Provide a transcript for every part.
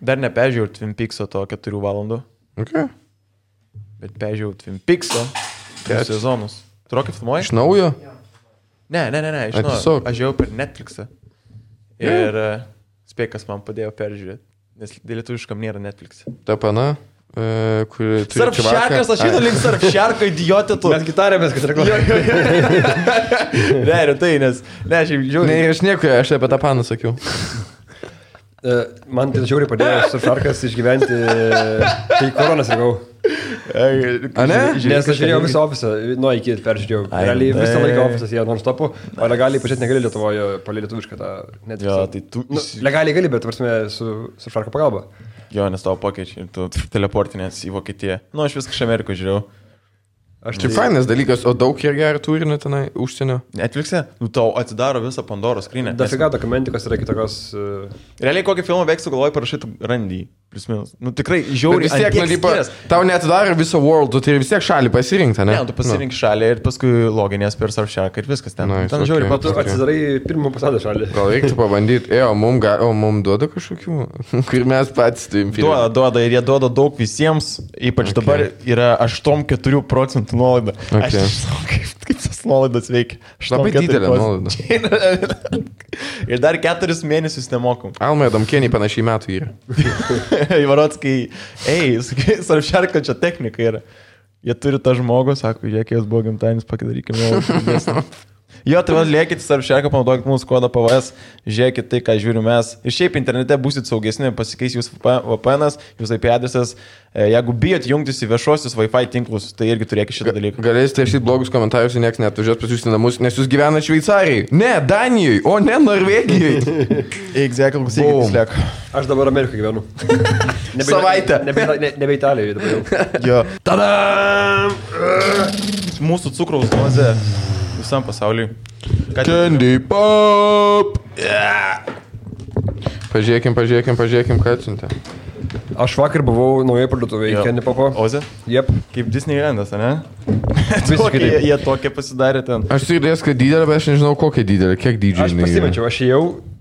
Dar neperžiūrėjau Twin Peakso to 4 valandų, Okay. bet peržiūrėjau Twin Ket- 3 sezonus. Tu rokį filmuoji? Iš naujo? Ne, ne, ne, ne, žinau. tiesiog? Aš žiūrėjau per Netflixą. Ir yeah. spėk, kas man padėjo peržiūrėti. Nes lietuviškam nėra Netflix. Ta pana, e, kuri... turi Sarf čivaką. šarkas, aš žinau link sarf šarko idiotė tu. Mes gitarėmės, kad reklamuojame. Ne, rimtai, nes. Ne, aš jau Ne, žiūriu. aš nieko, aš apie tą paną sakiau. E, Man tai žiauriai padėjo surfarkas išgyventi, kai koronas. A ne? Nes aš žiūrėjau visą ofisą, nuo iki peržiūrėjau. Ai, Realiai visą laiką ofisas jie non-stopų, o legaliai pažiūrėti negali Lietuvoje, palei lietuvišką tą net. Jo, tai tu. Nu, legaliai gali, bet varsime su surfarko pagalba. Jo, nes tavo pakeičiai tu teleportinės į Vokietiją. Nu, aš viską iš Amerikos žiūrėjau. Aš Čia fainas dalykas, o daug ir gerų turinio tenai užsienio. Netflix'e, nu tau atsidaro visą Pandoros skrynę. Dafiga dokumentikos yra kitokios. uh, Realiai kokį filmą veiksų galvoj parašytų randy. Plius minus. Nu tikrai žiauriai. Bet vis tiek, nu, tipo, tau netidaro viso world, tu turi vis tiek šalį pasirinkti, ne? Ne, tu pasirink šalį ir paskui loginės per Surfshark ir viskas ten. Nice, ten okay. žiauriai Tu pat. atsidarai pirmą pasaulio šalį. Gal reiktų pabandyti, e, o mum, ga, o mum duoda kažkokių, kur mes patys turim Duoda, duoda ir jie duoda daug visiems, ypač Okay. okay. dabar yra 8-4 procentų nuolaida. Okay. Aš nežinau, kaip, kaip tas nuolaidas veikia. Labai 8-4 didelė procentų. ir dar 4 mėnesius nemokam. Alma Domkienį panašiai metų yra. Įvarots, kai, ei, sarfšarko čia technika yra. Jie turi tą žmogų, sako, žiūrėk, jos buvo gimtadienis, padarykime. Jo, tai vad liekit sarf šeką, panaudokit mūsų kodą PVS, žiūrėkit tai, ką žiūrim mes. Ir šiaip internete busit saugesni, pasikeis jūsų VPN, jūsų IP adresas. E, Jeigu bijot jungtis į viešuosius Wi-Fi tinklus, tai irgi turėkit šitą dalyką. Galėsite rašyti blogus komentarus niekas net atvažiuos pas jūs į namus, nes jūs gyvenate Šveicarijai. Ne, Danijoje, o ne Norvegijoje. Exactly, Boom. klausykit, liek. Aš dabar Amerikoje gyvenu. Nebe, Savaitę. Nebe, ne, nebe Italijoje dabar jau. Jo. Tada! Mūsų cukraus dozė visam pasauliui. Ką tik- Candy pop. Pažiūrėkim, pažiūrėkim, pažiūrėkim, ką atsiuntė. Aš vakar buvau naujoje parduotuvėje. Candy Popo. Ozė? Jep. Kaip Disneylandas, ne? Visiškai Tokie, jie, jie tokie pasidarė ten. Aš turiu idėjas, kad didelė, bet aš nežinau, kokia didelė, kiek dydžiai. Aš pasimečiau, aš ėjau,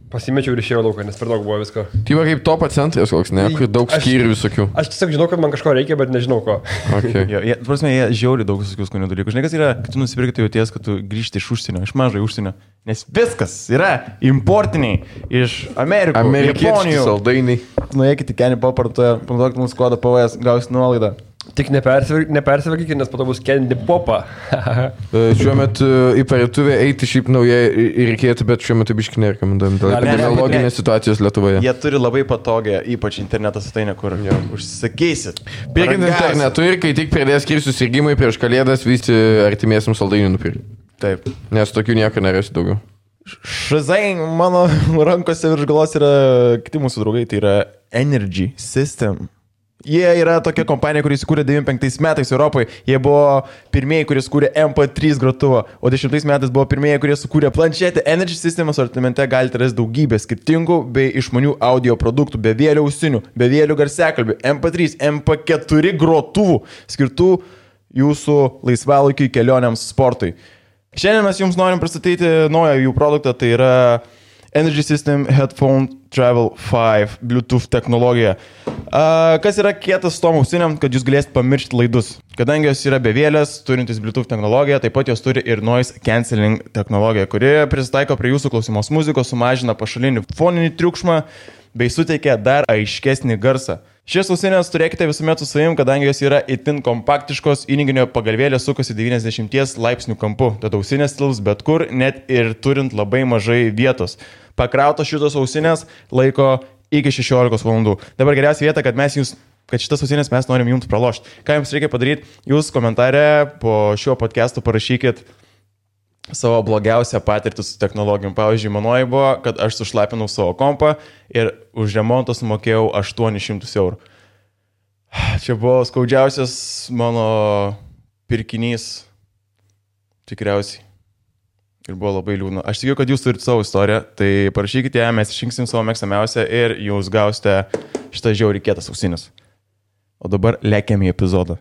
pasimečiau ir išėjau lauką, nes per daug buvo visko. Tai va kaip topo centras koks, ne, kur daug skyrių visokių. Aš tiesiog žinau, kad man kažko reikia, bet nežinau ko. Okay. Jo, jie, prasme, jie žiauri daug visokių skonių dalykų. Žinai, kas yra, kad tu nusipirkai, tai jauties, kad tu grįžti iš užsienio, iš mažai užsienio. Nes viskas yra importiniai iš Amerikos. Amerikiečiai Japonijų. saldainiai. Nuėkite į Kenny papartoje, panaudokite mūsų kodą PVS, gausit nuolaidą. Tik nepersivalgykite, nes po to bus Candy Popa. E, Šiuo metu į parduotuvę eiti šiaip naujai reikėtų, bet šiuo metu biškai nerekomenduojam dėl epidemiologinės situacijos Lietuvoje. Jie turi labai patogią, ypač interneto svetainę, kur jau užsisakysit. Rangas. internetu ir kai tik pradės skirti susirgymai prieš kalėdas, visi artimiesiam saldainių nupirkti. Taip. Nes tokių niekur nerasi daugiau. Šizai, mano rankose virš galos yra kiti mūsų draugai, tai yra Energy System. Jie yra tokia kompanija, kuris įkūrė 95 metais Europoje. Jie buvo pirmieji, kurie sukūrė MP3 grotuvą, o 10 metais buvo pirmieji, kurie sukūrė planšetę. Energy System asortimente galite rasti daugybę skirtingų bei išmanių audio produktų, bevėlių ausinių, bevėlių garsekalbių, MP3, MP4 grotuvų skirtų jūsų laisvalaikiai kelionėms sportui. Šiandien mes jums norim pristatyti naują jų produktą, tai yra Energy System Headphone Travel 5 Bluetooth technologija. A, kas yra kietas tom ausiniam, kad jūs galėsite pamiršti laidus. Kadangi jos yra bevėlės, turintis Bluetooth technologiją, taip pat jos turi ir noise cancelling technologiją, kuri prisitaiko prie jūsų klausimos muzikos, sumažina pašalinį foninį triukšmą bei suteikia dar aiškesnį garsą. Šias ausinės turėkite visuomet su savim, kadangi jos yra itin kompaktiškos, įrenginio pagalvėlė sukasi 90 laipsnių kampu, tad ausinės tilps bet kur, net ir turint labai mažai vietos. Pakrautos šitos ausinės laiko iki 16 valandų. Dabar geriausia vieta, kad mes jūs kad šitas ausinės mes norim jums pralošti. Ką jums reikia padaryti? Jūs komentare po šiuo podcastu parašykit savo blogiausią patirtį su technologijom. Pavyzdžiui, manoji buvo, kad aš sušlapinau savo kompą ir už remontą sumokėjau 800 eurų. Čia buvo skaudžiausias mano pirkinys. Tikriausiai. Ir buvo labai liūdna. Aš tikiu, kad jūs turite savo istoriją, tai parašykite ją, mes išrinksim savo mėgstamiausią ir jūs gausite šitą žiaurį kietas ausinis. O dabar lėkiam į epizodą.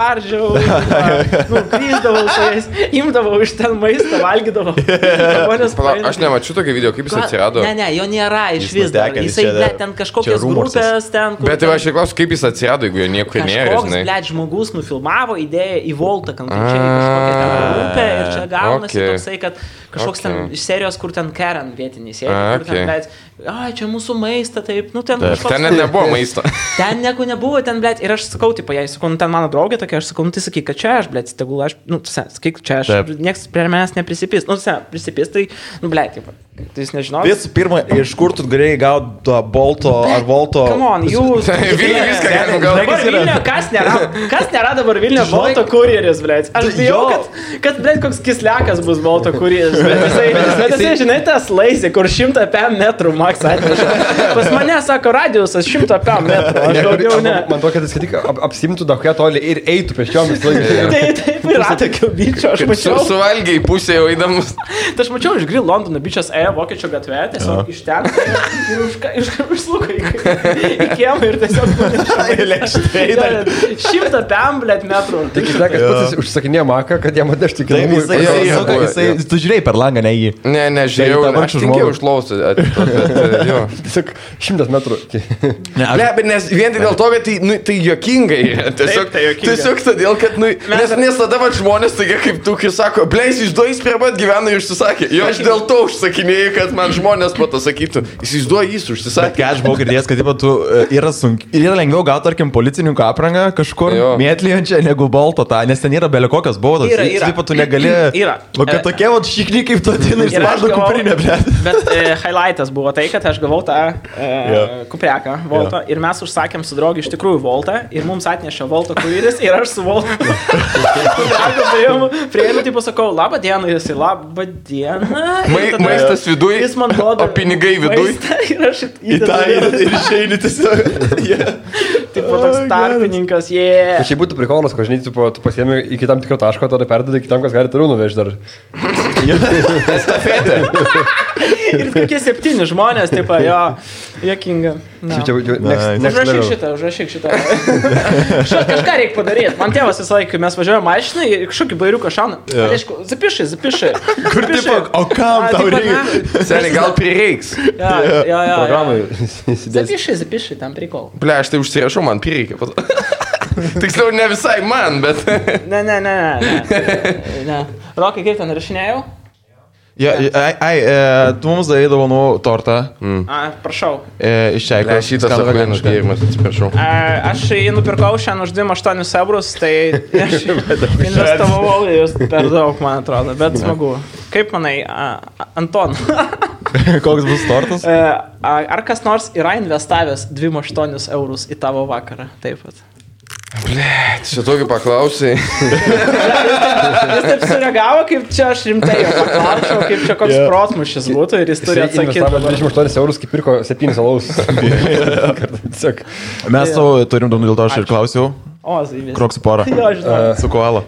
Ardžiau, nu, grįždavau su jais, imdavau iš ten maistą, valgydavau. Žmonės praeina- aš nemačiau tokio video, kaip jis atsirado. Ne, ne, jo nėra iš Jis vis. dar. Jisai, čia ble, ten čia kažkokios grupės, ten, kur... Bet tai ten- aš klausiu, kaip jis atsirado, jeigu jo niekur nėra, žinai. ble, žmogus nufilmavo idėją į Voltą konkrečiai kažkokią ten A, grupę ir čia gaunasi okay. toksai, kad kažkoks Okay. ten iš serijos, kur ten Karen vietiniai sėdi, A, kur ten, okay. ble, ai, čia mūsų maistą, taip, nu ten Taip. Ten net nebuvo maisto. Ten nieko nebuvo, ten, ble, ir aš sakau, tipo, jai sakau, nu, ten mano draugė tokia, aš sakau, nu, tai sakyk, kad čia aš, ble, tegul aš, nu, sen, sakyk, čia aš, Taip. niekas prie manęs neprisipis, nu, sen, prisipis, tai, nu, ble, tipo, tai jis nežinau. Visų pirma, iš kur tu galėjai gauti to bolto ar volto? Come on, jūs. Vilniuje viską galima Dabar gauti. kas yra? Vilniuje, kas nėra, kas nėra dabar Vilniuje Volto kurjeris, blėt. Aš bijau, kad, kad blėt, koks kislekas bus Volto kurjeris. Bet jisai, jisai, žinai, tas laisė, kur 100 pm metrų maks atveža. Pas mane sako radiusas 100 pm metrų, aš daugiau ne. Man to, kad jis tik ap, apsimtų daug toli ir eitų pešiomis laikais. Tai taip, yra tokio bičio, aš Su, mačiau. suvalgiai pusė jau eidamas. Tai aš mačiau iš Grill Londono bičias ėjo vokiečių gatvė, tiesiog iš ten ir už, iš, užsluko į, į kiemą ir tiesiog Lėkštai dar. Šimtą pem, blėt, metrų. Tik jis lekas pats užsakinėjo maką, kad jam Taip, namų. jisai, Jo, jisai, jo, buvo, jisai, jo. tu žiūrėjai per langą, ne jį. Ne, ne, žiūrėjau, aš žmogų. jo. Tiesiog šimtas metrų. Ne, Ne, bet nes vien tik dėl to, kad tai, nu, tai jokingai. Tiesiog, tai juokinga. tiesiog todėl, kad, nu, nes, nes tada va žmonės, taigi kaip tu, kai sako, bleis, išduoji prie pat gyvena ir užsisakė. Jo, aš dėl to užsakinėjau, kad man žmonės po to sakytų, jis išduoji, jis Bet užsisakė. ką aš buvau girdėjęs, kad tipo, tu, e, yra, sunk, yra lengviau gauti, tarkim, policininko aprangą kažkur mėtlyjančią negu bolto tą, nes ten yra belio kokios baudos. Yra, Jis, yra. Tipo, tu negali. Yra. O kad tokie, va, šikniai kaip tu aš spardo gavau- kuprinę, ble. Bet e, highlightas buvo tai, kad aš gavau tą e, Jo. kupreką Volto ir mes užsakėm su draugu iš tikrųjų Voltą ir mums atnešė Volto kurjeris ir aš su Volto. Prieinu, tipo sakau, labą dieną, jis ir labą dieną. Ir Mai, tada maistas viduj, Jis man duoda. o pinigai viduj. maistą Ir aš Į tą ir išeini tiesiog. Yeah. Tipo toks tarpininkas, jie. Tai čia būtų prikolas, kad žinai, tu, po- tu pasiemi iki tam tikro taško, tada perdodai kitam, kas gali toliau nuvežti dar. Ir kokie septyni žmonės, tipo, jo, next Užrašyk šitą, užrašyk šitą. Kažką reikia padaryti. Man tėvas visą laiką, mes važiuojame mašinai, ir kažkokį bairiuką šauna. Jo. Aišku, zapišai, zapišai. Kur tipo, o kam tau reikia? Seniai, gal prireiks. Ja, ja, ja. Zapišai, zapišai, tam prikol. Ble, aš tai užsirašau, man prireikia. po to. Tiksliau, ne visai man, bet... Ne, ne, ne, ne. ne. Rokai, kaip ten rašinėjau? Ja, ai, ai, e, tu mums davai dovanų tortą A, prašau. e, iš čia. Ble, šitas akmenas gėrimas, atsiprašau. A, aš jį nupirkau šiandien už 28 eurus, tai aš investavau jūs per daug, man atrodo, bet smagu. Kaip manai, a, Anton? Koks bus tortas? E, Ar kas nors yra investavęs 28 eurus į tavo vakarą? Taip pat. Čia tokį paklausai. Jis taip sureagavo, kaip čia aš rimtai paklausiau, kaip čia koks yeah. protmušis būtų ir jis turi atsakyti. investavo dabar. 28 eurus, kaip pirko 7 alaus. Mes tau turim duomenų, dėl to aš ir klausiau. O, zaivis. Kroksų porą. Jo, žinau. Su koala.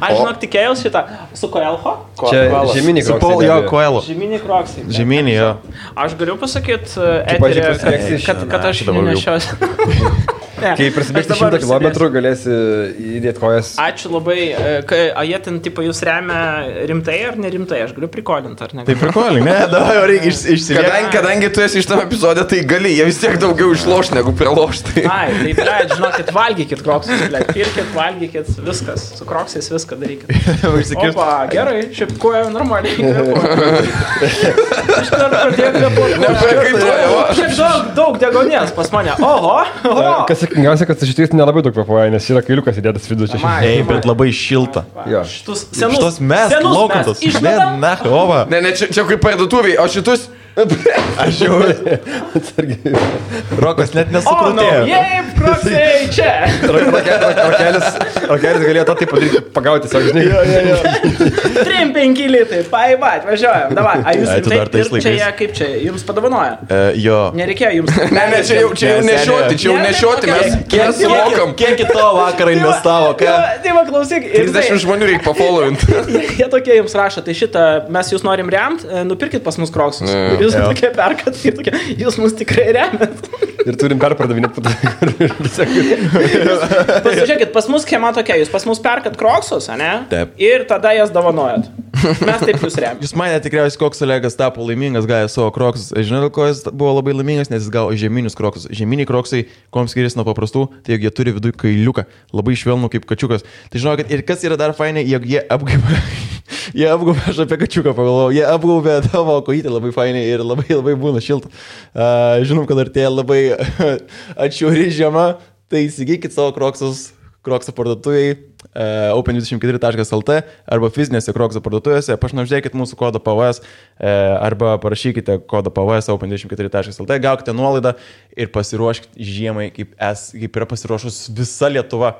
Aš žinok, tikėjausi šitą. Su Koelho? Čia žeminiai Su Paul, jo, koalo. Žyminį kroksį. Žemynį, jo. Aš galiu pasakyti, eterį, pasibėgsi kad, kad aš jau. nešiosiu. Ne, Kai dabar 100 km, galėsi įdėti kojas. Ačiū labai. e, Kai, a jie ten, tipo, jūs remia rimtai ar nerimtai? Aš galiu prikolinti, ar ne? Tai prikoliai, ne, davai, jau reikia iš, išsilieti. Kadangi, kadangi tu esi iš tam epizode, tai gali, jie vis tiek daugiau išloš negu priloš. Tai... Ai, tai, blėt, žinokit, valgykit kroksus, blėt, pirkit, valgykit, viskas. Su kroksais viską darykit. Opa, gerai, šiaip koja normaliai. Aš dar pradėjau kvėpuoti. Šiaip daug, daug degonės pas mane. Oho, oho. Kas sėkmingiausia, kad su šitais nelabai daug kvepuoja, nes yra kailiukas įdėtas viduje čia. Ei, bet labai šilta. Jo. Šitus senus. Šitos mes, mes Ne, ova. Ne, ne, čia, čia kaip parduotuviai, o šitus... Aš jau. Rokas net O, nesukrutėjo. jei, kroksai, čia. Rokelis, rokelis galėjo tą taip padaryti, pagauti savo, žinai. 3-5 litai, paibat, važiuojam. Davai, a jūs Ai, tu rimtai dar tais ir čia laikais. jie kaip čia, jums padovanoja? E, Jo. Nereikėjo jums. Ne, ne, čia jau, čia jau Ne, nešioti, čia jau ne, ne, nešioti, mes, Kiek- mes kiek- į to vakarą investavo, ką? Tai va, klausyk. ir 30 tai- žmonių reikia pafollowinti. Jie, tokie jums rašo, tai šitą mes jūs norim remt, e, nupirkit pas mus kroksus. Jūs Jo. tokie perkat ir tokie, jūs mus tikrai remet. ir turim perpardavinėti po to. Pasižiūrėkit, pas mus schema tokia, jūs pas mus perkat kroksus, ne? Taip. Ir tada jas dovanojat. Mes taip jūs remiam. Jūs mane tikriausiai, koks Olegas tapo laimingas, gavęs savo kroksus. Dėl ko jis buvo labai laimingas, nes jis gavo žieminius kroksus. Žieminiai kroksai, kuom skiriasi nuo paprastų, tai jog jie turi viduje kailiuką, labai švelnų kaip kačiukas. Tai žinokit, ir kas yra dar fainai, jog jie apgaubė. Jie apgaubė, aš apie kačiuką pagalvojau, jie apgaubė tavo kojytę labai fainai ir labai labai būna šilta. Uh, žinom, kad artėja labai atšiauri žiema, tai įsigykit savo kroksus Krokso parduotuviai uh, open24.lt arba fizinėse Krokso parduotuvėse, pašnauždėkit mūsų kodą PVS uh, arba parašykite kodą PVS open24.lt, gaukite nuolaidą ir pasiruoškite žiemai, kaip, es, kaip yra pasiruošus visa Lietuva,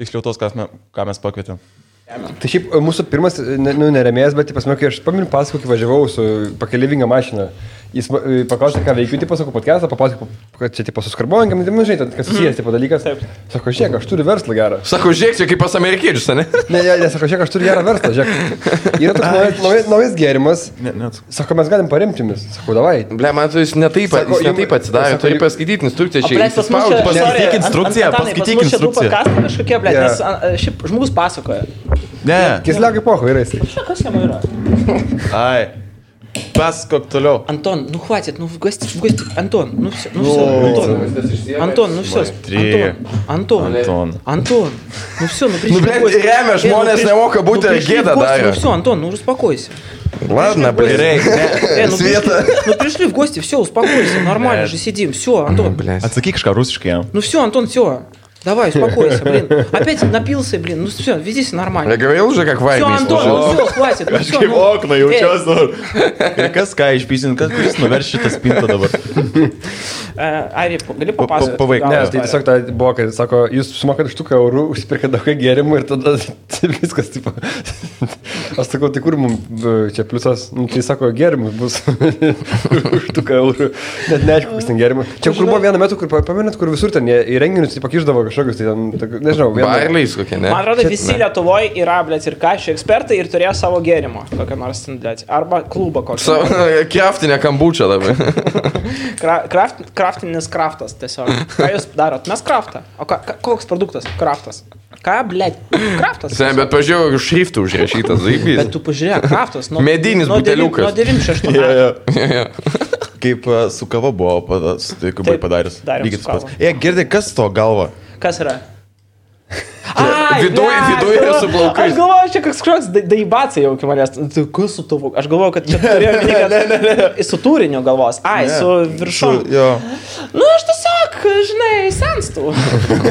tiksliau tos, kas me, ką mes pakvietėm. Tai šiaip e, mūsų pirmas, ne- nu, neremėjas, bet, pasme, kai aš paminu pasakų, kai važiavau su pakelivinga mašina, jis paklausė, ką veikiu, tipo, sakau, podcastą, papasakau, kad čia, tipo, suskarbojam, nu, žinai, ten, kas susijęs, tipo, dalykas. Taip. Sako, žiūrėk, aš turiu verslą gerą. Sako, žiūrėk, čia kaip pas amerikiečius, ne? Ne, ne, ne, sako, žiūrėk, aš turiu gerą verslą, žiūrėk. Yra toks naujas, naujas, naujas gėrimas. Ne, net. Sako, mes galim paremti jumis. Sako, davai. Ble, man tai jis netaip, Sako, jis netaip atsidarė, turi paskaityti instrukciją, čia. Paskaityk instrukciją, paskaityk instrukciją. podcastai kažkokie, Jo. nes šiaip žmogus pasakoja. Ne. Kisliakai poho yra. Čia kas jam yra? Ai. Paskok toliau. Антон, ну хватит, ну в гости, в гости. Антон, ну все, ну все, Антон. Антон, ну все. Три. Антон, Антон, Антон. Антон, ну все, ну пришли Ну, блядь, в гости. реально, Э, žmonės приш- nemoka būti, ну, пришли gėda в гости, darė. Ну все, Антон, ну успокойся. Gerai. Ne. Э, ну, Света. пришли, ну пришли в гости, все, успокойся, нормально же сидим, все, Антон. Atsakyk kažką rusiškai jam. Ну все, Антон, все. Давай, успокойся, блин. Опять напился, блин. Ну все, ведись нормально. Я говорил уже, как Все, вайб Антон, ну все, хватит. Ну, всё, Kaip ну. okno Эй, jaučiuosi dabar. Ir kas ką išpysint, kas kuris nuverš šitą spintą dabar. э, Ари, gali Pa- pa- papasakoti? pavaik, gal Ne, tai istoriją? tiesiog tai buvo, kai sako, jūs sumokat štuką eurų, užsipirkat daug gėrimų ir tada viskas, tipo. Aš sakau, tai kur mums čia pliusas, nu, tai sako, gėrimų bus už štuką eurų. Net neaišku, kas ten gėrimų. Čia kur buvo vieną metą, kur pa- pamenat, kur visur ten jie į renginius tai pakiždavo kažkokius, tai ten, tak- nežinau, vieną. Bairliais kokie, ne? Man atrodo, Čia- visi Lietuvoje yra, blėt, ir kašių ekspertai ir turėjo savo gėrimo, kokią nors ten, blėt, arba klubą kokį. Kraftinė kambučia dabar. Kra, kraft, kraftinis kraftas tiesiog. Ką jūs darot? Mes kraftą. O ką, ką, koks produktas? Kraftas. Ką, blėt? Kraftas. Sen, bet pažiūrėjau, šriftu užrašytas, Bet zaibys. tu pažiūrėk, kraftas. Nuo, Medinis nuo devin- buteliukas. Nuo 96 metų. Kaip uh, su kava buvo tai kaip darėm Lygiai tas pats. Jie girdi, kas to galva. Kas yra? Ai, viduj- blet, viduj aš galvoju- su plaukais. Aš galvoju, čia kažkoks daibacija jau iki manęs. Tai kas su tavo? Aš galvoju, kad čia turėjo minėti, ne, ne, ne. su turiniu galvos. Ai, Ne. su viršum. Su- Jo. Nu, aš tiesiog, žinai, senstų.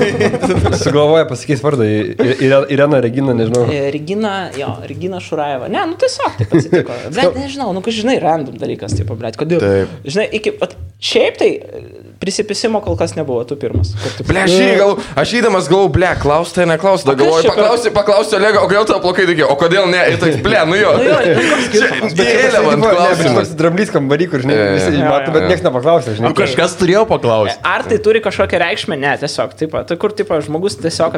Sugalvoja pasakys vardą, Irena Regina, nežinau. E, Regina, jo, Regina Šuraeva. Ne, nu tiesiog taip atsitiko. Bet nežinau, nu, kad žinai, random dalykas, taip, blėt, kodėl. Taip. Žinai, iki, at, šiaip tai e, prisipisimo kol kas nebuvo, tu pirmas. Taip, Ble, aš gal, aš įdamas galvoju, ble, klaus tai neklaus, kas galvoju, paklausiu, paklausiu Olego, o kodėl tavo plaukai tokie, o kodėl ne, ir toks, ble, nu jo. Nu jo, bet klausimas. dramblys kambarį, kur, žinai, jo, visi mato, bet niekas nepaklausė, žinai. Nu, kažkas turėjo paklausti. Ar tai turi kažkokią reikšmę? Ne, tiesiog, taip, tai kur, taip, žmogus tiesiog,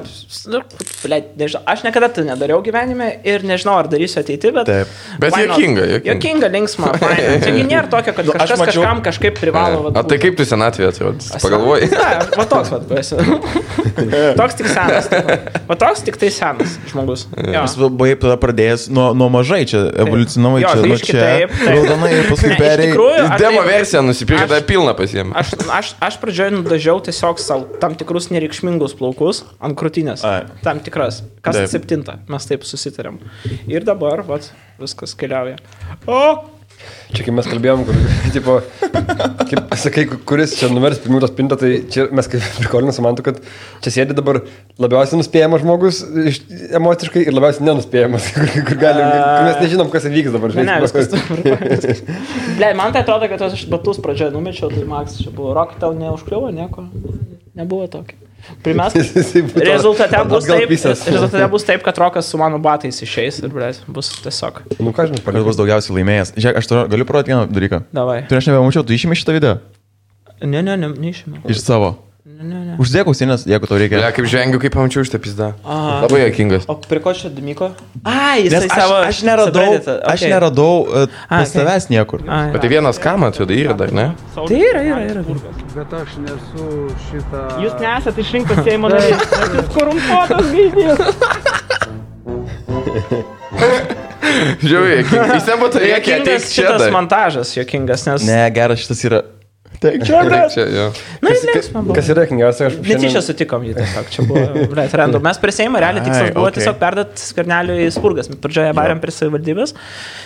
nu, blėt, nežinau, aš niekada tai nedariau gyvenime ir nežinau, ar darysiu ateitį, bet... Taip. Bet juokinga, juokinga. Juokinga, linksma. Taigi nėra tokio, kad Nu, kažkas mačiau- kažkam kažkaip privalo. vat, A tai kaip tu senatvėje atrodys? Pagalvoji. Ne, va toks, va, esi. toks tik senas. taip. Va toks tik tai senas žmogus. Jis buvai tada pradėjęs nuo, nuo mažai čia, evoliucionavai čia, nuo biškį čia, taip, taip. raudonai ir paskui perėjai. Demo tai- versiją nusipirkai, tada pilną pasiemi. Aš, aš, aš pradžioje nudažiau tiesiog savo tam tikrus nereikšmingus plaukus ant krūtinės. Ai. Tam tikras. Kas Taip. septinta. Mes taip susitarėm. Ir dabar, vat, viskas keliauja. O! Čia kai mes kalbėjom, kur, tipo, kaip sakai, kuris čia numeris pirmiau tos pinta, tai čia mes kaip prikolinam su mantu, kad čia sėdi dabar labiausiai nuspėjamas žmogus iš, emociškai ir labiausiai nenuspėjamas, kur, kur, galim, kur mes nežinom, kas įvyks dabar. Ne, ne, viskas. Ble, man tai atrodo, kad aš batus pradžioje numečiau, tai Max čia buvo. Rok, tau neužkliuvo nieko. Nebuvo tokio. Pirmiausia, Jisai būtų rezultate bus, taip, rezultate bus taip, kad Rokas su mano batais išeis ir ble, bus tiesiog. Nu ką žinai, palikus. bus daugiausiai laimėjęs. Žiūrėk, aš turiu, galiu parodyti vieną dalyką. Davai. Tu aš nebemačiau, tu išėmė šitą video Ne, ne, ne, neišėmiau. iš savo. Uždėk ausinės, jeigu tau reikia. Ja, kaip žengiu, kaip pamačiau šitą pizdą. Labai jokingas. O prie ko čia Dimiko? Ai, jis aš, aš neradau, aš neradau uh, A, pas okei. tavęs niekur. Bet tai vienas kamą turi yra dar, ne? Tai yra, yra, yra. Bet aš nesu šitą. Jūs nesate išrinktas Seimo narys. Jūs korumpuotas gaidys. Žiūrėk. Jis nebuvo reikia Jokingas ateiti čia šitas montažas, jokingas, nes... Ne, geras šitas yra. Taip, čia. Taip, čia, jo. Na, jis linksma buvo. Kas yra knygas, aš Netyčia sutikom jį tiesiog, čia buvo, blėt, random. Mes prie Seimo realiai tikslas buvo okei. tiesiog perduoti skerneliui į spurgas. Pradžioje barėm prie savivaldybės.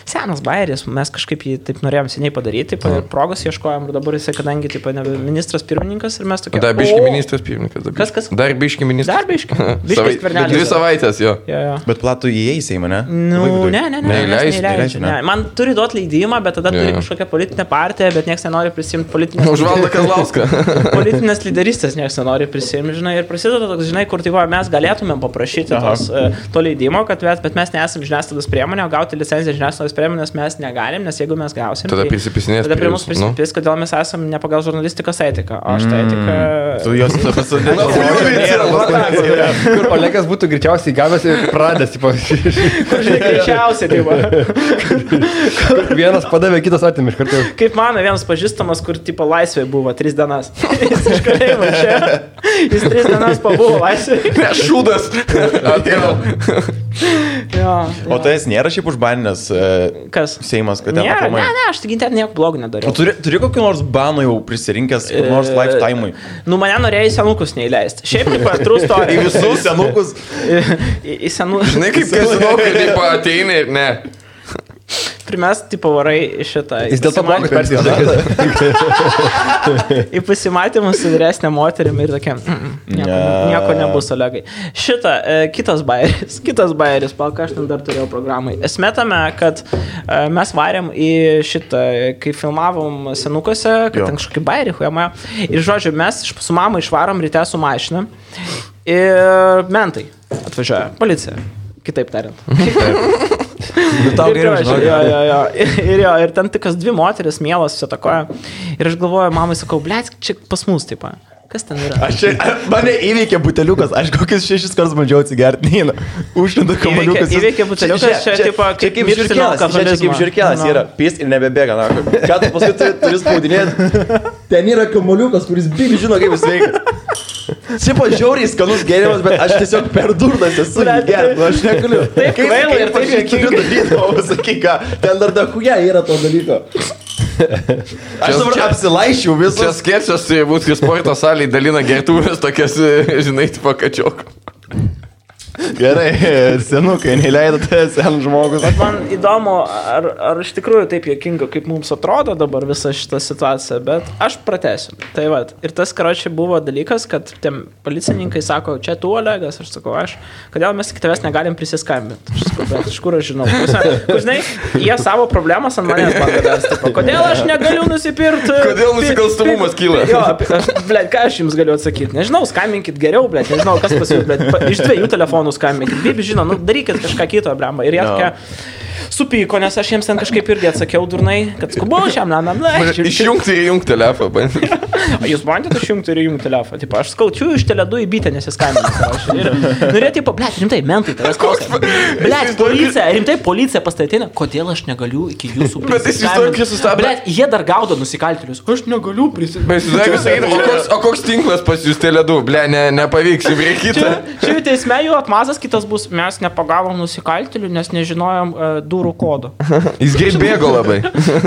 Senas bairis, mes kažkaip jį taip norėjom seniai padaryti, taip, ir progos ieškojom ir dabar jisai, kadangi taip, nebe ministras pirmininkas ir mes tokie... Dar biški "O!" ministras pirmininkas. dar Kas, kas? biškį. Dar biški ministras. Dar biški. Biški skvernelis. Dvi savaitės jo. Jo, jo. Bet platų įeis į mane. Nu, ne, ne, ne. Neįleis, mes neįleidžiam, neįleidžia, ne? ne. Man turi duoti leidimą, bet tada turi kažkokią politinę partiją, bet niekas nenori prisimti politinės, Užvalda Kazlauską. politinės lyderystės, niekas nenori prisimti, žinai, ir prasideda toks, žinai, kur tai va, mes galėtumėm paprašyti tos, e, to leidimo, kad, bet, bet mes nesame žiniasklaidos priemonė, o gauti licenciją žiniasklaidos priemonės mes negalim, nes jeigu mes gausim, Tada tai prisipisinės tada prie mūsų nu. prisipis, kodėl mes esame ne pagal žurnalistikos etiką, o aš tą etiką... Tu jos pasodinai. Kur Olegas būtų greičiausiai gavęs ir pradęs, tipo, Žinai, greičiausiai, tai va. vienas padavė, kitas atimė iš karto. Kaip mano vienas pažįstamas, kur tipo laisvė buvo tris dienas. Jis iš kalėjimo čia. Jis tris dienas pabuvo laisvė. Ne, šūdas. Atgal. Jo, O tai jis nėra šiaip užbaninęs e, Kas? Seimas, kad ten Ne, ne, ne, aš tik internetu nieko blogo O nedariau. turi, turi kokį nors banų jau prisirinkęs, kur nors E, lifetime'ui. Nu, mane norėjo į senukus neįleisti. Šiaip, tipo, true Į story. visus senukus. Į, į, į senukus. Žinai, kaip kazino, kai taip ateina ir ne. Primest, tipo, varai į šitą. Jis dėl to pasimatymą- persijonas. Į pasimatymus su vyresnė moterimi ir tokia, mm, mm, nieko, Ne. nieko nebus, Olegai. Šitą, e, kitas bairis, kitas bairis, pal, ką aš ten dar turėjau programai. Esmė tame, kad e, mes varėm į šitą, kai filmavom senukose, kad Jo. ten kažkokį bairį, huėmą. Ir žodžiu, mes su mama išvarom ryte su mašina ir mentai atvažiuoja, policija, kitaip tariant. Nu, tau geriau žinok. jo, jo, jo. Ir, ir, jo, ir ten tik dvi moteris mielas susitakoja. Ir aš galvoju, mamai sakau, blėt, čia pas mus taip. Kas ten yra? Aš čia, mane įveikė buteliukas, aš kokius šešis kartus bandžiau atsigerti, neina. Užlinda kamaliukas. Įveikė- įveikė buteliukas, čia tipo kaip čia kaip miršti nuo žirkelas, čia čia kaip žirkelas Nu. yra, pys ir nebebėga, na. Ką tu paskui turi, turi spaudinėti? Ten yra kamaliukas, kuris bibi žino, kaip jis veikia. Sipa žiauriai skanus gėrimas, bet aš tiesiog per durnas esu Blet, gerti, nu aš negaliu. Taip kvaila ir taip čia turiu daryti, o pasakyk ką, ten dar dakuja yra to dalyko. Aš dabar čia- apsilaišiau Čia visus. skėčias turi būti, kai sporto salėje dalina gertuvės tokias, žinai, tipo kačiok. Gerai, senukai, neleidote sen žmogus. Bet man įdomu, ar, ar iš tikrųjų taip jokinga, kaip mums atrodo dabar visa šita situacija, bet aš pratęsiu. Tai va, ir tas karočiai buvo dalykas, kad tiem policininkai sako, čia tu Olegas, aš sakau, aš, kodėl mes iki tavęs negalim prisiskambinti. Aš sakau, bet iš kur aš žinau. Kur, Žinai, jie savo problemas ant manęs tipo, Kodėl aš negaliu nusipirkti? Kodėl nusikalstamumas kyla? Jo, aš, blėt, ką aš jums galiu atsakyti? Nežinau, skambinkit geriau, blėt, nežinau, kas pas jūs, blėt, iš dviejų telefonų skambinkit. Bibi žino, nu darykit kažką kito, blemba. Ir jie Jo. tokie supyko, nes aš jiems ten kažkaip irgi atsakiau durnai, kad skubu šiam namam, na. Išjungti ir įjungti telefoną. bandyk. O jūs bandėte išjungti ir įjungti telefoną. Tipo, aš skaučiu iš teledu į bitę nesiskambinti. Ir norėjau, tipo, blėt, rimtai, mentai, tavęs klausia. Blėt, policija, rimtai, policija pastatė, kodėl aš negaliu iki jūsų Bet jis vis tiek sustabdė. Blėt, jie dar gaudo nusikaltėlius. Aš negaliu jis sakė, o koks, o koks tinklas pas jūs teledu? Ble, ne, nepavyks, kitą. Čia, jų teisme jų atmazas kitas bus, mes nepagavom nusikaltėlių, nes nežinojom uh, durų kodo. Jis greit bėgo labai.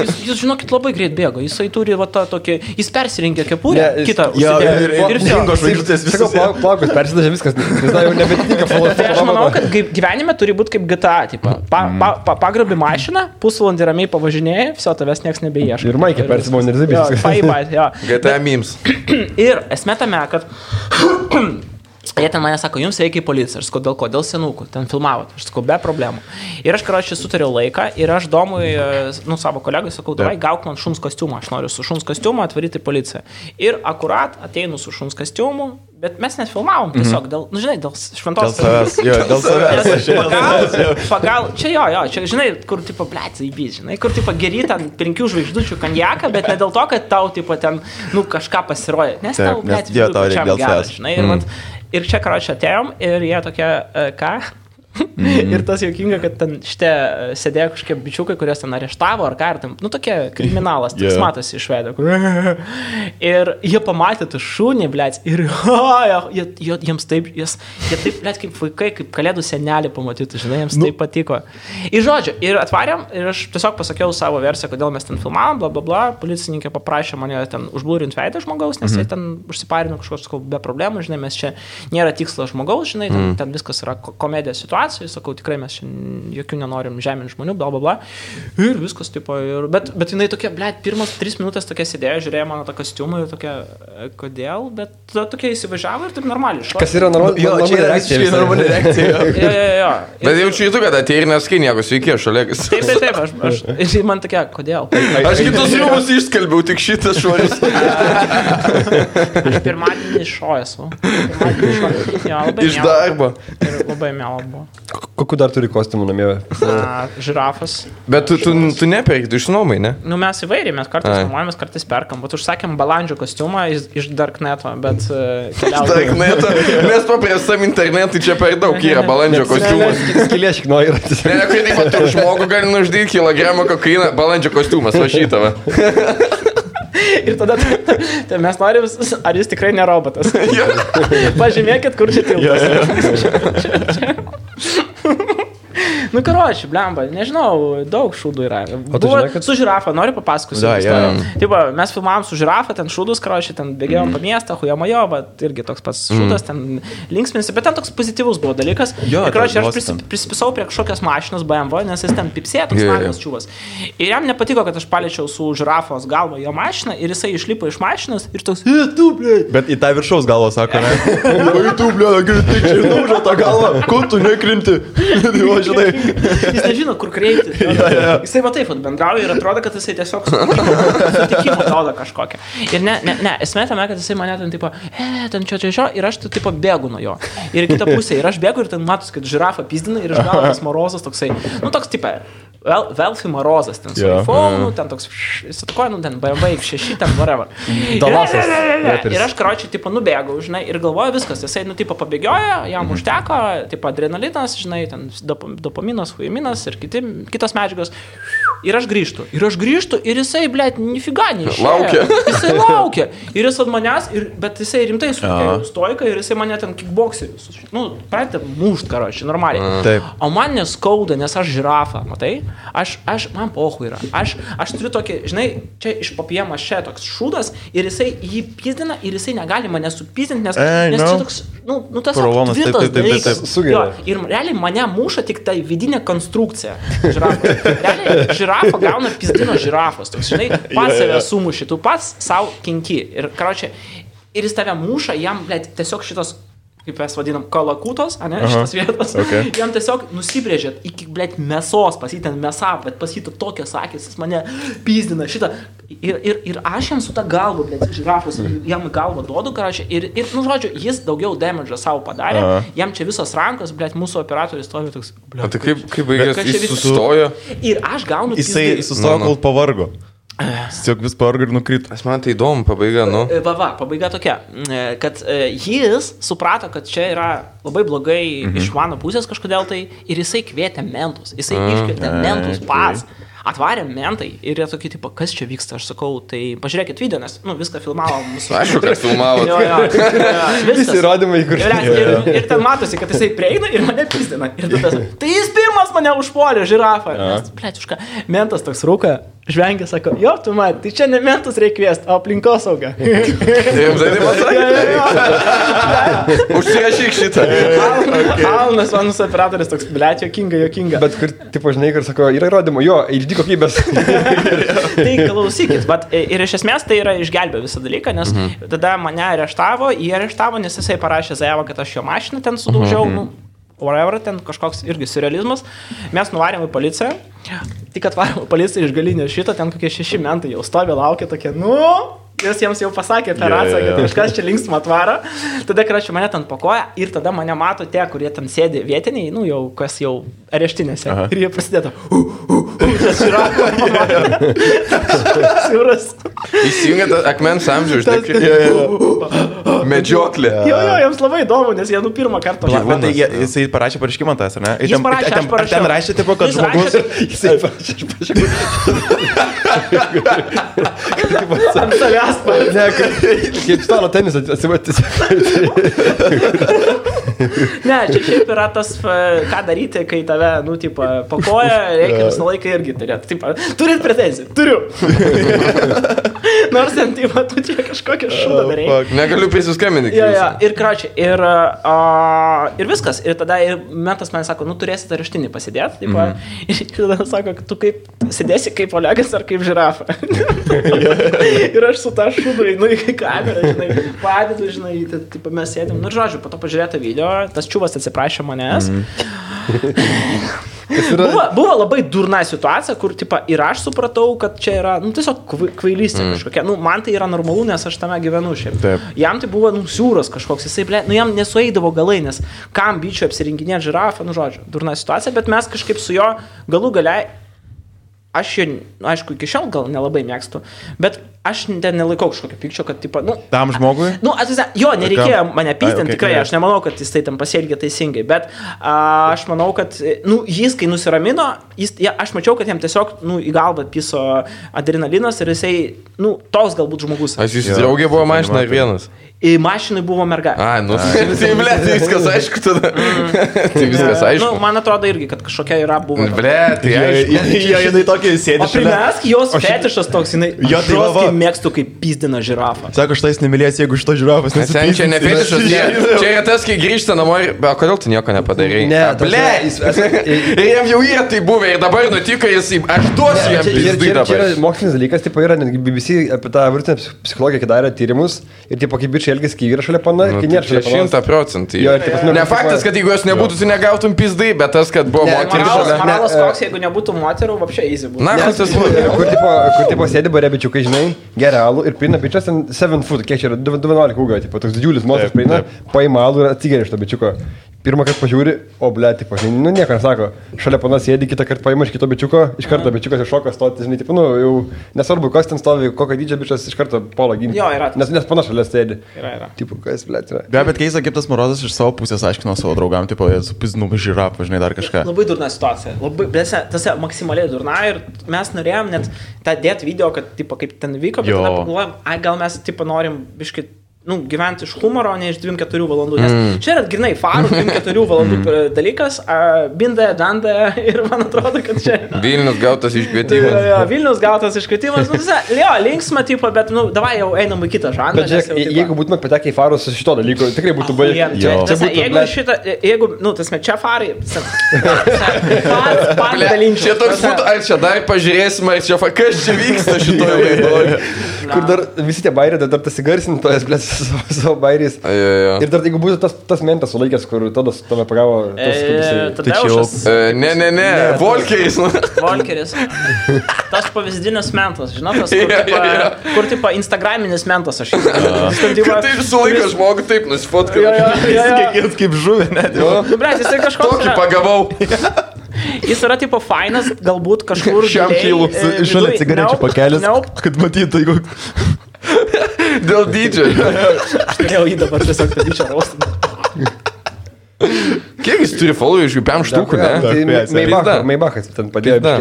Jis, jis žinokit, labai greit bėgo, jisai turi va tą tokį, jis persirinkė kepurę, Ne, jis- kitą. Jo, ir, ir, ir viskas. dingo žvaigždės Sakau, visas. plauk- plaukus persidažė viskas, na, jau nebetinka Tai aš manau, kad gyvenime turi būti kaip GTA, tipo. Pa, pa, pa, pagrabi mašiną, pusvalandį ramiai pavažinėjai, viso tavęs niekas nebeieško. Ir Maikė persimonių ir jo. GTA memes. Ir esmė tame, kad Jie ten mane sako, jums reikia į policiją. Aš sakau, dėl ko, dėl senukų, ten filmavot. Aš sakau, be problemų. Ir aš, karočiui, sutariau laiką ir aš domui, e, nu, savo kolegai sakau, davai gauk man šuns kostiumą. Aš noriu su šuns kostiumu atvaryti policiją. Ir akurat ateinu su šuns kostiumu, Bet mes net filmavom tiesiog dėl, nu, žinai, dėl Dėl šventos. savęs, jo, dėl savęs. Pagal, pagal, čia jo, jo, čia žinai, kur tipo blėt, įbys, žinai, kur tipo geri ten penkių žvaigždučių konjaką, bet ne dėl to, kad tau tipo ten, nu, kažką pasirodė, nes Taip, tau, reikia dėl savęs. žinai, ir, vat, ir čia karočią atėjom ir jie tokie, e, ką? ir tas juokinga, kad ten šitie e, sėdėjo kažkokie bičiukai, kuriuos ten areštavo ar ką, nu tokie kriminalas, tik Jo. matosi iš veido. Ir jie pamatė tą šunį, blėt, ir jie, jie, jiems taip, jas, jie taip, blėt, kaip vaikai, kaip kalėdų senelį pamatyti, žinai, jiems nu. taip patiko. Ir žodžiu, ir atvarėm, ir aš tiesiog pasakiau savo versiją, kodėl mes ten filmavom, bla bla bla, policininkė paprašė mane ten užblūrinti veidą žmogaus, nes mhm. jie ten užsiparino kažkoks, sakau, be problemų, žinai, mes čia nėra tikslas žmogaus, žinai, ten, mhm. ten viskas yra ko- komedija situacija, sakau, tikrai mes čia jokių nenorim žeminti žmonių, bla bla bla. Ir viskas, tipo, ir, bet, bet jinai tokia, blėt, pirmas tris minutės tokia sėdėjo, žiūrėjo mano tą kostiumą ir tokia, "E, kodėl, bet tada tokia įsivažiavo ir taip normaliai. iš to- Kas yra normali Jo, čia yra visiškai visai. normali reakcija. jo. Jo, jo. Ir- Bet jaučiu tu, kad atėjai ir neskai nieko, sveiki, aš Olegas. Taip, taip, taip, aš, aš, ji man tokia, kodėl? Aš kitus rūmus išskalbiau, tik šitas šuolis. Aš pirmadienį šo esu. Pirmadienį šo. Jo, labai Iš darbo. Ir labai mėla buvo. Kokiu dar turi kostiumų namie? A, Žirafas. Bet tu, tu, tu neperki, tu išnuomai, ne? Nu, mes įvairiai, mes kartais Ai. nuomojamės, kartais perkam. Bet užsakėm balandžio kostiumą iš, iš Darkneto, bet uh, Darkneto. Nes paprastam internetui čia per daug yra balandžio kostiumas. Skilė šiknoja yra. Ne, ne, kai taip, tu žmogų gali nužudyti kilogramą kokainą, balandžio kostiumas, va šitą. Ir tada tai mes norim, ar jis tikrai ne robotas. Pažymėkit, kur čia tiltas. Nu, karoči, blemba, nežinau, daug šūdų yra. tu Buvo žinai, kad- su žirafa, noriu papasakoti. Da, jo. Taip, mes filmavom su žirafa, ten šūdus, karoči, ten bėgėjom po miestą, hujamojo, bet irgi toks pats šūdas, ten linksminsi, bet ten toks pozityvus buvo dalykas. Jo, ir, karoči, aš vos prisi, prisipisau prie kažkokios mašinos BMW, nes jis ten pipsėjo, toks Jo, jo. magnas čiūvas. Ir jam nepatiko, kad aš paliečiau su žirafos galva jo mašiną ir jisai išlipo iš mašinos ir toks, e, tu, ble. Bet į tą viršaus galvą sako, ne? Oi, tu, ble, greitai čia ir daužo tą galvą. Ko tu nekrinti? Žinai. Jis nežino, kur kreiptis. Jisai va taip bendrauja ir atrodo, kad jisai tiesiog sutikimą gauda kažkokią. Ir ne, ne, ne, esmė tame, kad jisai mane ten tipo, e, ten čia čia čia, ir aš tu tipo bėgu nuo jo. Ir kitą pusę, ir aš bėgu ir ten matus, kad žirafa pizdina ir iš galo tas morozas toksai, nu toks tipo. Vel, Velfi Marozas, ten su Jo. iPhone, ten toks, jis atkoja, nu, ten BMW X6, ten whatever. Dalasas Ir-. Ir aš, karočiui, tipo, nubėgau, žinai, ir galvoju viskas, jisai, nu, tipo, pabėgiojo, jam užteko, tipo, adrenalinas, žinai, ten dop dopaminas, huiminas ir kiti, kitos medžiagos. Ir aš grįžtu. Ir aš grįžtu ir jisai, blėt, nifiga neišėjo. Laukia. Jisai laukia. Ir jis ant manęs, ir, bet jisai rimtai stoiką ir jisai mane ten kickboxerius. Nu, pradeda mušt, karočiui, normaliai. Taip. O man neskauda, nes aš žirafa, matai? Aš, aš man pohu yra. Aš, aš turiu tokį, žinai, čia iš papiemas čia toks šūdas ir jisai jį pizdina ir jisai negali mane supyzdinti, nes, Ei, nes no. čia toks, nu, nu tas Prolomas, taip, taip, taip, taip, taip. Sugeria. Ir realiai mane muša tik tai vidinė konstrukcija. Žirafos. Realiai žirafa gauna pizdino žirafos. Toks, žinai, pats save sumuši, tu pats savo kinki. Ir, karočią, ir jis tave muša, jam, blėt, tiesiog šitos kaip mes vadinam, kalakutos, ne, šitas vietas, Okay. jam tiesiog nusibrėžėt iki, blėt, mėsos, pas jį ten mėsa, bet pas jį to tokios akis, jis mane pizdina šitą. Ir, ir, ir aš jam su ta galva, blėt, žirafos, jam į galvą duodu, karačią, ir, ir, nu, žodžiu, jis daugiau damage savo padarė, Aha. jam čia visos rankos, blėt, mūsų operatorius stovi toks, O blėt. tai kaip, kaip baigės, Kas čia jis sustojo. Ir aš gaunu Jisai sustojo, Nu, nu. kol pavargo. Tiesiog vis pavargo ir nukrito. Aš man tai įdomu, pabaiga, nu. E, Va, va, pabaiga tokia, e, kad e, jis suprato, kad čia yra labai blogai mhm. iš mano pusės kažkodėl tai ir jisai kvietė mentus, jisai iškvietė mentus Ai, pats. Atvarė mentai ir jie tokie, tipo, kas čia vyksta, aš sakau, tai pažiūrėkit video, nes, nu, viską filmavo mūsų. Aišku, kad filmavot. Jo, jo, jo, viskas. Visi įrodymai, kur. Ir, ir, ir ten matosi, kad jisai prieina ir mane pizdina. Ir tada, tai jis pirmas mane užpuolė, už ką. Mentas toks rūka, žvengia, sako, jo, tu man, tai čia ne mentus reikia kviesti, o aplinkosauga. Jums tai pasakė. Užsirašyk šitą. Alnas, manus operatorius toks, blėt, jokinga, jokinga. Bet kur, tipo, žinai, kur sako, yra įrodymų, jo, HD kokybės. Tai klausykit, bet ir iš esmės tai yra išgelbė visą dalyką, nes mhm. tada mane areštavo, jį areštavo, nes jisai parašė Zaevą, kad aš jo mašiną ten sudaužiau, mhm. nu, whatever, ten kažkoks irgi surrealizmas. Mes nuvarėm į policiją, tik atvarėm į policiją iš galinio šito, ten kokie šeši mentai jau stovi, laukia tokie, nu, Nes jiems jau pasakė per jo, atsakį, jo. kad kažkas čia linksmą atvaro. Tada, kračiu, mane ten pakoja ir tada mane mato tie, kurie ten sėdi vietiniai, nu jau kas jau areštinėse. Aha. Ir jie prasideda. Tas yra. Siūras. Įsijungia tą akmens amžių, žinai, medžioklė. Jo, jo, jiems labai įdomu, nes jie nu pirmą kartą Pala, tai jie- jisai parašė pareiškimą tas, ar ne? Jis ten- parašė, ten- aš parašiau. Ten rašė, tipo, kad Jis žmogus... rašė, Jisai parašė, aš pažiūrėjau. Paėmė. Ne, kaip, kaip stalo tenisas atsimatys. Ne, čia šiaip yra tas, ką daryti, kai tave, nu, tipo, pakoja, reikia visą laiką irgi turėti. Tipo, turit pretenzijų? Turiu. Nors ten, tipo, tu čia kažkokią šūdą darai. fuck. Negaliu prisiskambinti. Jo, jo, ir kračiai, ir, uh, ir viskas. Ir tada ir metas man sako, nu turėsi raštinį pasidėti. Taip, mm. Ir tada sako, tu kaip sėdėsi kaip Olegas ar kaip žirafa. ir aš su ta šūdu einu į kamerą, žinai, padedu, žinai, tai, taip, mes sėdėm. Nu, žodžiu, po to pažiūrėti video, tas čiūvas atsiprašė manęs. Mm. Buvo, buvo labai durna situacija, kur tipo, ir aš supratau, kad čia yra nu, tiesiog kvai- kvailystė mm. kažkokia. Nu, man tai yra normalu, nes aš tame gyvenu šiaip. Taip. Jam tai buvo nusiūras kažkoks, jisai, ble, nu jam nesueidavo galai, nes kam bičiu apsirinkinėti žirafą, nu žodžiu, durna situacija, bet mes kažkaip su jo galų galiai, aš jo, nu, aišku, iki šiol gal nelabai mėgstu, bet aš ten nelaikau kažkokio pykčio, kad, tipo, nu, Tam žmogui? Nu, atsisa, jo, nereikėjo mane pyzdinti, okay, tikrai, gerai. aš nemanau, kad jis tai tam pasielgė teisingai, bet a, aš manau, kad, nu, jis, kai nusiramino, jis, ja, aš mačiau, kad jam tiesiog, nu, į galvą piso adrenalinas ir jisai, nu, toks galbūt žmogus. Aš jūsų Jo. draugė buvo mašina ir vienas. Į mašinai buvo merga. A, nu, tai ble, tai viskas aišku tada. Tai viskas Nu, aišku. man atrodo irgi, kad kažkokia yra buvo. Ble, tai aišku. Jo, jinai tokia O sėdi šalia. primesk jos fetišas toks, jinai, Jo, tai va, mėgstu kaip pizdina žirafą. Sako, štai jis nemylės, jeigu šito žiūrovas Sen čia ne fetišas, čia, čia yra tas, kai grįžta namo ir... O kodėl tu nieko nepadarei? Ne, ble. Ir jam jau yra tai buvę ir dabar nutiko jis... Aš duosiu jam Čia, čia, pizdai čia, čia yra dabar. mokslinis dalykas, tipo, yra netgi BBC apie tą virtinę psichologiją, kai darė tyrimus ir tipo, kaip bičiai elgesi, kai yra šalia pana, Nu, kai tai nėra Čia šalia pana. šimta procentų. Ne faktas, kad jeigu jos nebūtų, tu negautum pizdai, bet tas, kad buvo Ne, moteris šalia. moralas Ne, koks, jeigu nebūtų moterų, apšiai easy būtų. Na, Nes- tas buvo. Kur tipo, sėdi bare bičiukai, žinai, geria alų ir pina bičias ten 7 foot, kiek čia yra, 211 ūgio, tipo, toks didžiulis moteris prieina, paima alų ir atsigeria iš to bičiuko. Pirmą kartą pažiūri, o ble, tipo, žinai, nu nieko nesako. Šalia panas sėdi, kitą kartą paima iš kito bičiuko, iš karto bičiukas iš šoko stoti, žinai, tipo, nu, jau nesvarbu, kas ten stovi, kokio dydžio bičias iš karto polo ginti. Jo, yra. Nes, nes panas šalia sėdi. Yra, yra. Tipo, kas, ble, yra. Be bet keista, kaip tas Morozas iš savo pusės aiškino savo draugam, tipo, supizdinu žirafą, žinai, dar kažką. Labai durna situacija. Labai, bet tas maksimaliai durna ir mes norėjom net tą dėti video, kad, tipo, kaip ten vyko, bet tada pagalvojom, ai, gal mes, tipo, norim biškai nu, gyventi iš humoro, o ne iš 2-4 valandų. Nes mm. čia yra grinai farų 2-4 valandų mm. dalykas, a, bindė, dandė ir man atrodo, kad čia... Vilnius gautas iškvietimas. jo, Vilnius gautas iškvietimas, nu, visa, jo, linksma, tipo, bet, nu, davai jau einam į kitą žanrą. Bet žiūrėk, jau, jeigu būtume patekę į farus su šito dalyko, tikrai būtų baigę. Ahujien. Jo. Čia, čia būtų, jeigu blet. šitą, jeigu, nu, tas mes čia farai, pats Ble, dalinčiau. Čia toks būtų, ar čia dar pažiūrėsim, ar čia kas čia vyksta šitoje laidoje. Kur dar visi tie bairiai, dar tas įgarsintojas, blės, savo, savo bairiais. Ir dar jeigu būtų tas, tas mentas sulaikęs, kur tada su tave pagavo, tas kaip jisai. E, Ne, ne, ne, Volkeris. Volkeris. Tas pavyzdinis mentas, žinot, tas, kur, jo, tipo, jo. kur tipo Instagraminis mentas aš jau. Taip sulaiko žmogų, taip nusifotkai. Kiekvienas kaip žuvė, net. Jo. Nu, ble, jisai kažkoks. Tokį pagavau. jis yra tipo fainas, galbūt kažkur. Šiam kilų, e, Šalia cigarečių pakelis, kad matytų, jeigu... Dėl dydžio. Aš turėjau jį dabar tiesiog tą bičią raustą. Kiek jis turi followerių iš jų 5 štukų, ne? Tai. Maybachas, Maybachas ten padėjo. Bet,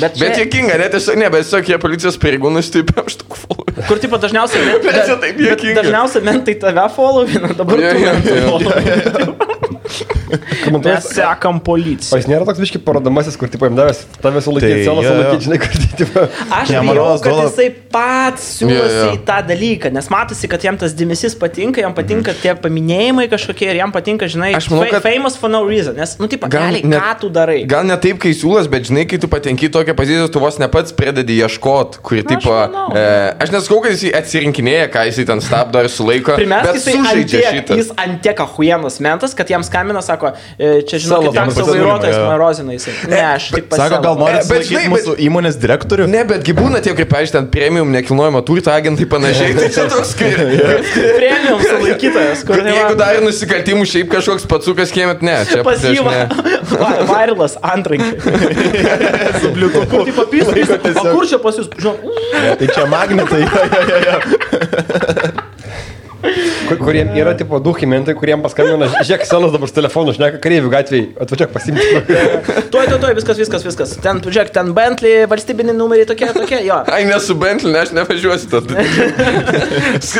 Bet čia, jėkinga, net tiesiog, ne, bet tiesiog jie policijos pareigūnai tai 5 štukų followerių. kur tipo dažniausiai... Bet bet juokinga. Dažniausiai mentai tave followina, dabar Jo, tu jo, mentai jo. followina. Mes sekam O policiją. jis nėra toks biški parodomasis, kur tipo jam davęs tave sulaikyti, Tai, jo. sulaikyti, žinai, kur tai tipo. Aš Ne, Marolas kad duoda- jisai pats siūlosi Jo, jo. į tą dalyką, nes matosi, kad jam tas dėmesys patinka, jam patinka tie paminėjimai kažkokie ir jam patinka, žinai, Aš manau, kad- famous for no reason, nes, nu, tipo, Gal gali, net- ką tu darai. Gal ne taip, kai siūlas, bet žinai, kai tu patenki į tokią poziciją, tu vos ne pats pradedi ieškot, aš tipo, manau. e, aš nesakau, kad jis atsirinkinėja, ką jis ten stabdo ir sulaiko, Pirmiausia, jisai sužaidžia šitą. jis antiek ahuienas mentas, kad jam skambina, sako, sako, e, čia Savo taksio pasiūlymą, vairuotojas marozinai. Ne, aš tik Sako, gal nori žinai, mūsų įmonės direktorių? Ne, betgi būna tie, kaip, pavyzdžiui, ten premium nekilnojamo turto agentai panašiai, tai čia toks, kai... Premium sulaikytojas, kur Jeigu dar nusikaltimų šiaip kažkoks patsukas kiemet, ne, čia pas jį aš ne. Vairelas antrankiai. Su bliutu. Kur tai papysai? O kur čia pas jūs? Žinau, tai čia magnetai. Kur- Kuriem yra tipo du chimentai, kuriem paskambina, žiūrėk, senas dabar su telefonu, šneka kareivių gatvėje, atvažiuok pasimti. tuoj, tuoj, tuoj, viskas, viskas, viskas. Ten, žiūrėk, ten Bentley, valstybiniai numeriai tokie, tokie, jo. Ai, nesu Bentley, ne, aš nevažiuosiu tada.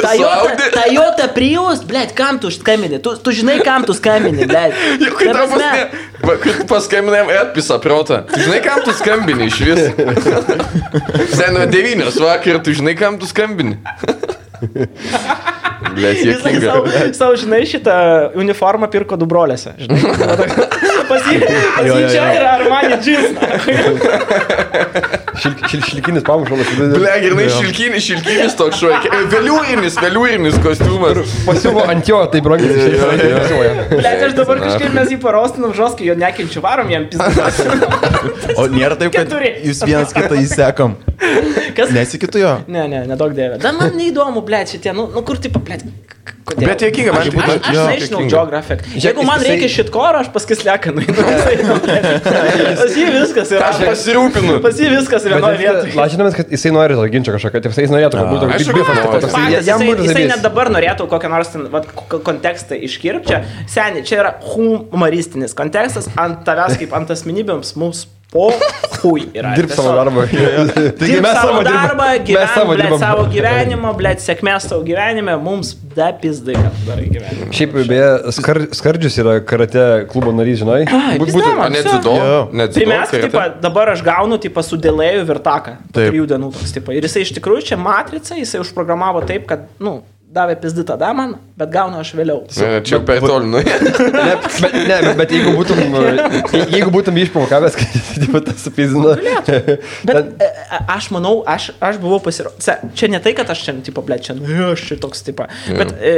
Toyota. Toyota Prius, blėt, kam tu skambini? Tu, tu žinai, kam tu skambini, blėt. Jau kai Ta tau prasme, pas- Va, kai tu paskambinai, atpisa protą. Tu žinai, kam tu skambini iš vis? Seno devynios vakar, tu žinai, kam tu skambini. Blet, Jisai savo, savo, žinai, šitą uniformą pirko du broliuose. Pas jį, pas jį čia yra Armani džins. Šil, šil, šilkinis pamušalas. Ble, grinai šilkinis, šilkinis toks šuo. Veliūrinis, veliūrinis kostiumas. Pasiuvo ant jo, tai brangiai išėjo. Blet, aš dabar kažkaip mes jį parostinam žoskai, jo nekenčiu, varom jam pizdas. O nėra taip, kad Keturi. jūs vienas kitą įsekam. Kas? Nesikitu jo. Ne, ne, nedaug dėvė. Da, man neįdomu, ble, šitie, nu, nu kur tipo, ble, kodėl? Bet juokinga, man Aš, tai būtų- aš, aš jo, nežinau juokinga. geografiją. Jeigu man reikia šit koro, aš paskui sleką nueinu. Pas jį viskas yra. Aš pasirūpinu. Pas jį viskas vienoje vietoje. Lažinamės, kad jisai nori to ginčio kažkokio, tai jis norėtų, kad būtų kaip bifas. Jam jisai, būtų jisai net dabar norėtų kokią nors ten, vat, ko- kontekstą iškirpti. Čia, seniai, čia yra humoristinis kontekstas, ant tavęs kaip ant asmenybėms mums po hui yra. Dirb savo darbą. Taigi mes savo darbą, mes gyvenam, savo blėt, savo gyvenimą, blėt, sėkmės savo gyvenime, mums da pizdai, kad darai gyvenimą. Šiaip, beje, skar, Skardžius yra karate klubo narys, žinai. Ai, Būt- pizda, būtų- man. O net dzido? Tai mes, tipo, dabar aš gaunu, tipo, sudėlėjų virtaką. Trijų dienų toks, tipo. Ir jisai iš tikrųjų čia matrica, jisai užprogramavo taip, kad, nu, davė pizdį tada man, bet gaunu aš vėliau. Ne, Čia jau per toli, nu. Ne, bet, ne, bet- bet jeigu būtum, je- jeigu būtum išprovokavęs, kad tas supizino. Bet e, e, aš manau, aš, aš buvau pasirodęs. Čia ne tai, kad aš čia, tipo, ble, čia, nu, aš čia toks, tipo. Bet e,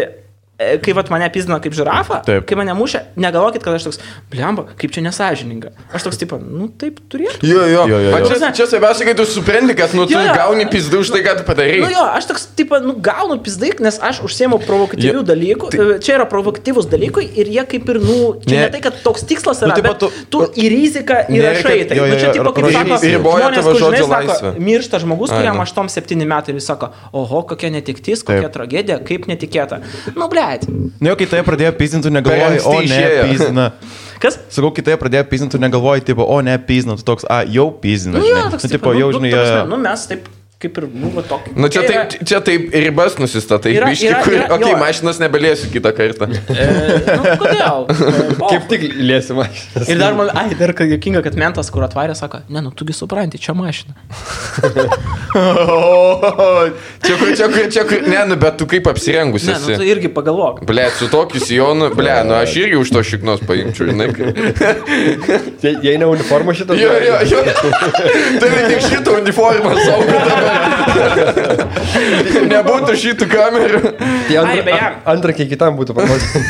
kai vat mane pizdino kaip žirafa, Taip. kai mane mušė, negalvokit, kad aš toks, blemba, kaip čia nesažininga. Aš toks, tipo, nu, taip turėtų. Jo, jo. Jo, jo, jo. Čia, čia svarbiausia, kai tu supranti, kad nu, tu Jo, jo. gauni pizdu už tai, ką tu padarai. Nu jo, aš toks, tipo, nu, gaunu pizdai, nes aš užsiemu provokatyvių dalykų. Tai... Čia yra provokatyvūs dalykai ir jie kaip ir, nu, čia ne, Ne. tai, kad toks tikslas yra, Nu, tipo, nu, bet tu, tu- į riziką Nereikia- įrašai. Tai, jo, nu, jo, čia jo, tipo, kaip sako, riboja žmonės, žodžio laisvę. miršta žmogus, kuriam nu. 8-7 metai ir sako, oho, kokia netiktis, kokia Taip. tragedija, kaip netikėta. Nu, blėt. Nu, jau kai tai pradėjo pizinti, anksti o ne, pizina. Kas? Sakau, kai tai pradėjo pizinti, tu negalvoji, tipo, o ne, pizina, tu toks, a, jau pizina. Nu, jo, žinai. toks, Nu, tipo, jau, žinai, jie- nu, mes taip kaip ir buvo tokį. Nu, čia taip, čia taip ribas nusistatai. Yra- Biški, yra- kur, yra- okei, jo. mašinas nebelėsiu kitą kartą. E, nu, kodėl? E, Kaip tik lėsima. Ir dar man, ai, dar kad jokinga, kad mentas, kur atvarė, sako, ne, nu tugi supranti, čia mašina. Čia kur, čia kur, čia kur, ne, nu, bet tu kaip apsirengusi Ne, nu esi. irgi pagalvok. Ble, su tokiu sijonu, ble, nu aš irgi už to šiknos paimčiau, žinai. Jei ne uniforma šitas. Jo, jo, jo. Tai tik šitą uniformą saugų dabar. Nebūtų šitų kamerų. Tai Ai, beje. antra, antra kiek kitam būtų paklausti.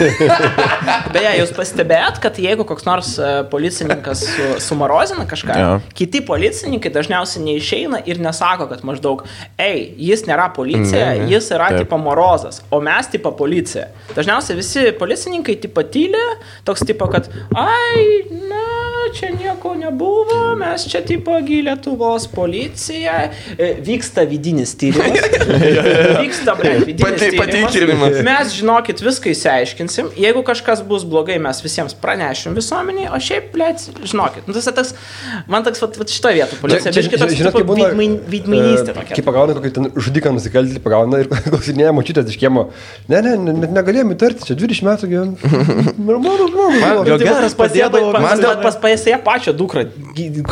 Beje, jūs pastebėjot, kad jeigu koks nors e, policininkas su, sumarozina kažką, Jo. kiti policininkai dažniausiai neišeina ir nesako, kad maždaug, ei, jis nėra policija, Ne, ne. jis yra Taip. tipo morozas, o mes tipo policija. Dažniausiai visi policininkai tipo tyli, toks tipo, kad, ai, na, čia nieko nebuvo, mes čia tipo Lietuvos policija, e, vyksta vidinis tyrimas. vyksta, ble, vidinis Pati- tyrimas. patikrinimas. Mes, žinokit, viską įsiaiškinsim. Jeigu kažkas bus blogai, mes visiems pranešim visuomeniai, o šiaip, blėt, žinokit. Nu, tas, tas, man toks, vat, vat šitoje vietoje policija. Čia- toks, žinot, kaip būna, veidmainystė e, tokia. Kai pagauna kokį ten žudiką nusikaltėlį, pagauna ir klausinėja močiutės iš kiemo. Ne, ne, ne, net negalėjome įtarti, čia 20 metų gyvenu. Normalus žmogus. buvo. geras padėdavo, man dėl- pas, pas ją pačią dukrą.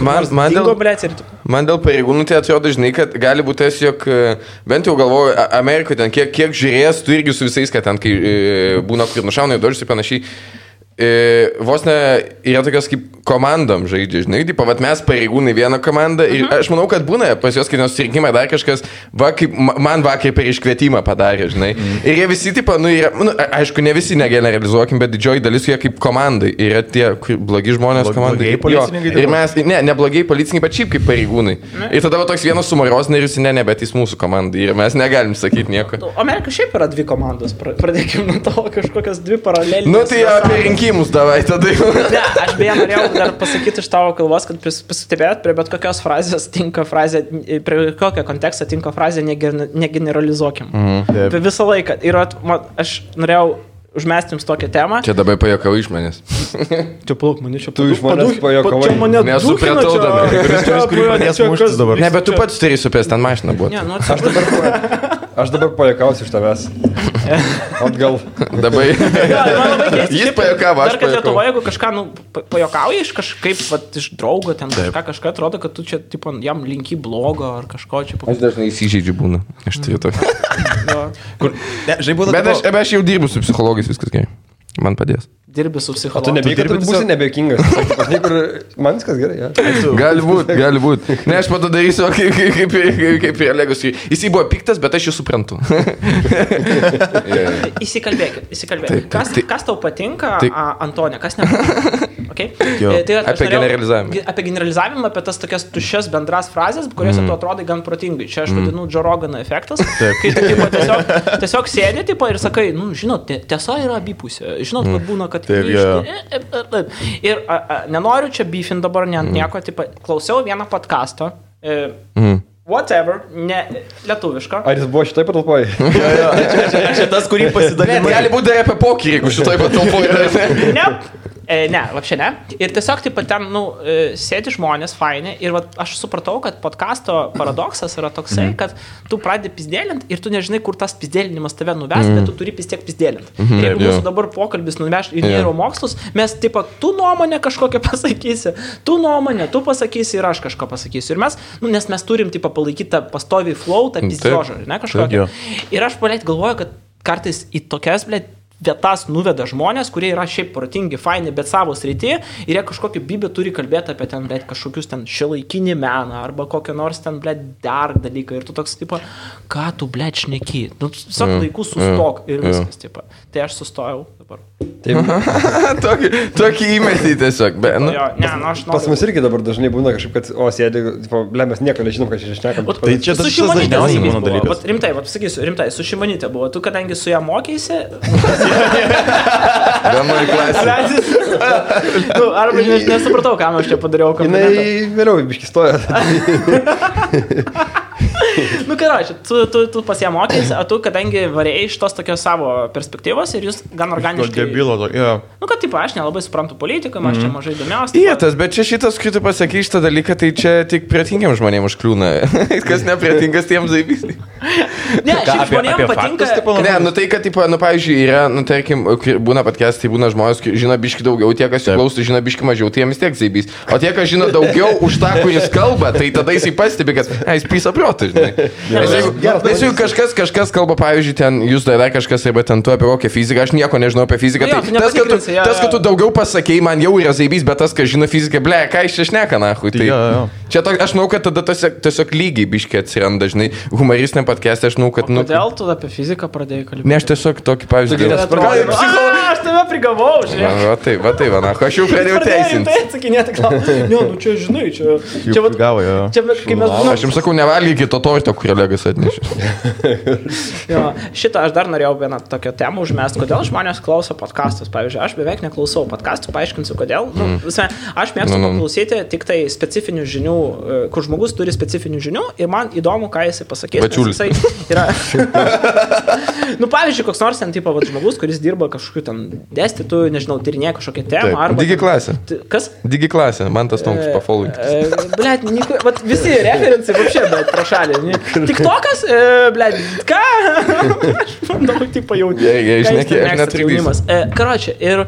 Man- man dėl- Dingo, blėt, ir... Man dėl pareigūnų tai atrodo, žinai, kad gali būti tas, jog e, bent jau galvoju, Amerikoje ten kiek, kiek žiūrės, tu irgi su visais, kad ten, kai e, būna, kur nušauna į dožius ir panašiai. Vos ne yra tokios kaip komandom žaidžia, žinai, tipo, vat mes pareigūnai vieną komandą ir Mhm. aš manau, kad būna pas juos, kai nors rinkimai dar kažkas, va, kaip ma- man vakar per iškvietimą padarė, žinai. Mhm. Ir jie visi, tipo, nu, yra, nu, aišku, ne visi negeneralizuokim, bet didžioji dalis jie kaip komandai yra tie blogi žmonės Blog- komandai. blogieji policininkai Jo, Ir mes, ne, ne blogiai policininkai, bet šiaip kaip pareigūnai. Ir tada va, toks vienas sumaros narius, ne, ne, bet jis mūsų komandai ir mes negalim sakyti nieko. Amerika šiaip yra dvi komandos. Pra- Pradėkime nuo to kažkokios dvi paralelinės. Nu tai apie pasaulių. Rinkimus davai tada. Ne, aš beje norėjau dar pasakyti iš tavo kalbos, kad pasistebėt prie bet kokios frazės tinka frazė, prie kokio konteksto tinka frazė negener- negeneralizuokim. Mhm. Taip. Visą laiką. Ir at, man, aš norėjau užmesti jums tokią temą. Čia dabar pajokau iš manęs. Čia plauk, mane čia Tu iš manęs pajuokavai. Čia mane Nesupratau dabar? Ne, bet tu pats turi supės, ten mašina buvo. Ne, nu, Aš dabar, aš dabar pajakausiu iš tavęs. Atgal. Dabar. Jis Šiaip, pajuokavo, aš Dar kad. Lietuvoje, jeigu kažką nu, pa- pajokauji iš kažkaip, vat, iš draugo, ten kažką, kažką atrodo, kad tu čia tipo, jam linki blogo ar kažko čia. Aš dažnai įsižeidžiu būna. Aš turiu tokį. Jo. Kur, ne, žinai, būtų Bet aš, bet aš jau dirbu su psichologais, viskas gerai. Man padės. Dirbi su Tu psichologu. nebijai, kad dirbi tu būsi niekur, man viskas gerai. Ja. Gali būti, gali būti. Ne, aš pato darysiu kaip, kaip, kaip, kaip, Legos. Jis buvo piktas, bet aš jį suprantu. yeah. Įsikalbėkit, įsikalbėkit. Taip, taip, Kas, taip. kas tau patinka, Taip. Antonė, kas nepatinka? Okay? Jo. E, tai Apie norėjau- generalizavimą. ge- Apie generalizavimą, apie tas tokias tuščias bendras frazes, kuriuose mm. tu atrodai gan protingai. Čia aš vadinu Joe Rogan efektas. Kai tu tipo, tiesiog, tiesiog sėdi tipo, ir sakai, nu, žinot, tie- tiesa yra abipusė. Žinot, kad būna, kad... Taip, iš- e, e, e. Ir a, a, nenoriu čia bifin dabar ne ant nieko, tipo, klausiau vieną podcastą. E, Mm. Whatever, ne lietuvišką. Ar jis buvo šitai patalpoje? Čia tas, kurį Net pasidalinai. gali būti apie pokį, jeigu šitoj patalpoje. Ne. E, ne, lapšė ne. Ir tiesiog taip pat ten, nu, e, sėdi žmonės, faini. Ir vat, aš supratau, kad podkasto paradoksas yra toksai, mm. kad tu pradedi pizdėlint ir tu nežinai, kur tas pizdėlinimas tave nuves, mm. bet tu turi vis tiek pizdėlint. Mm -hmm, jeigu jo. mūsų dabar pokalbis nuveš į neuromokslus, mes taip pat tu nuomonę kažkokią pasakysi, tu nuomonę, tu pasakysi ir aš kažką pasakysiu. Ir mes, nu, nes mes turim taip palaikyti tą pastovį flow, tą pizdėžą, ne kažkokią. Ir aš palėt galvoju, kad kartais į tokias, blėt, vietas nuveda žmonės, kurie yra šiaip protingi, faini, bet savo srity ir jie kažkokį bibę turi kalbėti apie ten, blėt, kažkokius ten šilaikinį meną arba kokią nors ten, blėt, dar dalyką. Ir tu toks, tipo, ką tu, blėt, šneki. Nu, tiesiog Mm, laiku sustok ir mm. viskas, tipo. Tai aš sustojau dabar. Taip. tokį, tokį įmetį tiesiog. Be, nu, Jo, ne, nu aš Pas noriu. mus irgi dabar dažnai būna kažkaip, kad, o, sėdi, mes nieko nežinom, ką čia šnekam. Vat- Tai čia tas- dažniausiai buvo. dalykas. Vat Rimtai, vat sakysiu, rimtai, su Šimonyte buvo. Tu kadangi su ją mokėsi, vienoj klasėje. nu, arba ne, nesupratau, ką aš čia padariau. kabinete. Jinai vėliau biškistoja. Nu, gerai, tu, tu, tu pas ją mokėsi, o tu, kadangi varėjai iš tos tokios savo perspektyvos ir jūs gan organiškai... Debilo, to- jo. Nu, kad, taip, aš nelabai suprantu politiką, man mm. čia mažai domiausi. Iya, tas, bet čia šitas, kai tu pasakai šitą dalyką, tai čia tik prietingiam žmonėms užkliūna. Kas neprietingas tiems zaibys. Ne, Ką, šiaip apie- žmonėms apie patinka... faktus, tipo, Ne, nu tai, kad, tipo, nu, pavyzdžiui, yra, nu, tarkim, būna podcastai, būna žmonės, žino biški daugiau, tie, kas jų klauso, žino biški mažiau, tai jiems tiek zaibys. O tie, kas žino daugiau už tą, kuris kalba, tai tada jisai pastebi, kad, ai, jis pysa protą, žinai. Nes jeigu, nes jeigu kažkas, kažkas kalba, pavyzdžiui, ten, jūs dar kažkas, arba ten tu apie kokią fiziką, aš nieko nežinau apie fiziką, Nu jo, tai tu tas, kad tu, nepatikrinsi, jo, tas, kad tu jo. daugiau pasakėjai, man jau yra zaibys, bet tas, kas žino fiziką, ble, ką iš čia šneka, na, hui. Tai Jo, jo. čia to, aš manau, kad tada tiesiog, tiesiog lygiai biški atsiranda, žinai, humoristinė podcast'e, aš manau, kad, nu, Kodėl tu apie fiziką pradėjai kalbėti? Ne, aš tiesiog tokį pavyzdį. Aš tave prigavau, žinai. Va, va tai, va tai, va, na, aš jau pradėjau teisinti. Tai atsakinėti klausimą. Ne, nu čia žinai, čia... Čia, vat- Gavo, jo. čia kai mes. Aš jums sakau, nevalgykite to norite, kur legas atnešė. jo, šitą aš dar norėjau vieną tokią temą užmest, kodėl žmonės klauso podcastus. Pavyzdžiui, aš beveik neklausau podcastų, paaiškinsiu kodėl. Nu, mm. visai, aš mėgstu nu, nu. klausyti tik tai specifinių žinių, e, kur žmogus turi specifinių žinių ir man įdomu, ką jisai pasakys. Pačiulis. Yra... nu, pavyzdžiui, koks nors ten tipo va, žmogus, kuris dirba kažkokiu ten dėstytu, nežinau, tyrinė kažkokią temą. Arba, Digi klasė. Kas? Digi klasė, man tas toms e, pafolai. E, Blet, visi referencijai, vapšė, bet pro šalį ne? Tik tokas, e, blet, ką? Aš. Gerai, gerai, ką jis šneki, ten aš netrikdysiu. jaunimas. E, Karočią, ir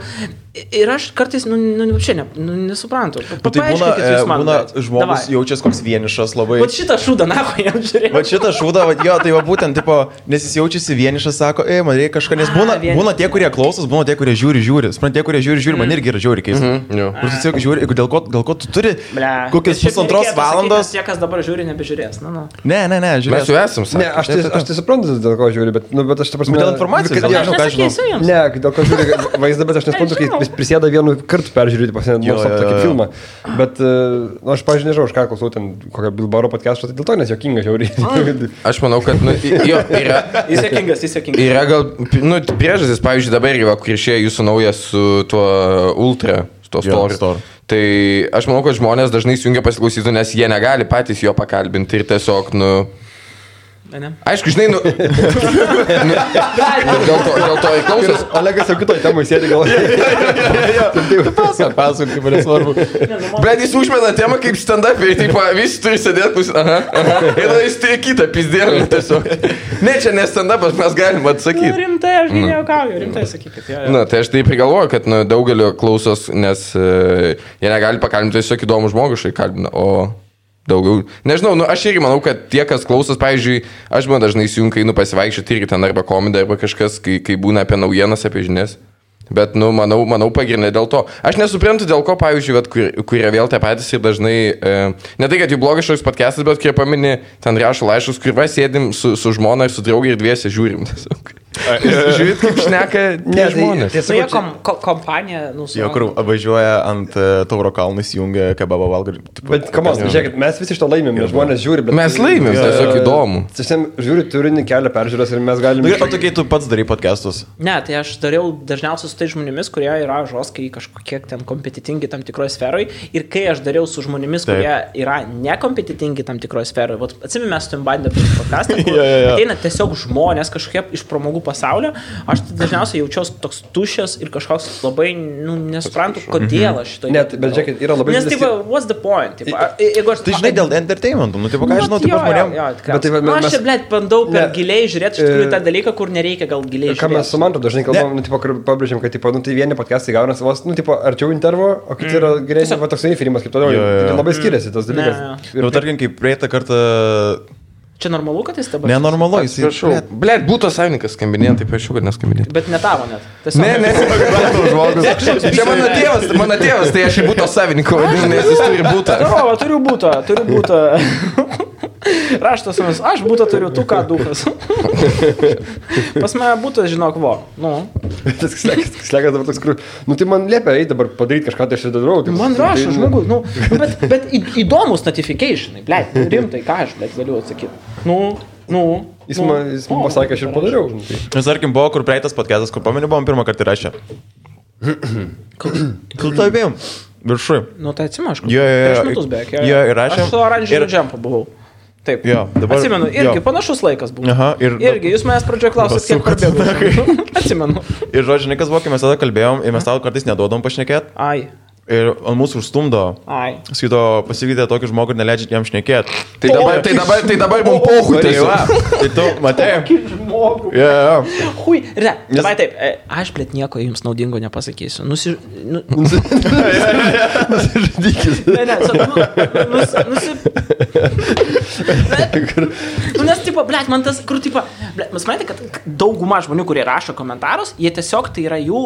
Ir aš kartais, nu, nu šiandien, nu, nesuprantu. Bet tai būna, e, man, būna blet. žmogus jaučiasi koks vienišas labai. Vat šitą šūdą, na, ko jam žiūrėjau. Va šitą šūdą, va, jo, tai va būtent, tipo, nes jis jaučiasi vienišas, sako, ei, man reikia kažką, nes A, būna, vienišas. būna tie, kurie klausos, būna tie, kurie žiūri, žiūri. Suprantate, tie, kurie žiūri, žiūri, man irgi yra žiūri keista. Mhm, jo. Ir tu tiesiog žiūri, dėl ko, dėl ko tu turi Ble. kokias Bet pusantros valandos. Tie, kas dabar žiūri, nebežiūrės. Nu, nu. Ne, ne, ne, žiūri. Mes jau esam, Ne, aš tai, aš tai suprantu, dėl ko žiūri, bet, nu, bet aš ta prasme... Bet dėl informacijos, jums. Ne, dėl ko žiūri vaizdą, bet aš nesuprantu, kai Vis prisėda vienu kartu peržiūrėti pas Jo, mane jo, tokį filmą. Bet, e, nu, aš, pažiūrėjau, nežinau, už ką klausau ten kokią Bilbaro podcast'ą, tai dėl to nes jokinga žiauriai. Aš manau, kad, nu, jo, yra, Jis jokingas, jis jokingas. yra gal, nu, priežastis, pavyzdžiui, dabar yra, kur išėjo jūsų naujas su tuo Ultra, su tuo Jo, story. Tai aš manau, kad žmonės dažnai jungia pasiklausyti, nes jie negali patys jo pakalbinti ir tiesiog, nu... Ne? Aišku, žinai, nu... nu dėl, to, dėl to ir klausos. Olegas jau kitoj temai sėdi gal. Pasakok, pasakok, kaip yra svarbu. Bet jis užmena temą kaip stand-up ir taip, visi turi sėdėti klausyti. Aha, aha. Ir tada jis turi kitą pizdėlį tiesiog. Ne, čia ne stand-upas, mes galim Nu, atsakyti. rimtai, aš nejuokauju, rimtai sakykit. Jo, jo. Na, tai aš taip prigalvoju, kad nu, daugelio klausos, nes uh, jie negali pakalbinti tiesiog įdomų žmogų, šai kalbina, o daugiau. Nežinau, nu, aš irgi manau, kad tie, kas klausos, pavyzdžiui, aš man dažnai įjungiu, einu pasivaikščioti irgi ten arba komedą, arba kažkas, kai, kai būna apie naujienas, apie žinias. Bet, nu, manau, manau pagrindė dėl to. Aš nesuprantu, dėl ko, pavyzdžiui, vat, kur, kurie vėl tie patys ir dažnai, e, ne tai, kad jų blogas šis podcastas, bet kurie pamini, ten rašo laiškus, kur va sėdim su, su žmona ir su draugai ir dviese žiūrim. Tiesiog. Žiūrėt, kaip šneka Ne, tai žmonės. Nu, tiesiog jie čia- kom, ko, kompanija, nu, su... Jo, kur važiuoja ant e, Tauro kalnų, įsijungia kebabą valgo. tipo, Bet, kamas, žiūrėkit, mes visi iš to laimėm, nes žmonės žiūri, bet... Mes laimėm, Jo, tiesiog įdomu. Tiesiog žiūri turinį kelią peržiūras ir mes Nu, galime... gerai, o tokiai tu pats darai podcastus. Ne, tai aš dariau dažniausiai su tai žmonėmis, kurie yra žoskai kažkokie ten kompetitingi tam tikroje sferoje. Ir kai aš dariau su žmonėmis, Taip. kurie yra nekompetitingi tam tikroje sferoje, vat atsimime, mes tu bandė prieš podcastą, kur Jo, jo, jo. ateina tiesiog žmonės kažkokie iš pramogų pasaulio, aš dažniausiai jaučiausi toks tušęs ir kažkoks labai, nu, nesuprantu, kodėl aš šito. Ne, tai- bet žiūrėkit, yra labai Nes, tipo, what's the point? Tipo, jeigu aš... Tai žinai, dėl entertainmento, nu, tipo, ką aš žinau, tipo, žmonėm. Bet tai nu, aš mes- čia, blėt, bandau per Ne, giliai žiūrėti iš tikrųjų e, tą dalyką, kur nereikia gal giliai Ką mes žiūrėti. su Mantu dažnai kalbam, nu, tipo, pabrėžiam, kad, tipo, nu, tai vieni podcastai gaunasi vos, nu, tipo, arčiau intervo, o kiti yra geresnis, va, toksai filmas, kaip toliau. Tai labai skiriasi tas dalykas. Ir tarkim, kaip praeitą kartą Čia normalu, kad jis dabar... nenormalu, jis Prašau. Blet, būtų savininkas skambinėjant, tai prašau, kad neskambinėtų. Bet ne tavo net. Tiesiog. Ne, ne, čia mano tėvas, mano tėvas, tai aš į būto savininko vadinu, nes jis turi būtą. Turiu būtą, turiu būtą. Raštas mums, aš būtą turiu, tu ką duhas. Pas mane būtas, žinok, vo. Nu, Tas slegas dabar toks, kur, nu, tai man liepia eiti dabar padaryti kažką, tai aš ir darau. Tai, man rašo tai, žmogus, nu, nu, bet, bet įdomus notifikationai, ble, rimtai, ką aš, ble, galiu atsakyti. Nu, nu. Jis nu. man, jis man pasakė, aš ir padariau. nu, Tai. Nes tarkim, buvo, kur praeitas podcastas, kur pameni, buvom pirmą kartą įrašę. Kaltabėjom. Viršui. Nu, tai atsimašku. Jo, jo, jo. Prieš metus beveik. Jo, ir rašėm. Aš su oranžiniu džempu buvau. Taip. Jo, dabar- Atsimenu, irgi jo. panašus laikas buvo. Aha, ir- Irgi, jūs manęs pradžioje klausėte, kiek prabėgo. Atsimenu. Ir žodžiu, žinai, kas buvo, kai mes tada kalbėjom, ir mes tau kartais neduodam pašnekėti. Ai, Ir ant mūsų užstumdo. ai. Skaito, pasikvietė tokį žmogų ir neleidžia jam šnekėti. Tai dabar, tai dabar, tai dabar mums pohui Tai tai tu, matai? Žmogų. Jo, jo. Hui, ne, Nes- davai taip, e, aš, blėt, nieko jums naudingo nepasakysiu. Nusi... Nu, ne, ne, sa- nu, nus, nusi... Nu, nes, tipo, blėt, man tas, kur, tipo, blėt, mes matėte, kad dauguma žmonių, kurie rašo komentarus, jie tiesiog tai yra jų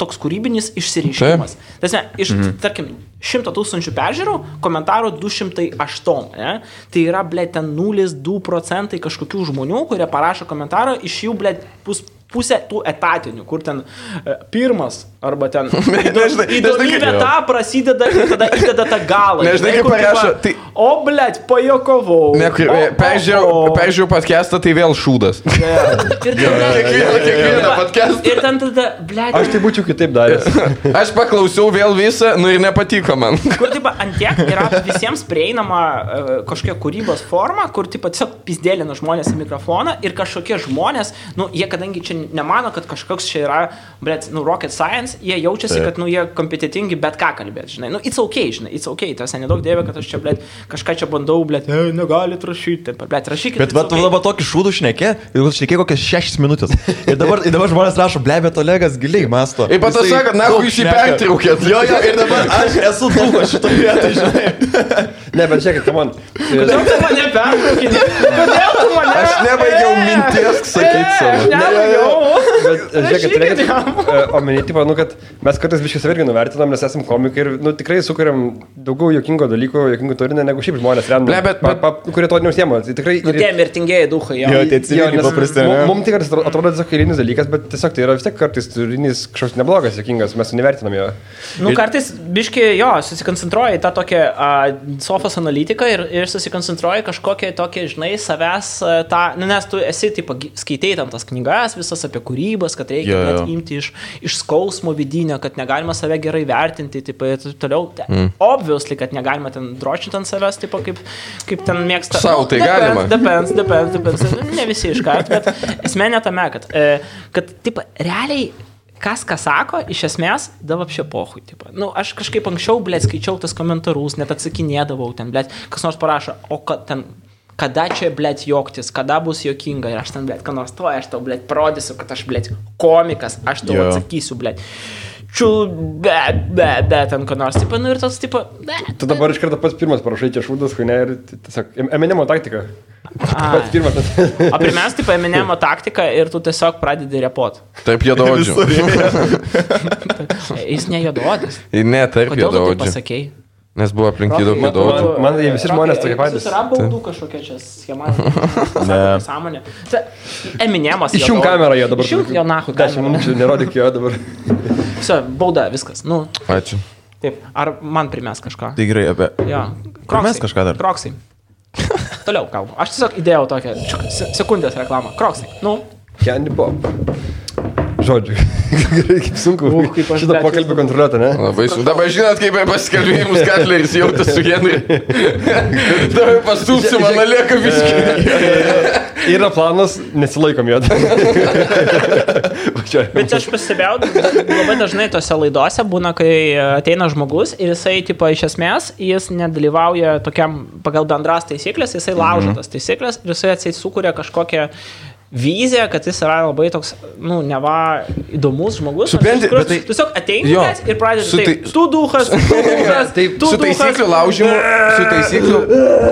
toks kūrybinis išsireiškimas. Tasme, iš, mhm. tarkim, 100 tūkstančių peržiūrų, komentarų 208, ne? Tai yra, blėt, ten 0,2 procentai kažkokių žmonių, kurie parašo komentarą, iš jų, blėt, bus pusė tų etatinių, kur ten e, pirmas arba ten Nežinai, įdomybė nežinai, ta prasideda ir tada įdeda tą galą. Nežinai, Žinai, kaip parašo, tai- O, blėt, pajokovau. O, peržiūrėjau, podcastą, tai vėl šūdas. Kiekvieną, podcastą. ir ten tada, blėt, Aš tai būčiau kitaip daręs. Aš paklausiau vėl visą, nu ir nepatiko man. Kur, taip, antiek yra visiems prieinama uh, kažkokia kūrybos forma, kur, taip, tiesiog pizdėlina žmonės į mikrofoną ir kažkokie žmonės, nu, jie kadangi čia nemano, kad kažkoks čia yra, bet, nu, rocket science, jie jaučiasi, Taip. kad, nu, jie kompetitingi bet ką kalbėti, žinai. Nu, it's ok, žinai, it's ok, tas nedaug dievė, kad aš čia, bet, kažką čia bandau, blėt, e, negalit rašyti, blėt, rašykit. Bet va, tu dabar tokį šūdų šnekė, ir tu šnekė kokias šešias minutės. Ir dabar, ir dabar žmonės rašo, ble, bet Olegas giliai masto. Ir Jisai sako, na, jūs šneka. pertraukėt. Jo, jo, ir dabar aš esu dūmas šitoje vietoje, žinai. Ne, bet žiūrėkit, man. Kodėl tu mane pertraukinė? Kodėl tu mane? Aš nebaigiau minties sakyti savo. Nebaigiau. Bet žiūrėkit, turėkit e, omeny, tipo, nu, kad mes kartais biškis irgi nuvertinam, nes esame komikai ir nu, tikrai sukuriam daugiau jokingo dalykų, jokingo turinio, negu šiaip žmonės, Ble, bet- pa, pa, kurie to neusiema. Tai tikrai... Nu, tie mirtingieji duhai, jo. Jo, tie civiliai paprasti, ne? Mums tikrai atro- atrodo tiesiog eilinis dalykas, bet tiesiog tai yra vis tiek kartais turinys kažkoks neblogas, jokingas, mes nevertinam jo. Nu, kartais, biški, jo, susikoncentruoji tą tokią uh, sofos analitiką ir, ir susikoncentruoji kažkokią tokią, žinai, savęs, uh, tą, nu, nes tu esi, taip, skaitėjai tam tas knygas, visas apie kūrybas, kad reikia jo. net imti iš, iš skausmo vidinio, kad negalima save gerai vertinti, taip, ir toliau. Mm. Obviously, kad negalima ten dročinti ant savęs, taip, kaip, kaip ten mėgsta. Sau tai depends, galima. Depends, depends, depends. Ne visi iš karto, bet esmė ne tame, kad, e, kad taip, realiai kas ką sako, iš esmės, dabar šio pohui. Tipo. Nu, aš kažkaip anksčiau, blėt, skaičiau tas komentarus, net atsakinėdavau ten, blėt, kas nors parašo, o kad ten, kada čia, blėt, joktis, kada bus jokinga ir aš ten, blėt, ką nors to, aš tau, blėt, parodysiu, kad aš, blėt, komikas, aš tau Jo. atsakysiu, blėt. Čiu, be, be, be, ten, ką nors, tipo, nu ir tas, tipo, be. Tu dabar iš karto pats pirmas parašai čia šūdas, kai ne, ir tiesiog eminimo taktika. Pats pirmas. O pirmiausia, tipo, eminemo taktika ir tu tiesiog pradedi repot. Taip jie daudžiu. Jis ne juododis. Ne, taip jie Kodėl tu pasakėjai? Nes buvo aplink jį daug Man, juododžių. man, man jie visi žmonės tokie patys. Tai yra baudų kažkokia čia schema. Ne. Sąmonė. Tai Eminemas. Išjung kamerą jie dabar. Išjung jo nahu. 10 minučių, nerodyk jo dabar. Visą, bauda, viskas. Nu, Ačiū. taip. Ar man primės kažką? Tai gerai, apie... Jo. Primės kažką dar? Kroksai. Toliau kalbu. Aš tiesiog įdėjau tokią sekundės reklamą. Kroksai. Nu, Candy Pop. Žodžiu, kaip sunku Uch, kaip šitą pokalbį kontroliuoti, ne? Labai sunku. Dabar žinot, kaip pasikalbėjimus Katleris jautėsi su Henry. Dabar pastūpsiu, man lieka viską. Yra planas, nesilaikom jo. Bet aš pastebėjau, labai dažnai tose laidose būna, kai ateina žmogus ir jisai, tipo, iš esmės, jis nedalyvauja tokiam pagal bendras taisyklės, jisai laužo tas taisyklės ir jisai atseit sukuria kažkokią viziją, kad jis yra labai toks, nu, neva įdomus žmogus. Supranti, bet tai- Tiesiog ateini Jo. ir pradedi Su taip, tai- tu duhas, tu duhas, Taip, tu Su taisyklių laužimu, su taisyklių,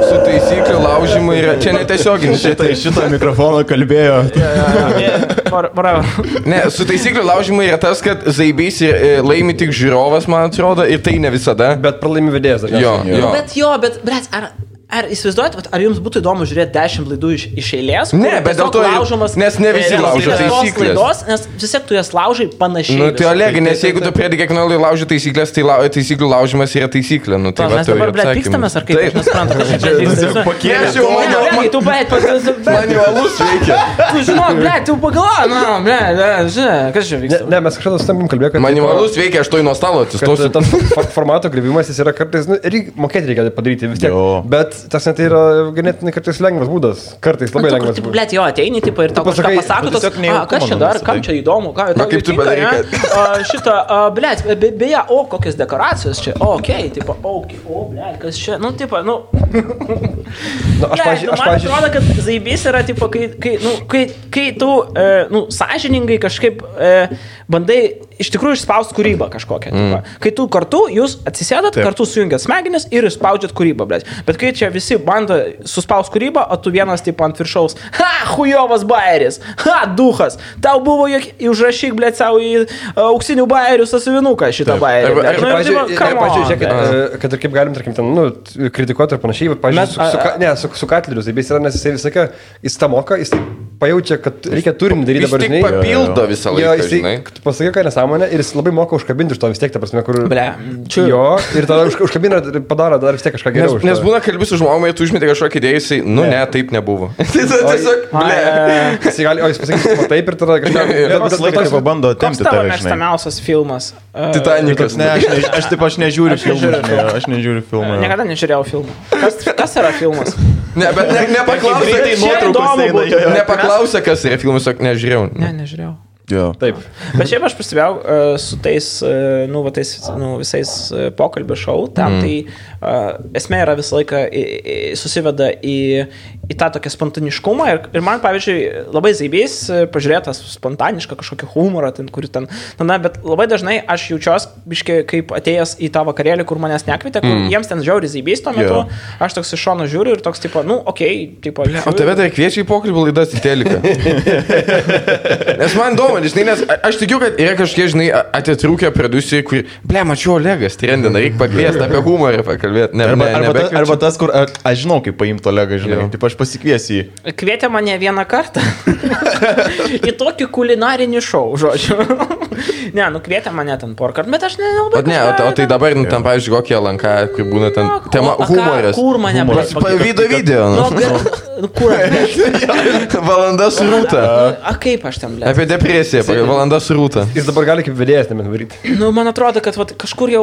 su taisyklių laužimu yra, čia netiesioginis. Šitą iš šito mikrofono kalbėjo. Var- var- Ne, su taisyklių laužimu yra tas, kad zaibys ir e, laimi tik žiūrovas, man atrodo, ir tai ne visada. Bet pralaimi vedėjas. Jo, jo. Bet jo, bet, blėt, ar, ar įsivaizduojat, ar jums būtų įdomu žiūrėti dešimt laidų iš, iš eilės? Ne, bet dėl to laužomas, nes ne visi laužo taisyklės. Laidos, nes vis tiek tu jas laužai panašiai. Nu, tai. Olegai, nes jeigu tu pradedi kiekvieną laidą laužyti taisyklės, tai lau, taisyklių laužimas yra taisyklė. Nu, tai Tai va, mes dabar, atsakymas. pykstamės, ar kaip? Taip. nesuprantu, kas čia vyksta. pakėlė jau Ne, manau, Olegai, tu, bet, bet, man jau alus veikia. tu žinok, blėt, tu pagalvoji, na, blėt, žinai, kas čia vyksta. ne, mes kažkada su tam kalbėjome, kad... Man jau alus veikia, aš to į nuo stalo kad atsistosiu. tas for- formato gribimas jis yra kartais, nu, mokėti reikia padaryti vis tiek. Bet tas net yra ganėtinai kartais lengvas būdas. Kartais labai lengvas būdas. blėt, jo, ateini, tipo, ir tau pasakai, pasako, tiesiog a, kas čia dar, kam tai. čia įdomu, ką, tau kaip tu A, Šitą, blėt, be, beje, o, kokios dekoracijos čia, o, okei, okay, tipo, o, okay, o, blėt, kas čia, nu, tipo, nu, Nu, aš, pažiūrėjau, nu, man atrodo, kad zaibys yra, tipo, kai, kai, nu, kai, kai tu, e, nu, sąžiningai kažkaip e, bandai iš tikrųjų išspausti kūrybą kažkokią. Mm. Kai tu kartu, jūs atsisėdat, Taip. kartu sujungiat smegenis ir išspaudžiat kūrybą, blėt. Bet kai čia visi bando suspausti kūrybą, o tu vienas, tipo, ant viršaus, ha, hujovas bairis, ha, duhas, tau buvo, jog, užrašyk, blėt, savo į uh, auksinių bairių sąsivinuką šitą bairį. Arba- blet. arba, Nu, pažiūrėjau, tipo, come on, pažiūrėjau, žiūrėkit, blet. e, kad ir kaip galim, tarkim, ten, nu, kritikuoti ir panašiai, bet, pažiūrėjau, su, su, ka- ne, su, su Katleriu, tai jis yra, nes jisai visą, jis tą moka, jis pajaučia, kad reikia turinį daryti Jis dabar, žinai. papildo visą Jo, laiką, jisai, žinai. tu pasakai, ką nesąmonę ir jis labai moka užkabinti iš to vis tiek, ta prasme, kur... Ble, čia- Jo, ir tada už, užkabina ir padaro dar vis tiek kažką Nes, geriau. nes to. būna kalbi su žmogumi, tu užmeti kažkokį idėją, jisai, nu ne, taip nebuvo. tai tada tiesiog, ble. Jisai gali, o jis pasakys, "O taip ir tada kažką... Jo, jo, jo. Bet- Visą bet- laiką bet- tipo bando Koks atimti tave, žinai. mėgstamiausias filmas? Titanikas. Ne, aš, taip aš nežiūriu filmų, aš nežiūriu filmų. Niekada nežiūrėjau filmų. Kas, kas yra filmas? Ne, bet nepaklausė, kas yra filmas, nežiūrėjau. Ne, nežiūrėjau. Jo. Taip. Bet šiaip aš pastebėjau uh, su tais, uh, nu, va, tais nu, visais uh, pokalbio šou, tam mm. tai uh, esmė yra visą laiką į, į, susiveda į, į tą tokią spontaniškumą ir, ir man, pavyzdžiui, labai zaibys pažiūrėtas spontanišką kažkokį humorą, ten, kur ten, na, na, bet labai dažnai aš jaučiuosi, biškai, kaip atėjęs į tą vakarėlį, kur manęs nekvietė, kur mm. jiems ten žiauri zaibys tuo metu, Jo. aš toks iš šono žiūriu ir toks, tipo, nu, okei, okay, tipo, O tave tai kviečia į pokalbį laidas į teliką. nes man įdomu, žinai, nes aš tikiu, kad yra kažkiek, žinai, atitrūkę produceriai, kur, ble, mačiau Olegas, trendina, reikia pakviesti apie humorą pakalbėti. Ne, Arba, ne, arba, ta, arba tas, kur a, aš žinau, kaip paimti Olegą, žinai. Jo. Taip aš pasikviesiu jį. Kvietė mane vieną kartą į tokį kulinarinį šou, žodžiu. ne, nu kvietė mane ten porą kartų, bet aš nelabai. O ne, o, o tai dabar, nu, ten, pavyzdžiui, kokie lanka, kur būna ten tema humoras. Kur mane pakvietė? Pavydo video. Nu, nu, kur? Valanda su rūta. A kaip aš ten, ble? Apie depresiją, pagal valanda su rūta. Jis dabar gali kaip vedėjas ten varyti. Nu, man atrodo, kad vat, kažkur jau,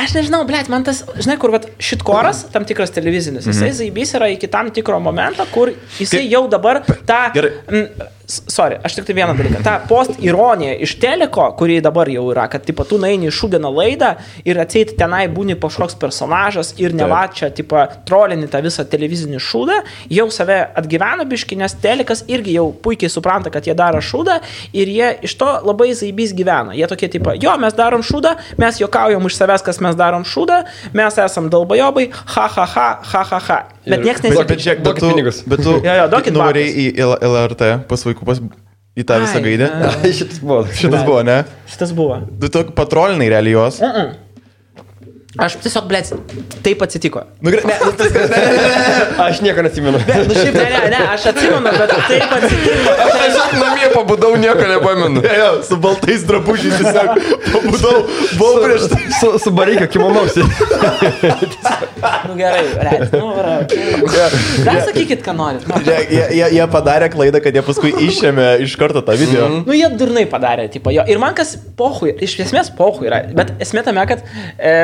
aš nežinau, ble, man tas, žinai, kur vat, šitkoras, tam tikras televizinis, jisai zaibys yra iki tam tikro momento, kur jisai jau dabar tą... Gerai. Mm, s- Sorry, aš tik tai vieną dalyką. Ta post-ironija iš teliko, kuri dabar jau yra, kad, tipo, tu naini į šūdieną laidą ir atseit tenai būni kažkoks personažas ir ne va čia, tipo, trolini tą visą televizinį šūdą, jau save atgyvena biški, nes telikas irgi jau puikiai supranta, kad jie daro šūdą ir jie iš to labai zaibys gyvena. Jie tokie, tipo, jo, mes darom šūdą, mes juokaujam iš savęs, kas mes darom šūdą, mes esam dalbajobai, ha, ha, ha, ha, ha, ha. Bet niekas Bet, nesipyko. bet, žiūrėk, bet Duokit tu, pinigus. bet tu Jo, jo, babkes. į LRT pas vaikų, pas, į tą visą Ai, gaidę. Šitas buvo. Šitas buvo, ne? Šitas buvo. Tu tokie patrolinai realiai jos. Aš tiesiog, blėt, taip atsitiko. Nu, gerai, ne, ne, ne, ne, ne. Aš nieko neatsimenu. Nu, šiaip, ne, ne, ne, aš atsimenu, bet taip atsitiko. Aš tiesiog namie pabudau, nieko nepamenu. Ne, jo, su baltais drabužiais tiesiog pabudau, buvau prieš tai. Su, su bareikio kimonausi. Nu gerai, blėt, nu, vara. Dar sakykit, ką norit. Žiūrėk, Jie, jie, jie padarė klaidą, kad jie paskui išėmė iš karto tą video. Mm. Nu, jie durnai padarė, tipo, jo. Ir man kas pohui, iš esmės pohui yra, bet esmė tame, kad, e,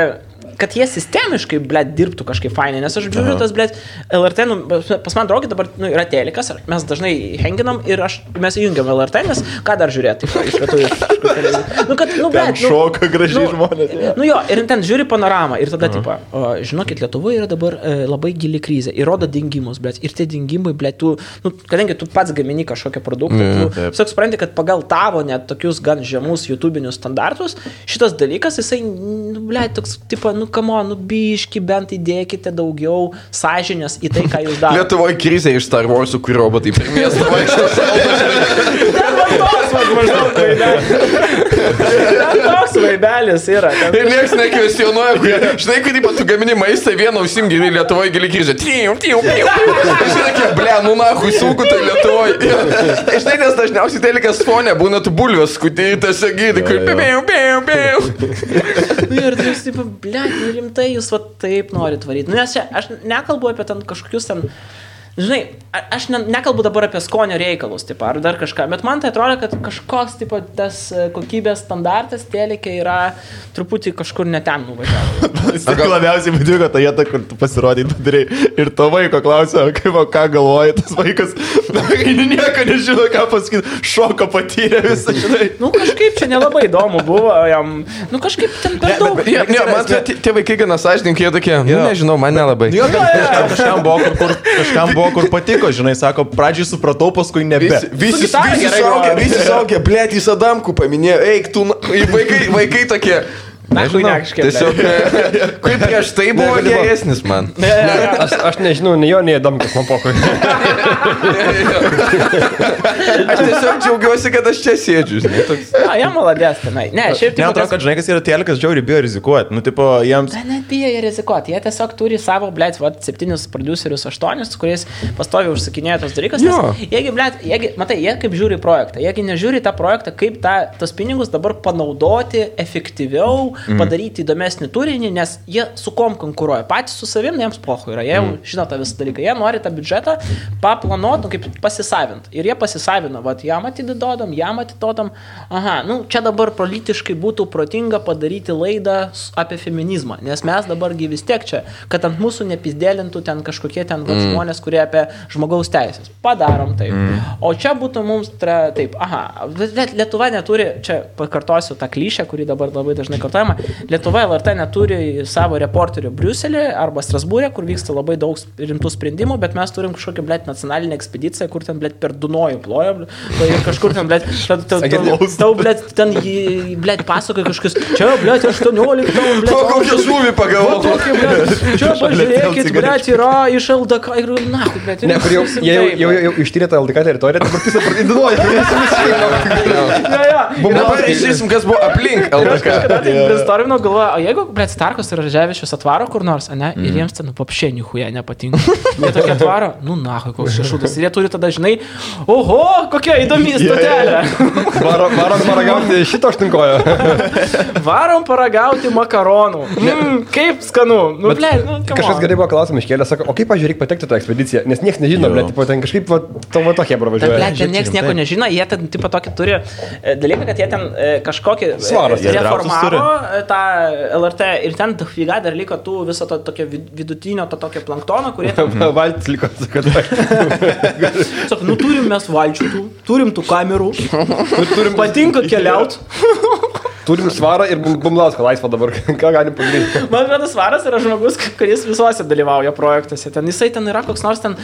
kad jie sistemiškai, ble, dirbtų kažkaip fainai, nes aš žiūriu tas, ble, LRT, nu, pas man draugė dabar nu, yra telikas, mes dažnai henginam ir aš, mes įjungiam LRT, nes ką dar žiūrėti, tipo, iš lietuvių. Nu, kad, nu, ble, Ten šoka gražiai nu, žmonės, jo. Nu jo, ir ten žiūri panoramą ir tada, tipo, o, žinokit, Lietuvoje yra dabar e, labai gili krizė ir rodo dingimus, ble, ir tie dingimai, ble, tu, nu, kadangi tu pats gamini kažkokią produktą, tu taip. tiesiog supranti, kad pagal tavo net tokius gan žemus YouTube'inius standartus, šitas dalykas, jisai, nu, ble, toks, tipo, nu, kamo, nu, biški, bent įdėkite daugiau sąžinės į tai, ką jūs darote. Lietuvoje krizė iš Star Wars'ų, kur robotai per miestą vaikšto. Ten va, maždaug vaibelis. Ten toks vaibelis yra. Ten... Ir niekas nekvestionuoja, kurie, žinai, kai taip pat tu gamini maistą vieną ausim gili Lietuvoje gili krizė. Trijų, trijų, trijų. Žinai, kiek, ble, nu nahui, sunku tai Lietuvoje. Žinai, nes dažniausiai telikas fonė būna tu bulvės skutytas, gydai, kur bėjau, bėjau, bėjau. Nu Ir tu esi, ble, rimtai jūs va taip norit varyti. Nu, nes čia aš nekalbu apie ten kažkokius ten, žinai, aš ne, nekalbu dabar apie skonio reikalus, tipo, ar dar kažką, bet man tai atrodo, kad kažkoks, tipo, tas e, kokybės standartas telikė yra truputį kažkur neten nuvažiavęs. Tiek labiausiai patiko ta vieta, kur tu pasirodai padarai. Ir to vaiko klausia, kaip, o ką galvoja tas vaikas. Nieko nežino, ką pasakyti. Šoko patyrė visą, žinai. Nu kažkaip čia nelabai įdomu buvo jam, nu kažkaip ten per daug. Ne, ne, man tie, tie vaikai gana sąžininkai, jie tokie, nu, Jo. nežinau, man nelabai. Jo, kažkam, kažkam, buvo, kur, kur, kažkam buvo, kur patiko, žinai, sako, pradžiai supratau, paskui nebe. Visi, visi, visi saugia, groja. visi saugia, blėt, į Sadamkų paminėjo, eik tu, vaikai, vaikai tokie. Nežinau, tiesiog, e, kaip prieš tai buvo dabar- geresnis man. Ne, ne, ne. Aš, aš nežinau, nei jo, nei Adamkas man pokoj. Aš tiesiog džiaugiuosi, kad aš čia sėdžiu, žinai, toks. A, jie maladės tenai. Ne, šiaip Ne, tipo, atrodo, kad žinai, kas yra telikas, žiauri bijo rizikuoti. Nu, tipo, jiems... Ne, net bijo rizikuoti. Jie tiesiog turi savo, blėt, vat, septynis producerius, aštuonis, kuriais pastovi užsakinėja tos dalykus. Jiegi, blėt, jiegi, matai, jie kaip žiūri projektą. Jiegi nežiūri tą projektą, kaip tą, tos pinigus dabar panaudoti efektyviau, mm. padaryti įdomesnį turinį, nes jie su kom konkuruoja. Patys su savim, jiems pohu yra, jie jau mm. žino tą visą dalyką, jie nori tą biudžetą paplanuoti, nu, kaip pasisavinti. Ir jie pasisavino, va, jam atidodam, jam atidodam. Aha, nu, čia dabar politiškai būtų protinga padaryti laidą apie feminizmą, nes mes dabargi vis tiek čia, kad ant mūsų nepizdėlintų ten kažkokie ten mm. žmonės, kurie apie žmogaus teisės. Padarom taip. Mm. O čia būtų mums tra, taip, aha, Lietuva neturi, čia pakartosiu tą klišę, kurį dabar labai dažnai kartojama, Lietuva LRT neturi savo reporterių Briuselį arba Strasbūrė, kur vyksta labai daug rimtų sprendimų, bet mes turim kažkokią, blėt, nacionalinę ekspediciją, kur ten, blėt, per Dunojų ploja, blet, ir kažkur ten, blėt, tau, tau, tau, tau, blėt, ten, blėt, pasakoja kažkas, čia, blėt, 18, blėt, O kokią žuvį Va pagavau? Čia pažiūrėkit, blėt, yra iš LDK ir, na, blėt, Ne, kur jau, jau, jau, jau, ištyrė tą LDK teritoriją, dabar pusę. Ja, ja. Dabar išsiaisim, kas buvo aplink LDK. Brainstorminau, galvoju, o jeigu, blėt, Starkos ir Ževičius atvaro kur nors, ne, ir jiems ten, papšė, nihuja nepatinka. Jie tokie atvaro, nu, na, koks šešudas. Ir jie turi tada, žinai, oho, kokia įdomi stotelė. Varom, varom paragauti šito aštunkojo. Varom paragauti makaronų. Mm, kaip skanu. Nu, blėt, nu, Kažkas gerai buvo klausimas iškėlė, sako, o kaip, pažiūrėk, patekti tą ekspediciją, nes niekas nežino, bet tipo, ten kažkaip va, tavo tokie pravažiuoja. ble, ten niekas nieko nežino, jie ten tipo tokį turi e, dalyką, kad jie ten e, kažkokį e, Svaras. Reformavo tą LRT ir ten dafiga dar liko tų viso to tokio vid- vidutinio, to tokio planktono, kurie ten, Valtis liko, kad sako, nu turim mes valčių, tų, turim tų kamerų, turim patinka keliauti. turim svarą ir bum- bumlauską laisvą dabar. Ką galim padaryti? Man atrodo, svaras yra žmogus, kuris visuose dalyvauja projektuose. Ten jisai ten yra koks nors ten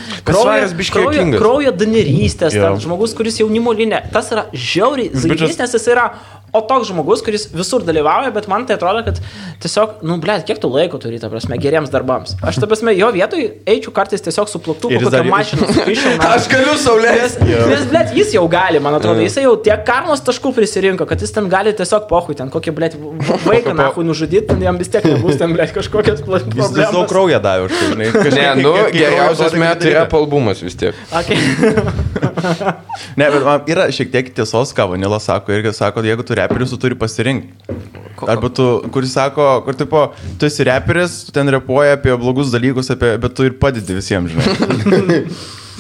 kraujo, danerystės, žmogus, kuris jaunimo linė. Tas yra žiauriai zaibys, nes jis yra O toks žmogus, kuris visur dalyvauja, bet man tai atrodo, kad tiesiog, nu, ble, kiek tu laiko turi, ta prasme, geriems darbams. Aš, ta prasme, jo vietoj eičiau kartais tiesiog su plaktu, Ir jis kokią dar- mašiną sukišiau. Aš galiu Nes, saulės. nes ble, jis jau gali, man atrodo, jis jau tiek karmos taškų prisirinko, kad jis ten gali tiesiog pohui, ten kokį, ble, vaiką nahui nužudyti, ten jam vis tiek nebus ten, ble, kažkokios pla- Jis vis daug kraują davė už tai, žinai. Ne, nu, geriausias kraują metų yra dalyką. albumas vis tiek. Okay. Ne, bet man yra šiek tiek tiesos, ką Vanila sako, irgi sako, jeigu tu reperius, tu turi pasirinkti. Arba tu, kuris sako, kur tipo, tu esi reperis, tu ten repuoji apie blogus dalykus, apie, bet tu ir padedi visiems, žinai.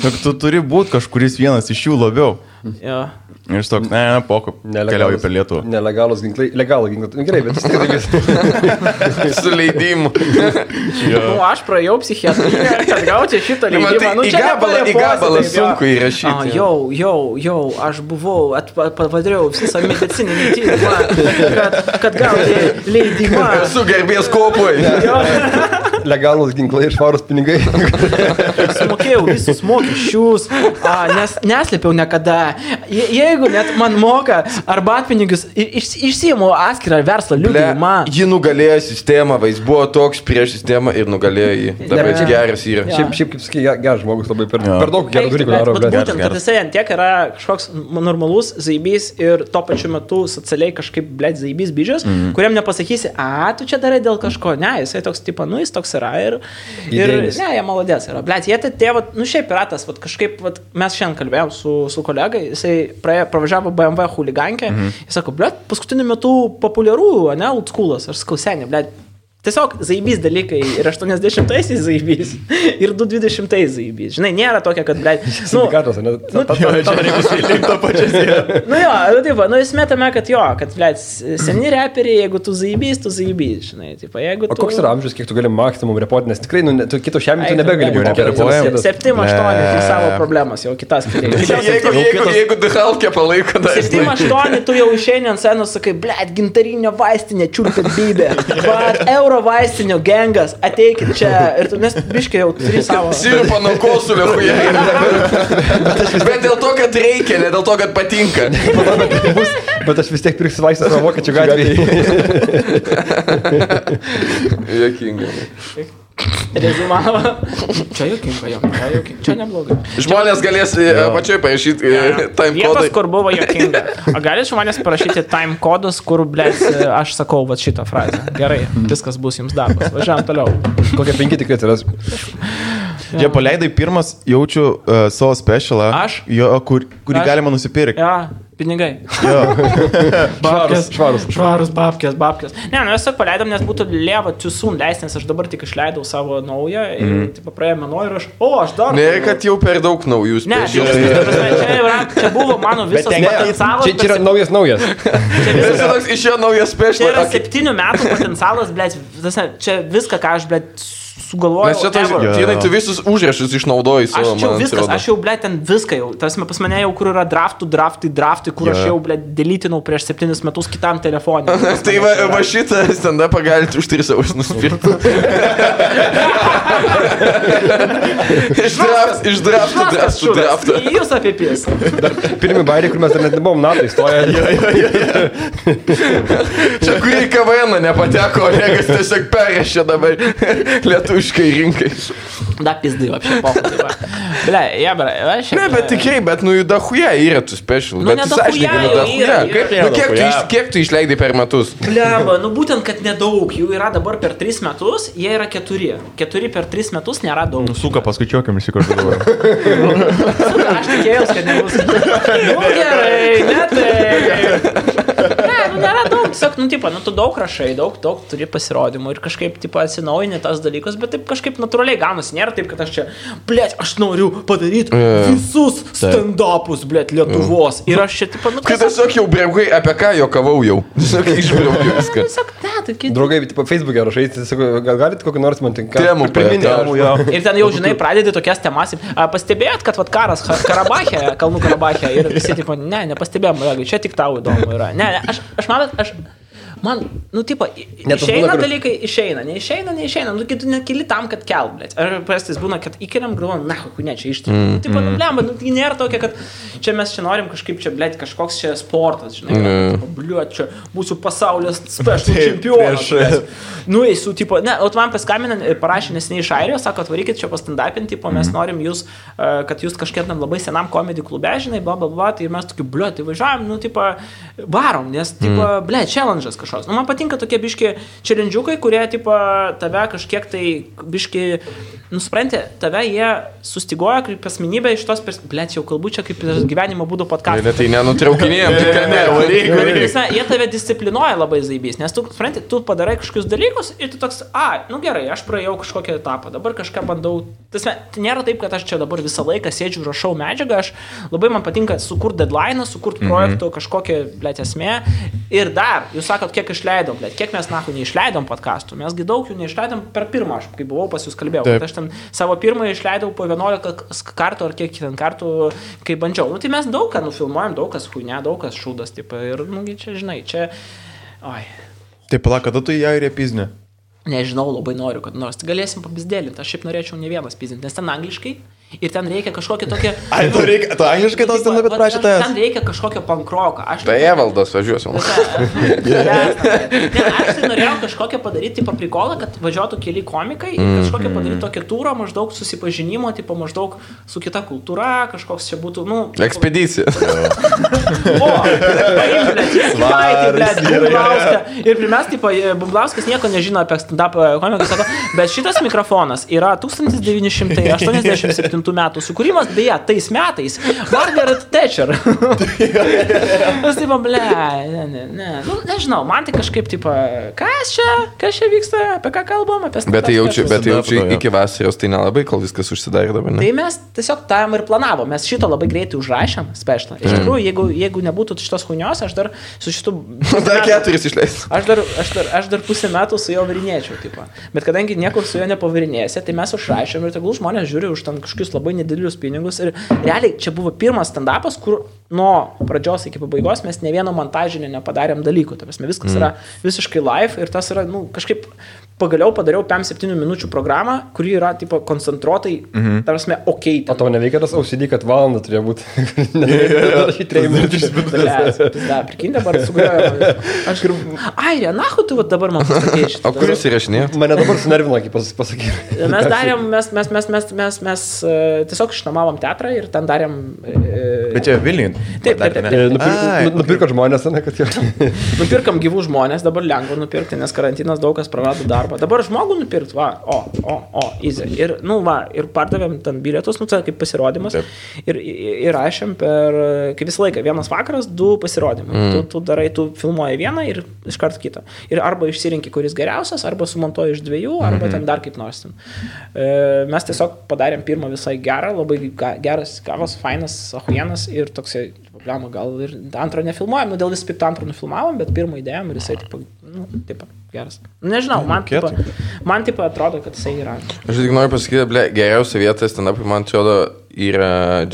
Tu turi būti kažkuris vienas iš jų labiau. jo. Ir toks, ne, ne, poku, keliauju per Lietuvą. Nelegalus ginklai. Legalų ginklai. Nu, gerai, bet vis tiek. Su leidimu. Nu, aš praėjau psichiatriją, kad gauti šitą Nu, leidimą. tai į gabalą- į gabalą sunku įrašyti. A, jau, jau, jau, aš buvau, padariau visą medicininį tyrimą, kad, kad gauti leidimą. Esu gerbės kopoj. Jo, Legalus ginklai ir švarus pinigai. sumokėjau visus mokesčius, a, nes neslėpiau niekada. Je, jeigu net man moka arbatpinigius, iš, išsiimu atskirą verslo Ble, liūdimą. ji nugalėjo sistemą, va, jis buvo toks prieš sistemą ir nugalėjo jį. Dabar jis geras yra. Jo. Šiaip, šiaip kaip sakai, ge- geras žmogus labai per, Jo. per daug gerų dalykų daro. bet Bet... Būtent, kad Geras. jisai ant tiek yra kažkoks normalus zaibys ir tuo pačiu metu socialiai kažkaip, blėt, zaibys Mhm. mm. kuriam nepasakysi, a, tu čia darai dėl kažko, ne, jisai toks, tipo, nu, jis toks yra ir, ir Idėjinis. ne, jie malodės yra. Blėt, jie tai tėvą, nu, šiaip yra tas, vat, kažkaip, vat, mes šiandien kalbėjom su, su kolega, jisai praėjo, pravažiavo BMW huligankę, mm Mhm. jis sako, blėt, paskutiniu metu populiaru, ne, old schoolas, aš sakau, seniai, blėt. Tiesiog zaibys dalykai ir 80-aisiais zaibys ir 220-ais zaibys. Žinai, nėra tokia, kad, blėt, nu, Sindikatas, ne? nu, Ta- ta- ta- to pačios yra. Nu jo, nu, taip, nu jis metame, kad jo, kad, blėt, seni reperiai, jeigu tu zaibys, tu zaibys, žinai, taip, jeigu tu... O koks yra amžius, kiek tu gali maksimum repuoti, nes tikrai, nu, tu kito šiam metu nebegali jau repuojamas. 7-8 tai Ble. savo problemas, jau kitas pilietis. Jeigu, jeigu, jeigu Dhalkė palaiko, tai... 7-8 tu jau išeini ant scenos, sakai, blėt, gintarinė vaistinė, čiulpit bybė. Euro vaistinio gengas, ateikit čia. Ir tu nes biškai jau turi savo. Sirupą nuo kosulio, kurie. Bet dėl to, kad reikia, ne dėl to, kad patinka. Bet aš vis tiek pirksiu vaistą savo vokiečių gatvėje. Jokinga. Rezumavo. Čia jokinga, jo, čia jokinga, čia neblogai. Žmonės galės e, apačioj parašyti e, time kodą. kur buvo jokinga. O gali žmonės parašyti time kodus, kur, blėt, aš sakau va šitą frazę. Gerai, viskas bus jums darbas. Važiuojam toliau. Kokie penki tikrai atsiras. Jie paleidai pirmas, jaučiu uh, savo specialą. Aš? Jo, kur, kurį Aš? galima nusipirkti. Ja, pinigai. Jo. Babkės, švarūs. Švarus babkės, babkės. Ne, nu tiesiog paleidom, nes būtų lieva too soon leisti, nes aš dabar tik išleidau savo naują ir mm. taip praėjo mėnuo ir aš, o, aš dar. Ne, kad jau per daug naujų Ne, viskas, ta prasme, čia, yra, čia buvo mano visas ten- potencialas. Čia, čia yra naujas naujas. čia visas toks iš jo naujas Čia yra septynių metų potencialas, blėt, čia viską, ką aš, blėt, sugalvojau. Nes čia jo. Tinai, tu visus užrašus išnaudoji Aš savo, čia jau viskas, atrodo. aš jau, blėt, ten viską jau. Tas pas mane jau, kur yra draftų, draftai, draftai, kur Jo. aš jau, blėt, delytinau prieš septynis metus kitam telefonui. Tai va, va šitą stand-upą galite už 3 eurus nusipirkti. iš draft, iš draftų, draftų, draftų. Jūs apie pys. Pirmi bairiai, kur mes dar net nebuvom NATO įstoję. Čia kurį kavainą nepateko, Olegas tiesiog perėšė dabar lietuviškai rinkai. Da pizdai, apšė pokalbį. Ble, jie, ble, aš. Ne, bet tikrai, bet nu jų dahuja yra tų special. Nu, bet sąžininkai, dachuja nu yra, Kaip, nu, kiek, tu, iš- kiek tu išleidai per metus? Bleba, nu būtent, kad nedaug, jų yra dabar per 3 metus, jie yra 4. 4 per 3 metus nėra daug. Suka, paskaičiuokim visi kartu dabar. Suka, aš tikėjausi, kad nebus. Nu gerai, ne tai. Nu nėra daug, tiesiog, nu, tipo, nu, tu daug rašai, daug, daug turi pasirodymų ir kažkaip, tipo, atsinaujini tas dalykus, bet taip kažkaip natūraliai gaunasi, nėra taip, kad aš čia, blėt, aš noriu padaryti visus stand-upus, blėt, Lietuvos. Ir aš čia, tipo, nu, Kai tiesiog jau breugai apie ką jokavau jau. Tiesiog išbraukiau viską. Tiesiog, ne, tai kaip. Draugai, tipo, Facebook'e rašai, tai sakau, gal galite kokį nors man tinka. Temų priminti. Ir ten jau, žinai, pradedi tokias temas. Pastebėjot, kad vat, karas Karabache, Kalnų Karabache ir visi, tipo, ne, nepastebėjom, čia tik tau įdomu yra. Ne, ne, aš, aš matot, aš... Man, nu, tipo, i- Ne, tas išeina būna, kur- dalykai, išeina, neišeina, neišeina, nu, kai tu nekeli tam, kad kelblėt. Ar prastis būna, kad įkeliam galvom, na, kokiu ne, čia ištrūkti. Mm. Nu, tipo, nu, blemba, nu, tai nėra tokia, kad čia mes čia norim kažkaip čia, blėt, kažkoks čia sportas, žinai, mm. bliuot, čia būsiu pasaulio special čempionas. Nu, esu, tipo, ne, o man paskambinai, ir parašė nesiniai iš Airijos, sako, atvarykit čia pastandapinti, tipo, mes norim jūs, kad jūs kažkiek tam labai senam komedijų klube, žinai, bla, bla, bla, tai mes tokiu, bliu, tai važiuojam, nu, tipo, varom, nes, tipo, mm. ble, challenge'as kažkoks. Nu, man patinka tokie biški challenge'ukai, kurie, tipo, tave kažkiek tai, biški, nusprendė, tave jie sustigoja kaip asmenybė iš tos, pers... ble, čia jau kalbu čia kaip gyvenimo būdo podcast'o. Ne, tai nenutraukinėjom, tik prasme, Jie tave disciplinuoja labai zaibys, nes tu, supranti, tu padarai kažkokius dalykus ir tu toks, a, nu gerai, aš praėjau kažkokią etapą, dabar kažką bandau. Tasme, tai nėra taip, kad aš čia dabar visą laiką sėdžiu, rašau medžiagą, aš labai man patinka sukurti deadline, sukurti projektų kažkokią, blėt, esmę. Ir dar, jūs sakot, kiek išleidom, blėt, kiek mes, nahu, neišleidom podcastų, mesgi daug jų neišleidom per pirmą, aš kai buvau pas jūs kalbėjau, Taip. kad aš ten savo pirmąjį išleidau po 11 kartų ar kiek ten kartų, kai bandžiau. Nu, tai mes daug ką nufilmuojam, daug kas huinė, daug kas šūdas, tipo, ir, nu, čia, žinai, čia... Oi, Tai pala, kada tu ją ir epizinė? nežinau, labai noriu, kad nors galėsim pabizdėlinti. Aš šiaip norėčiau ne vienas pizdinti, nes ten angliškai ir ten reikia kažkokį tokį... Ai, tu reikia, tu angliškai tos ten bet prašė Ten reikia kažkokio pankroką. Aš Tai Evaldas važiuosim. Ne, aš tai norėjau kažkokią padaryti tipo prikolą, kad važiuotų keli komikai ir kažkokią padaryti tokią turą, maždaug susipažinimo, tipo maždaug su kita kultūra, kažkoks čia būtų, nu... Ekspedicija. O. Ir pirmiausia, tipo, Bumblauskas nieko nežino apie stand-up komiką, sako, bet šitas mikrofonas yra 1987 metų sukūrimas, beje, tais metais Margaret Thatcher. Aš taip, ble, ne, ne, ne, nu, nežinau, man tai kažkaip, tipo, kas čia, kas čia vyksta, apie ką kalbam, apie stand-up Bet tai jaučiu, bet jaučiu iki vasaros, tai nelabai, kol viskas užsidarė dabar. Ne? Tai mes tiesiog tam ir planavom, mes šito labai greitai užrašėm, specialą. Iš tikrųjų, jeigu, jeigu nebūtų šitos hunios, aš dar su šitu... Dar keturis išleis. Aš dar, aš, dar, aš dar pusę metų su juo varinėčiau, tipo. bet kadangi niekur su juo nepavarinėsi, tai mes užrašėm ir tegul žmonės žiūri už tam kažkokius labai nedidelius pinigus. Ir realiai čia buvo pirmas stand-upas, kur nuo pradžios iki pabaigos mes ne vieno montažinio nepadarėm dalykų. Tai prasme, viskas mm. yra visiškai live ir tas yra, nu, kažkaip pagaliau padariau 5-7 minučių programą, kuri yra, tipo, koncentruotai, mm -hmm. tarsi, ok. O tau neveikia tas OCD, kad valandą turėjo būti. Šį trejų minučių. Da, prikin dabar sugalvoju. Aš ir... Ai, Renahu, tu dabar man pasakė šitą. O kuris įrašinėjo? Mane dabar sunervino, kaip pas- pasakyti. Mes darėm, mes, mes, mes, mes, mes, mes e, tiesiog išnuomavom teatrą ir ten darėm... e, Bet čia Vilniui, Taip, taip, taip. taip. Ai, Nupirko, nupirko žmonės, ne, kad jau. Nupirkam gyvų žmonės, dabar lengva nupirkti, nes karantinas daug kas prarado darbą. Dabar žmogų nupirkti, va, o, o, o, easy. Ir, nu, va, ir pardavėm ten bilietus, nu, tai kaip pasirodymas. Taip. Ir, ir rašėm per, kaip visą laiką, vienas vakaras, du pasirodymai. Mm. Tu, tu darai, tu filmuoji vieną ir iš karto kitą. Ir arba išsirinki, kuris geriausias, arba sumontuoji iš dviejų, arba mm -hmm. ten dar kaip nors. Ten. E, mes tiesiog padarėm pirmą visai gerą, labai geras, gavas, fainas, ahujienas ir toksai, problema, gal ir antrą nefilmuojam, nu dėl vis pikto antrą nufilmavom, bet pirmą įdėjom ir jisai, tipo, nu, tipo, geras. Nu, Nežinau, man, tipo, man tipo, atrodo, kad jisai yra. Aš tik noriu pasakyti, ble, geriausia vieta stand-up, man atrodo, yra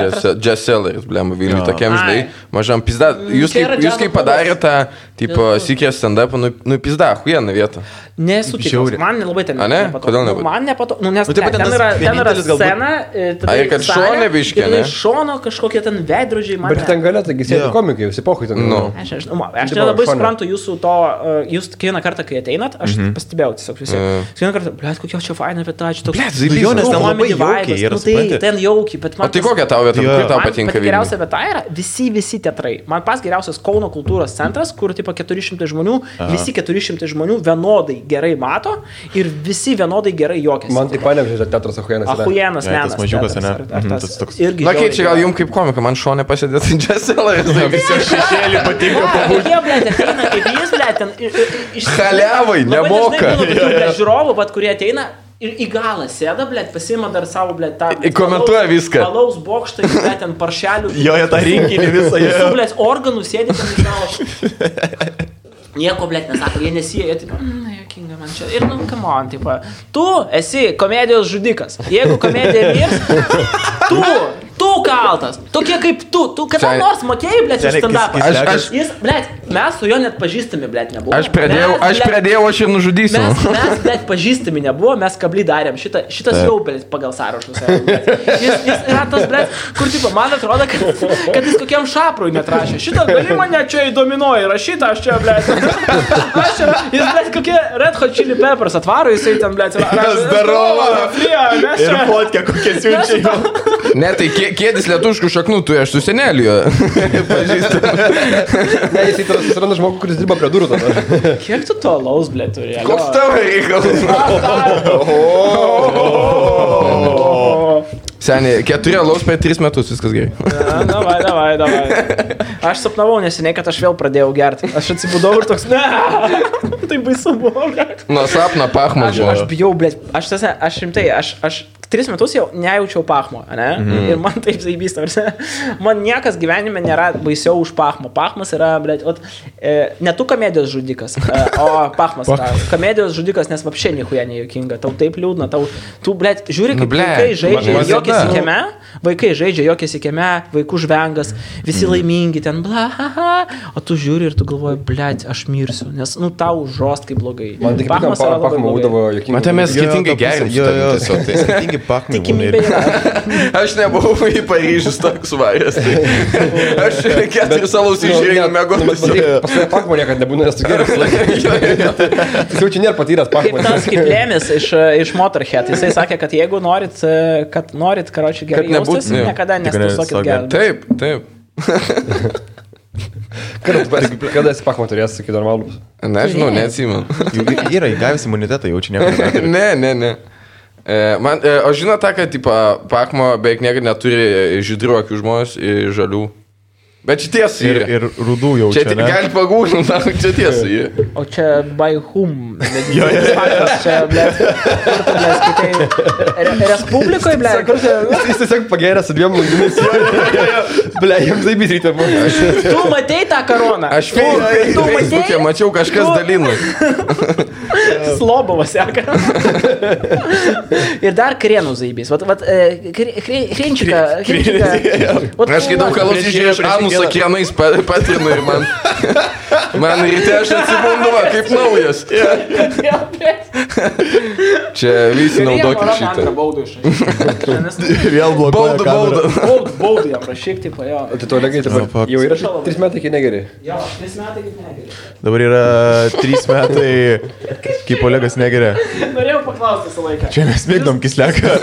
Jazz Selleris, ble, Vilniui, tokiam, Ai. žinai, mažam pizda. Jūs čia yra kaip, jūs kaip padarėte tipo, sikė stand-up, nu, nu pizda, huijena vieta. Nesu tikras, man nelabai ten ne? nepatogu. Kodėl Nu, nepatogu? Man nepatogu, nu, nes Nu, nu, tai ten, yra, ten yra scena, e, tada A, ir kad ir tada ne? Šono kažkokie ten veidrodžiai, man. Bet ten galia, taigi sėdi komikai, visi pohui ten. Nu. Aš, aš Tipo, nelabai suprantu jūsų to, uh, jūs kiekvieną kartą, kai ateinat, aš mm -hmm. pastebėjau tiesiog visi. Mhm. Kiekvieną kartą, blėt, kokia čia faina vieta, čia toks... Blet, zaibys. Jo, nes ten labai jaukiai yra, Nu, tai supranti? ten jaukiai, bet man... O tai kokia tau vieta, Jo. kur tau Man patinka pati Vilniui? geriausia vieta yra visi, visi teatrai. Man pas geriausias Kauno kultūros centras, kur tipo 400 žmonių, Aha. visi 400 žmonių vienodai gerai mato ir visi vienodai gerai juokiasi. Man tai panevežė teatras. Ahujenas, Jei, ne. tas mažiukas, ane? Mhm. Na, kaip čia gal jums kaip komika, man šonė pasėdėti Jazz Selleris. Visi šešėlį patinka. Jie, blėt, ateina kaip jis, blėt, ten. I- i- iš- Chaliavai, Labai nemoka. blėt, Žiūrovų, bet kurie ateina. Ir į galą sėda, blėt, pasima dar savo, blėt, tą... I- komentuoja alaus- viską. Alaus bokštą, blėt, ten paršelių. Jo, jie tą rinkinį visą. Su, jie- blėt, organų sėdi ten į galą. Nieko, blėt, nesako, jie nesieja, tipo, na, jokinga man čia. Ir, nu, come on, tipo, tu esi komedijos žudikas. Jeigu komedija mirs, tu, tu kaltas. Tokie kaip tu, tu kada nors mokėjai, blėt, Čia už stand-upą. Aš, aš, Jis, blėt, mes su juo net pažįstami, blėt, nebuvo. aš pradėjau, Mes, aš pradėjau, aš ir nužudysiu. Mes, mes, bet pažįstami nebuvo, mes kablį darėm. Šita, šitas jau, blėt, pagal sąrašus. Jis, jis yra tas, blėt, kur, tipo, man atrodo, kad, kad jis kokiam šaprui netrašė. Šitą gali mane čia įdominuoja, rašytą aš čia, blėt. Aš čia, jis, blėt, kokie Red Hot Chili Peppers atvaro, jisai ten, blėt, rašo. Zdarova. Ir fotkę kokie siunčia. Ne, tai kė- kėdis lietuviškų šaknų, tu aš su seneliu. Pažįstu. Ne, jisai tada susiranda žmogų, kuris dirba prie durų tada. Kiek tu to laus, blėt, turi? Koks tavo reikalas? Seniai, keturi alaus per tris metus, viskas gerai. Na, davai, davai, davai. Aš sapnavau neseniai, kad aš vėl pradėjau gerti. Aš atsibudau ir toks, ne. Tai baisu buvo. Nuo sapno Aš, pachmadžio. aš bijau, blėt. Aš, tas, aš rimtai, aš, aš tris metus jau nejaučiau pachmo, ne? Mm. Ir man taip zaibys, man niekas gyvenime nėra baisiau už pachmo. Pachmas yra, blėt, ot, e, ne tu komedijos žudikas, e, o pachmas yra. Komedijos žudikas, nes apšiai niekuja nejuokinga. Tau taip liūdna, tau, tu, blėt, žiūri, Nu, kaip blet, vaikai žaidžia, man- kieme, vaikai žaidžia, jokiasi kieme, vaikų žvengas, visi laimingi ten, bla, ha, ha, o tu žiūri ir tu galvoji, blėt, aš mirsiu, nes, nu, tau žost kaip blogai. Man tik Pachmas būdavo Jo, jo, skirtingai ta Skirtingi pakmai. Tikimybė. Aš nebuvau į Paryžių toks varęs. Tai aš keturis alaus išėjau mėgoti. Pas tave pachmo niekada nebūna, nes tu geras laikas. Jis jau čia nėra patyręs pachmo. tas kaip lėmis iš, iš Motorhead. Jisai sakė, kad jeigu norit, kad norit, karočiui, gerai jaustis, niekada nestok gerai. Taip, taip. Kada, kada esi pachmo turėjęs, sakai, normalus. Nežinau, neatsimenu. Yra įgavęs imunitetą, jaučia nieko. Ne, ne, ne. E, Man, e, o žinot tą, kad, tipo, Pakmo beveik niekada neturi žydrių akių žmonės žalių. Bet čia tiesa. Ir, ir rudų Čia jaučia. tik ne? gali pagūžinti, čia tiesa. O čia by whom? Jo, faktas, čia, ble. Skaitai? Re Respublikoje, ble. Jis tiesiog pagerė su dviem langiniais. Ble, jiems ryte buvo. Tu matei tą koroną? Aš matei? mačiau kažkas dalino. Slobovas seka. Ir dar krienų zaibys. Vat, vat. Vat, Aš kai daug kalos išėjau, kiekvieną- anus sakienais patrinu ir man. Man ryte aš atsibundu, va, kaip naujas. Čia visi naudokit šitą. baudą. Vėl kamerą. baudu. Baudą, baudą jam rašyk, tipo, jo. Tai to legai fuck. Jau yra tris metai, kai negeri. Jo, tris metai kaip negeri. Dabar yra trys metai, kaip Olegas negeria. Norėjau paklausti visą laiką. Čia mes mėgdom kisleką.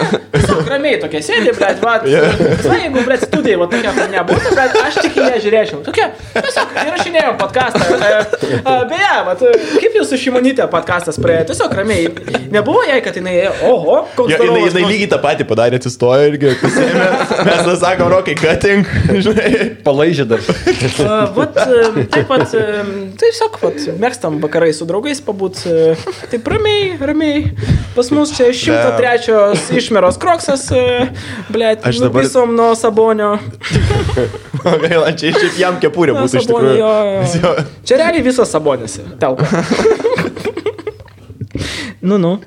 Ramiai tokia sėdi, blėt, va. Jeigu, blėt, studija, va tokia nebūtų, bet aš tik į ją žiūrėčiau. Tokia, tiesiog įrašinėjau podcastą. E, e, Beje, va, kaip jūsų šimonytė podcastas praėjo, tiesiog ramiai. Nebuvo jai, kad jinai, oho, koks Jo, jinai, jinai nu. lygiai tą patį padarė, atsistojo irgi, pasėmė. Mes tada sakom, rokai, cutting, žinai. Palaižė dar. A, Vat, e, taip pat, e, tiesiog, vat, mėgstam vakarai su draugais pabūt, e, taip ramiai, ramiai. Pas mus čia 103 išmeros kroksas, ble, Aš dabar- visom nuo sabonio. Gaila, čia šiaip jam kepurė būtų iš tikrųjų. jo, jo. jo- Čia realiai visas sabonis. Telpa. nu, nu.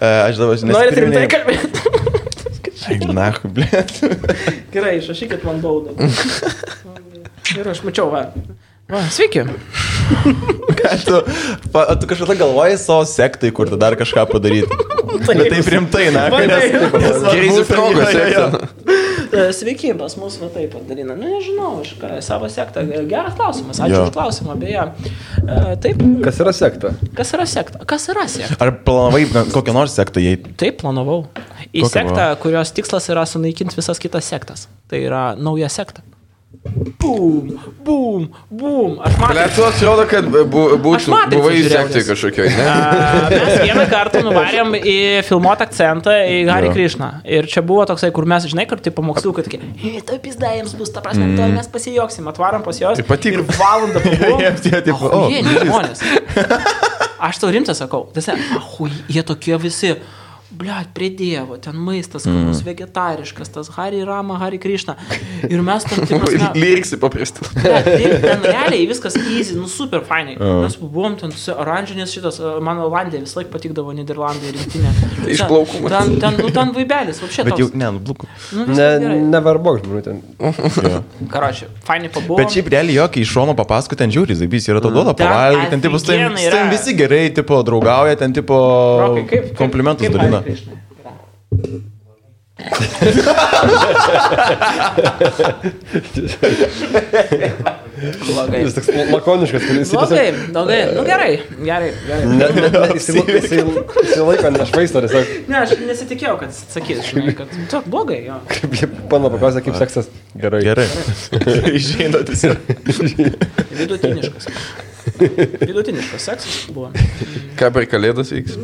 E, Aš dabar žinai. Norit rimtai kalbėti? Ai, na, blėt. Gerai, išrašykit man baudą. Ir aš mačiau, va. Va, sveiki. Tu, pa- tu kažkada galvoji savo sektai, kur tu dar kažką padaryti. Bet taip rimtai, na, Va, nes- taip. nes va, E, Sveiki, pas mus va taip padalina. Nu, nežinau, aš ką, savo sektą. Geras klausimas, ačiū Jo. už klausimą, beje. E, Taip, Kas yra sekta? kas yra sekta? Kas yra sekta? Ar planavai na, kokią nors sektą jai? Taip, planavau. Į Kokia sektą, kurios tikslas yra sunaikinti visas kitas sektas. Tai yra nauja sekta. Bum, bum, bum. Aš matau. Ble, tu atrodo, kad bu, Matrixą buvai nes- kažkokioj, ne? A, Mes vieną kartą nuvarėm į filmuotą akcentą į Harry. Krishną. Ir čia buvo toksai, kur mes, žinai, kur tai pamoksliu, kad tokie, "Ei, tai pizda jiems bus, ta prasme, mm. mes pasijoksim, atvarom pas juos. Ir patiko. Ir valandą pabuvom. Tie tipo, o. Jie, žmonės. Aš tau rimtą sakau. Tiesa, jie tokie visi. Bliat, prie Dievo, ten maistas, skanus, mm. vegetariškas, tas Hari Rama, Hari Krishna. Ir mes tam tikrai... Lyriksi paprasti. Ten realiai viskas easy, nu super fainai. Mes buvom ten su oranžinės šitas, man Olandija vis laik patikdavo Niderlandai rinktinė. Išplaukumas. Ten, ten, nu, ten vaibelis, va Bet šitas. jau, ne, nu, bluk. Nu, Ne, nevarbok žmonių ten. Karoči, fainai pabuvom. Bet šiaip realiai jo, kai iš šono papasako, ten žiūri, zaibys yra to duoda Ten pavalgyti, ten tipo, yra. visi gerai, tipo, draugauja, ten tipo, komplimentus kaip dalina. Hari Krishna? Blogai. Jis toks lakoniškas, kuris jis Blogai, tiesiog... blogai. Nu gerai, gerai, gerai. Ne, ne, ne, jisai jisai- jisai laiko nešvaisto, tiesiog Ne, aš nesitikėjau, kad sakys, žinai, kad tu blogai, jo. kaip jie pano paklausė, kaip seksas. Gerai. Gerai. Išeina tiesiog. Vidutiniškas. Vidutiniškas seksas buvo. Ką per kalėdas vyks?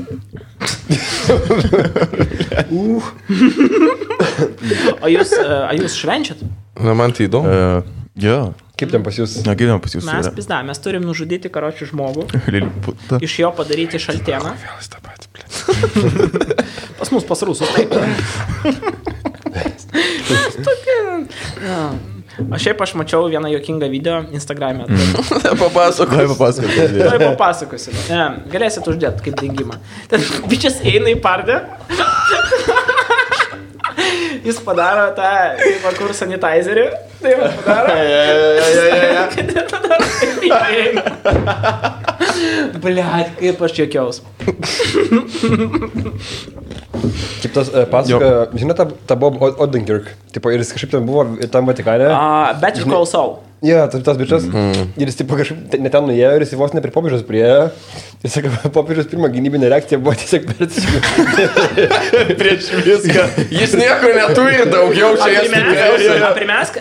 O jūs, a jūs švenčiat? Na, man tai įdomu. Uh, jo. Kaip ten pas jūs? Na, gyvenam pas jūs. Mes pizda, mes turim nužudyti karočių žmogų, Liliputa. iš jo padaryti šaltieną. Vėl tą patį, ble. Pas mus, pas rusus, taip. Tokia. Ja. O šiaip aš mačiau vieną jokingą video Instagram'e. Papasakok. Gai papasakoti. Tuoj papasakosiu. Galėsit uždėti kaip dingimą. Ten bičias eina į pardę. Jis padaro tą, kur sanitizerį. Tai va, padaro. Bliat, kaip aš čiekiaus. Kaip tas uh, pasakoja, žinai, tą, tą Bob Od- Odenkirk. Tipo, ir jis kažkaip ten buvo tam Vatikane. Uh, Better Call Saul. Jo, yeah, tas bičias. Mm. Ir jis tipo, kažkaip te- ne ten nuėjo ir jis vos ne prie sako, popiežiaus pirma gynybinė reakcija buvo tiesiog per Prieš viską. Jis nieko neturi daugiau, čia jas stipriausia. Primesk,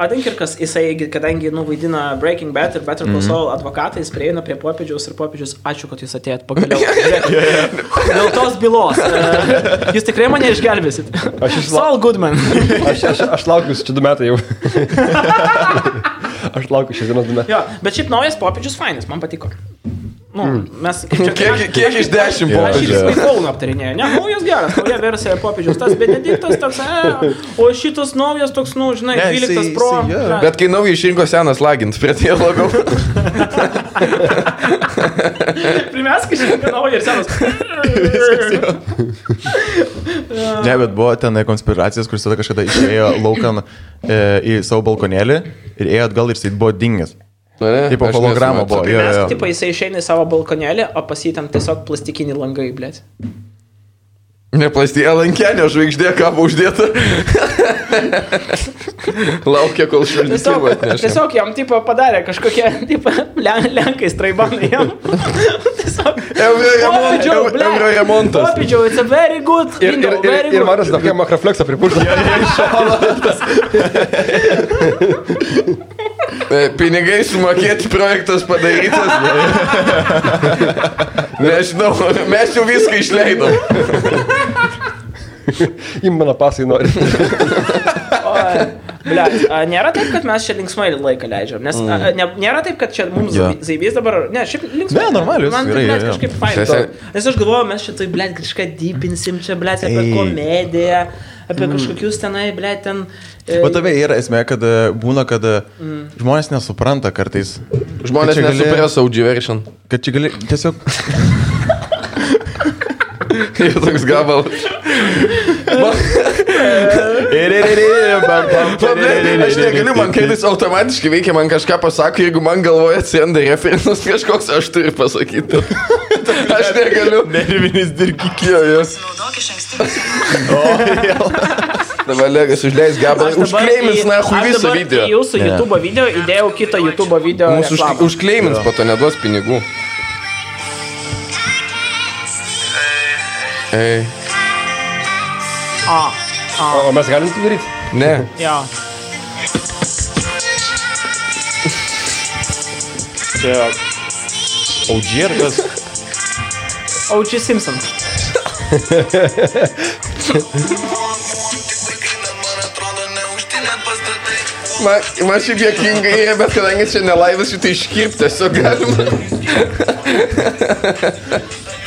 Adenkirkas, jisai, kadangi nu, vaidina Breaking Bad ir Better Call Saul advokatą, jis prieina prie popiežiaus ir popiežius, ačiū, kad jūs atėjot pagaliau. Dėl tos bylos. e, Jūs tikrai mane išgelbėsit. Aš išla- Saul Goodman. Aš, aš, aš laukiu čia du metai jau. aš laukiu šią dienos du metai. jo, bet šiaip naujas popiežius fainas, man patiko. Nu, mes kaip čia... Kiek, kiek iš dešimt Jo, Aš popiežių? jį Skyphone aptarinėjau. Ne, naujas geras, nauja versija popiežiaus. Tas Benediktas toks, e, o šitas naujas toks, nu, žinai, Ne, 12 jisai- pro. jisai. Ne. Bet kai naują išrinko senas lagins, prie tie labiau. Primesk iš naujo ir senas. Ne, bet buvo ten konspiracijos, kuris tada kažkada išėjo laukan e, į savo balkonėlį ir ėjo atgal ir jis buvo dingęs. Tipo holograma buvo. Jo, Mes, tipo, jisai išeina į savo balkonėlį, o pas jį ten tiesiog plastikiniai langai, blėt. Neplastė lankenio žvaigždė kabo uždėta. Laukia, kol Tiesiog, šaldytuvą atneš. tiesiog jam, tipo, padarė kažkokie, tipo, len, lenkai straibanai jam. tiesiog Euro remontas. Popidžiau, it's a very good Ir, ir, window, ir, very ir good. Maras tokia makrofleksą pripūtė. E, Pinigai sumokėti, projektas padarytas. Nežinau, mes jau viską išleidom. Į mano pasai nori. A, nėra taip, kad mes čia linksmai laiką leidžiam, nes a, a, ne, nėra taip, kad čia mums yeah. zaibys dabar, ne, šiaip linksmai. Ne, normaliai, Man tai, jo. kažkaip. Sese- Nes aš galvoju, mes čia tai, blet, kažką dypinsim čia, blet, apie Ei. Apie kažkokius tenai, blet, ten... e, O tave yra esmė, kad e, būna, kad e, žmonės nesupranta kartais. Žmonės gali- nesupras Audi version. Kad čia gali tiesiog... Ir toks gabalas. Aš negaliu, man kartais automatiškai veikia, man kažką pasako, jeigu man galvoje atsiranda referendas kažkoks, aš turiu pasakyti. Aš negaliu. Nervinis dirkikėjos. Naudok iš ankstyvo. Dabar Legas užleis gabalą, Aš užkleimins, na, hu aš visą video. į Jūsų Ne. YouTube video įdėjau kitą YouTube video. Mūsų už, reklamą. užkleimins, po to neduos pinigų. Ei, A, O o mes galim tai daryti? ne. jo. Čia... Audžiergas. O.J. Simpson. Man, man šiaip jokingai bet kadangi čia nelaivas, šitą iškirpti tiesiog galima.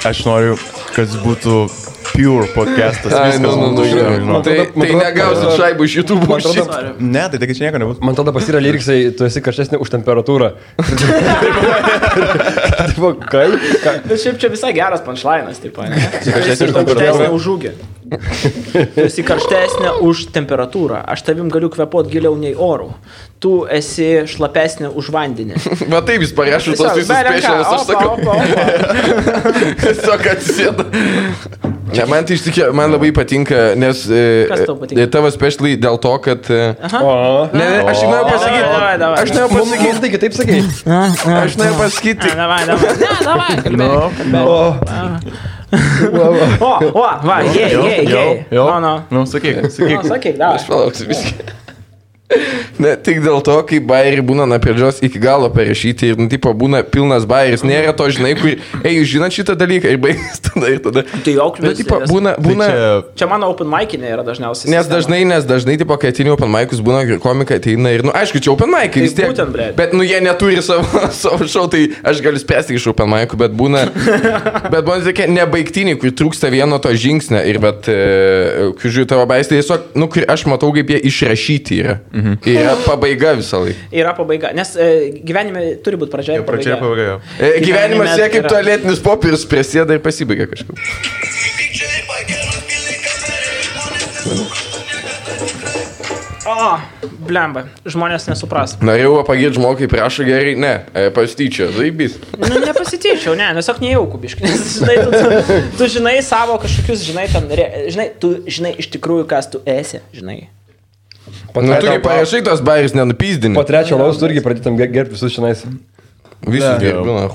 Aš noriu, kad būtų pure podcastas. Ai, nu, nu, nu, žinai, žinau. Tai, tai negausit šaibų iš YouTube atrodo-. Ne, tai taigi čia nieko nebus. Man tada pasira lyriksai, tu esi karštesnė už temperatūrą. Tipo, Kaip? Ką? Bet šiaip čia visai geras punchline'as, taip pat. karštesnė už temperatūrą. Už ūgį. Tu esi karštesnė už temperatūrą. Aš tavim galiu kvepuoti giliau nei orų. Tu esi šlapesnė už vandenį. Va taip jis parašo tos visus pešalus, aš sakau. Tiesiog atsisėda. Ne, man tai iš tikrųjų, man labai patinka, nes... e, patinka? e, Tavo specialiai dėl to, kad... e, O. Ne, ne, aš norėjau pasakyti. davai, davai. Aš norėjau pasakyti. tai kitaip sakai. Aš norėjau pasakyti. Ne, davai, davai. Ne, davai, kalbėk. Nu, O, o, va, jei, jei, jei. jau. No, no. Nu, sakyk, sakyk. No, sakyk, davai. Aš palauksiu viską. Ne, tik dėl to, kai bairiai būna nuo pradžios iki galo parašyti ir, nu, tipo, būna pilnas bairis, nėra to, žinai, kur, ei, jūs žinot šitą dalyką ir baigės tada ir tada. Tai joks Bet, tipo, būna, būna, Tai čia... Čia mano open mic'inė yra dažniausiai. Nes sistema. dažnai, nes dažnai, tipo, kai atini open mic'us, būna ir komikai ateina ir, nu, aišku, čia open mic'ai Tai vis tiek. būtent, blet. bet, nu, jie neturi savo, savo šau, tai aš galiu spręsti iš open mic'ų, bet būna, bet būna tokie nebaigtiniai, kur trūksta vieno to žingsnio ir, bet, e, kur žiūriu tavo baistai, tiesiog, nu, kur aš matau, kaip jie išrašyti yra. Mhm. Yra pabaiga visą laiką. Yra pabaiga. Nes e, gyvenime turi būti pradžia ir Pradžia pabaiga. pabaiga. jo. E, Gyvenimas Gyvenime jie kaip yra- tualetinis popierius prisėda ir pasibaigia kažkur. O, blemba, žmonės nesupras. Norėjau pagirti žmogų, kaip prašo gerai, ne, e, pastyčio, zaibys. Nu, nepasityčiau, ne, tiesiog nejaukų biškai. Nes, žinai, tu, tu, tu žinai savo kažkokius, žinai, ten, re- žinai, tu žinai iš tikrųjų, kas tu esi, žinai. Nu, tu kaip parašai tos bairis nenupyzdini. Po trečio laus irgi pradėtum ger- gerbti visus šiandien. Visus gerbiu, na.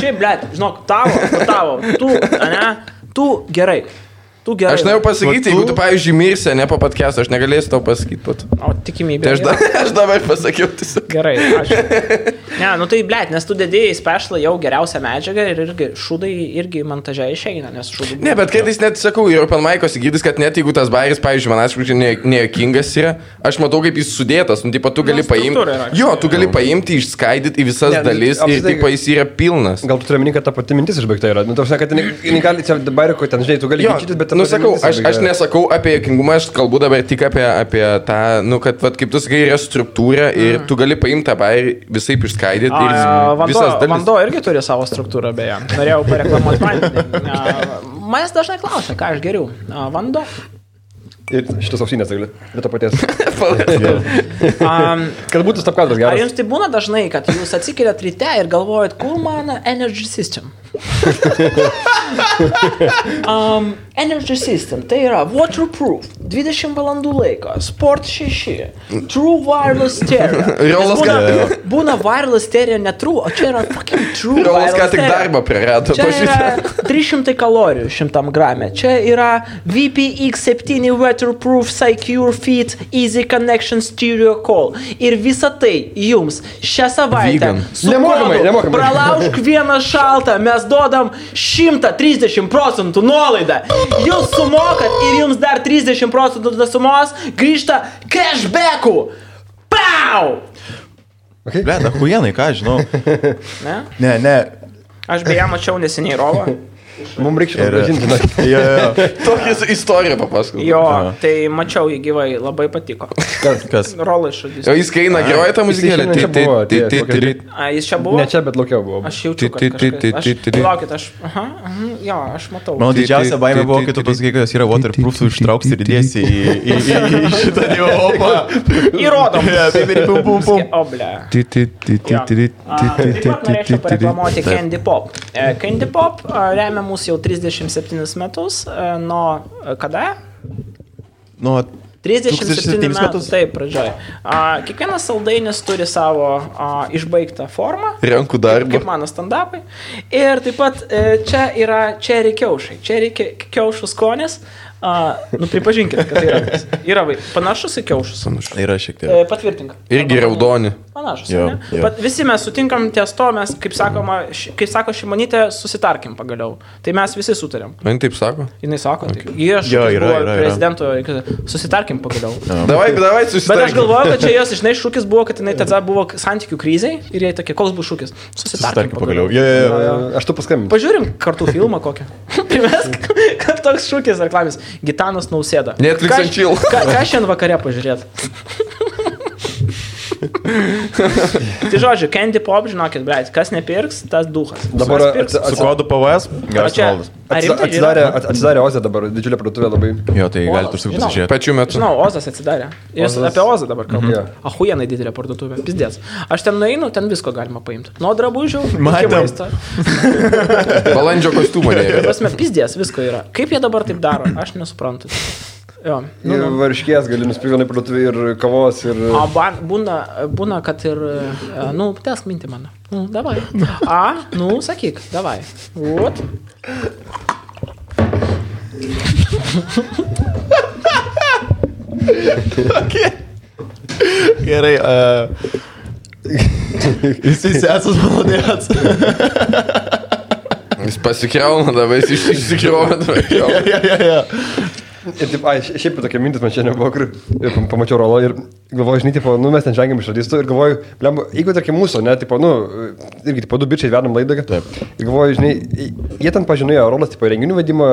Šiaip, blėt, žinok, tavo, tavo, tu, ne, tu gerai. Tu gerai. Aš norėjau pasakyti, Va jeigu tu- tu, pavyzdžiui, mirsi, ne po podcast, aš negalėsiu tau pasakyti pat. O tikimybė. Tai aš, da, aš dabar pasakiau tiesiog. Gerai, ačiū. Ne, nu tai, blėt, nes tu dėdėjai specialą jau geriausią medžiagą ir irgi šūdai irgi montaže išeina, nes šūdai. Ne, bet kartais net sakau, ir Open Mic'os girdis, kad net jeigu tas bairis, pavyzdžiui, man asmeniškai ne- nejuokingas yra, aš matau, kaip jis sudėtas, nu, taip pat tu gali Nu, paimti. Jo, tu gali paimti, išskaidyti į visas Ne, dalis ir apskritai- taip pat jis yra pilnas. Gal tu turi minį, kad ta pati mintis išbaigta yra. Nu, tau sakė, kad jinai gali, čia kur ten, žinai, tu gali Jo, ginčytis, bet ta nu, pati sakau, mintis aš, aš nesakau apie jokingumą, aš kalbu dabar tik apie, apie tą, nu, kad, vat, kaip tu sakai, yra struktūra ir tu gali paimti tą bairį visai išskaidyti ir Vando, visas dalis. Vando irgi turi savo struktūrą, beje. Norėjau pareklamuoti vandenį. Manęs dažnai klausia, ką aš geriau. A, Vando. Ir šitas ausinės, gali. Bet to paties. Um, Kad būtų stapkadras ar geras. jums tai būna dažnai, kad jūs atsikeliat ryte ir galvojat, kur mano energy system? Um, energy system, tai yra waterproof, 20 valandų laiko, sport 6, true wireless stereo. Riolas ką- būna wireless stereo ne true, o čia yra fucking true Rolas ką tik darbą prarado. Čia yra pažiūrėk. 300 kalorijų 100 gramė. Čia yra VPX7 Waterproof Secure Fit Easy Connection Stereo Call. Ir visa tai jums šią savaitę Nemokamai, nemokamai. Pralaužk vieną šaltą, mes duodam 130 procentų nuolaidą. Jūs sumokat ir jums dar 30 procentų tos sumos grįžta cashbackų. Pau! Ble, da huienai, ką aš žinau. Ne? Ne, ne. Aš beje mačiau neseniai rovą. Mums reikia Ir... grąžinti. žinai. Jo, jo. Tokią istoriją papasakau. Jo, tai mačiau jį gyvai, labai patiko. Kas? Kas? O Rolai šudys. jis kai eina groja tą muzikėlę. jis čia buvo? Ne čia, bet laukiau buvo. Aš jaučiu, Laukit, aš... Aha, aha, jo, aš matau. Mano Tai- didžiausia tai- baimė tai- buvo, tai- kai tu tai- pasakai, kad jis yra waterproof, tu ištrauksi ir įdėsi į, šitą dievopą. Įrodom. Pum, pum, pum. O, ble. Jo. A, Taip pat norėčiau pareklamuoti Candy Pop. E, Candy Pop a, remia mus jau 37 metus. e, Nuo e, kada? Nu, 37 37 metų. Taip, pradžioj. A, Kiekvienas saldainis turi savo a, išbaigtą formą. Rankų Kaip darbą. mano standupai. Ir taip pat e, čia yra čeri kiaušai. Čeri ki- kiaušų skonis. A, nu, pripažinkit, kad tai yra. Yra panašus į kiaušus. yra šiek tiek. E, patvirtink. Irgi raudoni. Panašus. Jo, Jo. Pat, visi mes sutinkam ties to, mes, kaip, sakoma, ši, kaip sako Šimonytė, susitarkim pagaliau. Tai mes visi sutarėm. Man taip sako. Jis sako, okay. tai iš Jo, yra, yra, yra. prezidento, susitarkim pagaliau. Davai, davai, Bet aš susitarkim. galvoju, kad čia jos žinai šūkis buvo, kad jinai tada buvo santykių kriziai ir jai tokie, koks bus šūkis. Susitarkim Susitarkim pagaliau. pagaliau. Jo, jo, jo. Aš tu paskambinu. Pažiūrim kartu filmą kokį. Primesk, kad toks šūkis reklamis. Gitanas nausėda. Netflix chill. Ką, ką šiandien vakare pažiūrėt? tai žodžiu, Candy Pop, žinokit, blėt, kas nepirks, tas duhas. Dabar pirks? atsi- Su kodu PVS, ar rimtai Atsidarė, atsidarė Ozė dabar, didžiulė parduotuvė labai. Jo, tai Ozas, galite užsukti pasižiūrėti. Pačiu metu. Žinau, Ozas atsidarė. Jis Ozas- apie Ozą dabar kalba. Jo. Ahujenai didelė parduotuvė. Pizdės. Aš ten nueinu, ten visko galima paimti. Nuo drabužių. Matėm. Balandžio kostiumą. Prasme, pizdės, visko yra. Kaip jie dabar taip daro, aš nesuprantu. Jo. Nu, Ir nu. varškės gali nusipirkti vienai parduotuvė ir kavos ir... O ban, būna, būna, kad ir, e, nu, tęsk mintį mano. Nu, davai. A, nu, sakyk, davai. Vat. Gerai. Uh, jis įsėsas malonės. Jis pasikriauna, davai, jis iš- išsikriauna. davai, kriauna. ja, ja, ja. Ir taip, ai, šiaip tokia mintis man šiandien buvo, kur pamačiau rolą ir galvoju, žinai, tipo, nu mes ten žengėm iš radistų ir galvoju, blem, jeigu tarkim mūsų, ne, tipo, nu, irgi, tipo, du bičiai vedam laidą. Taip. Ir galvoju, žinai, jie ten pažinojo, rolas, tipo, renginių vedimą,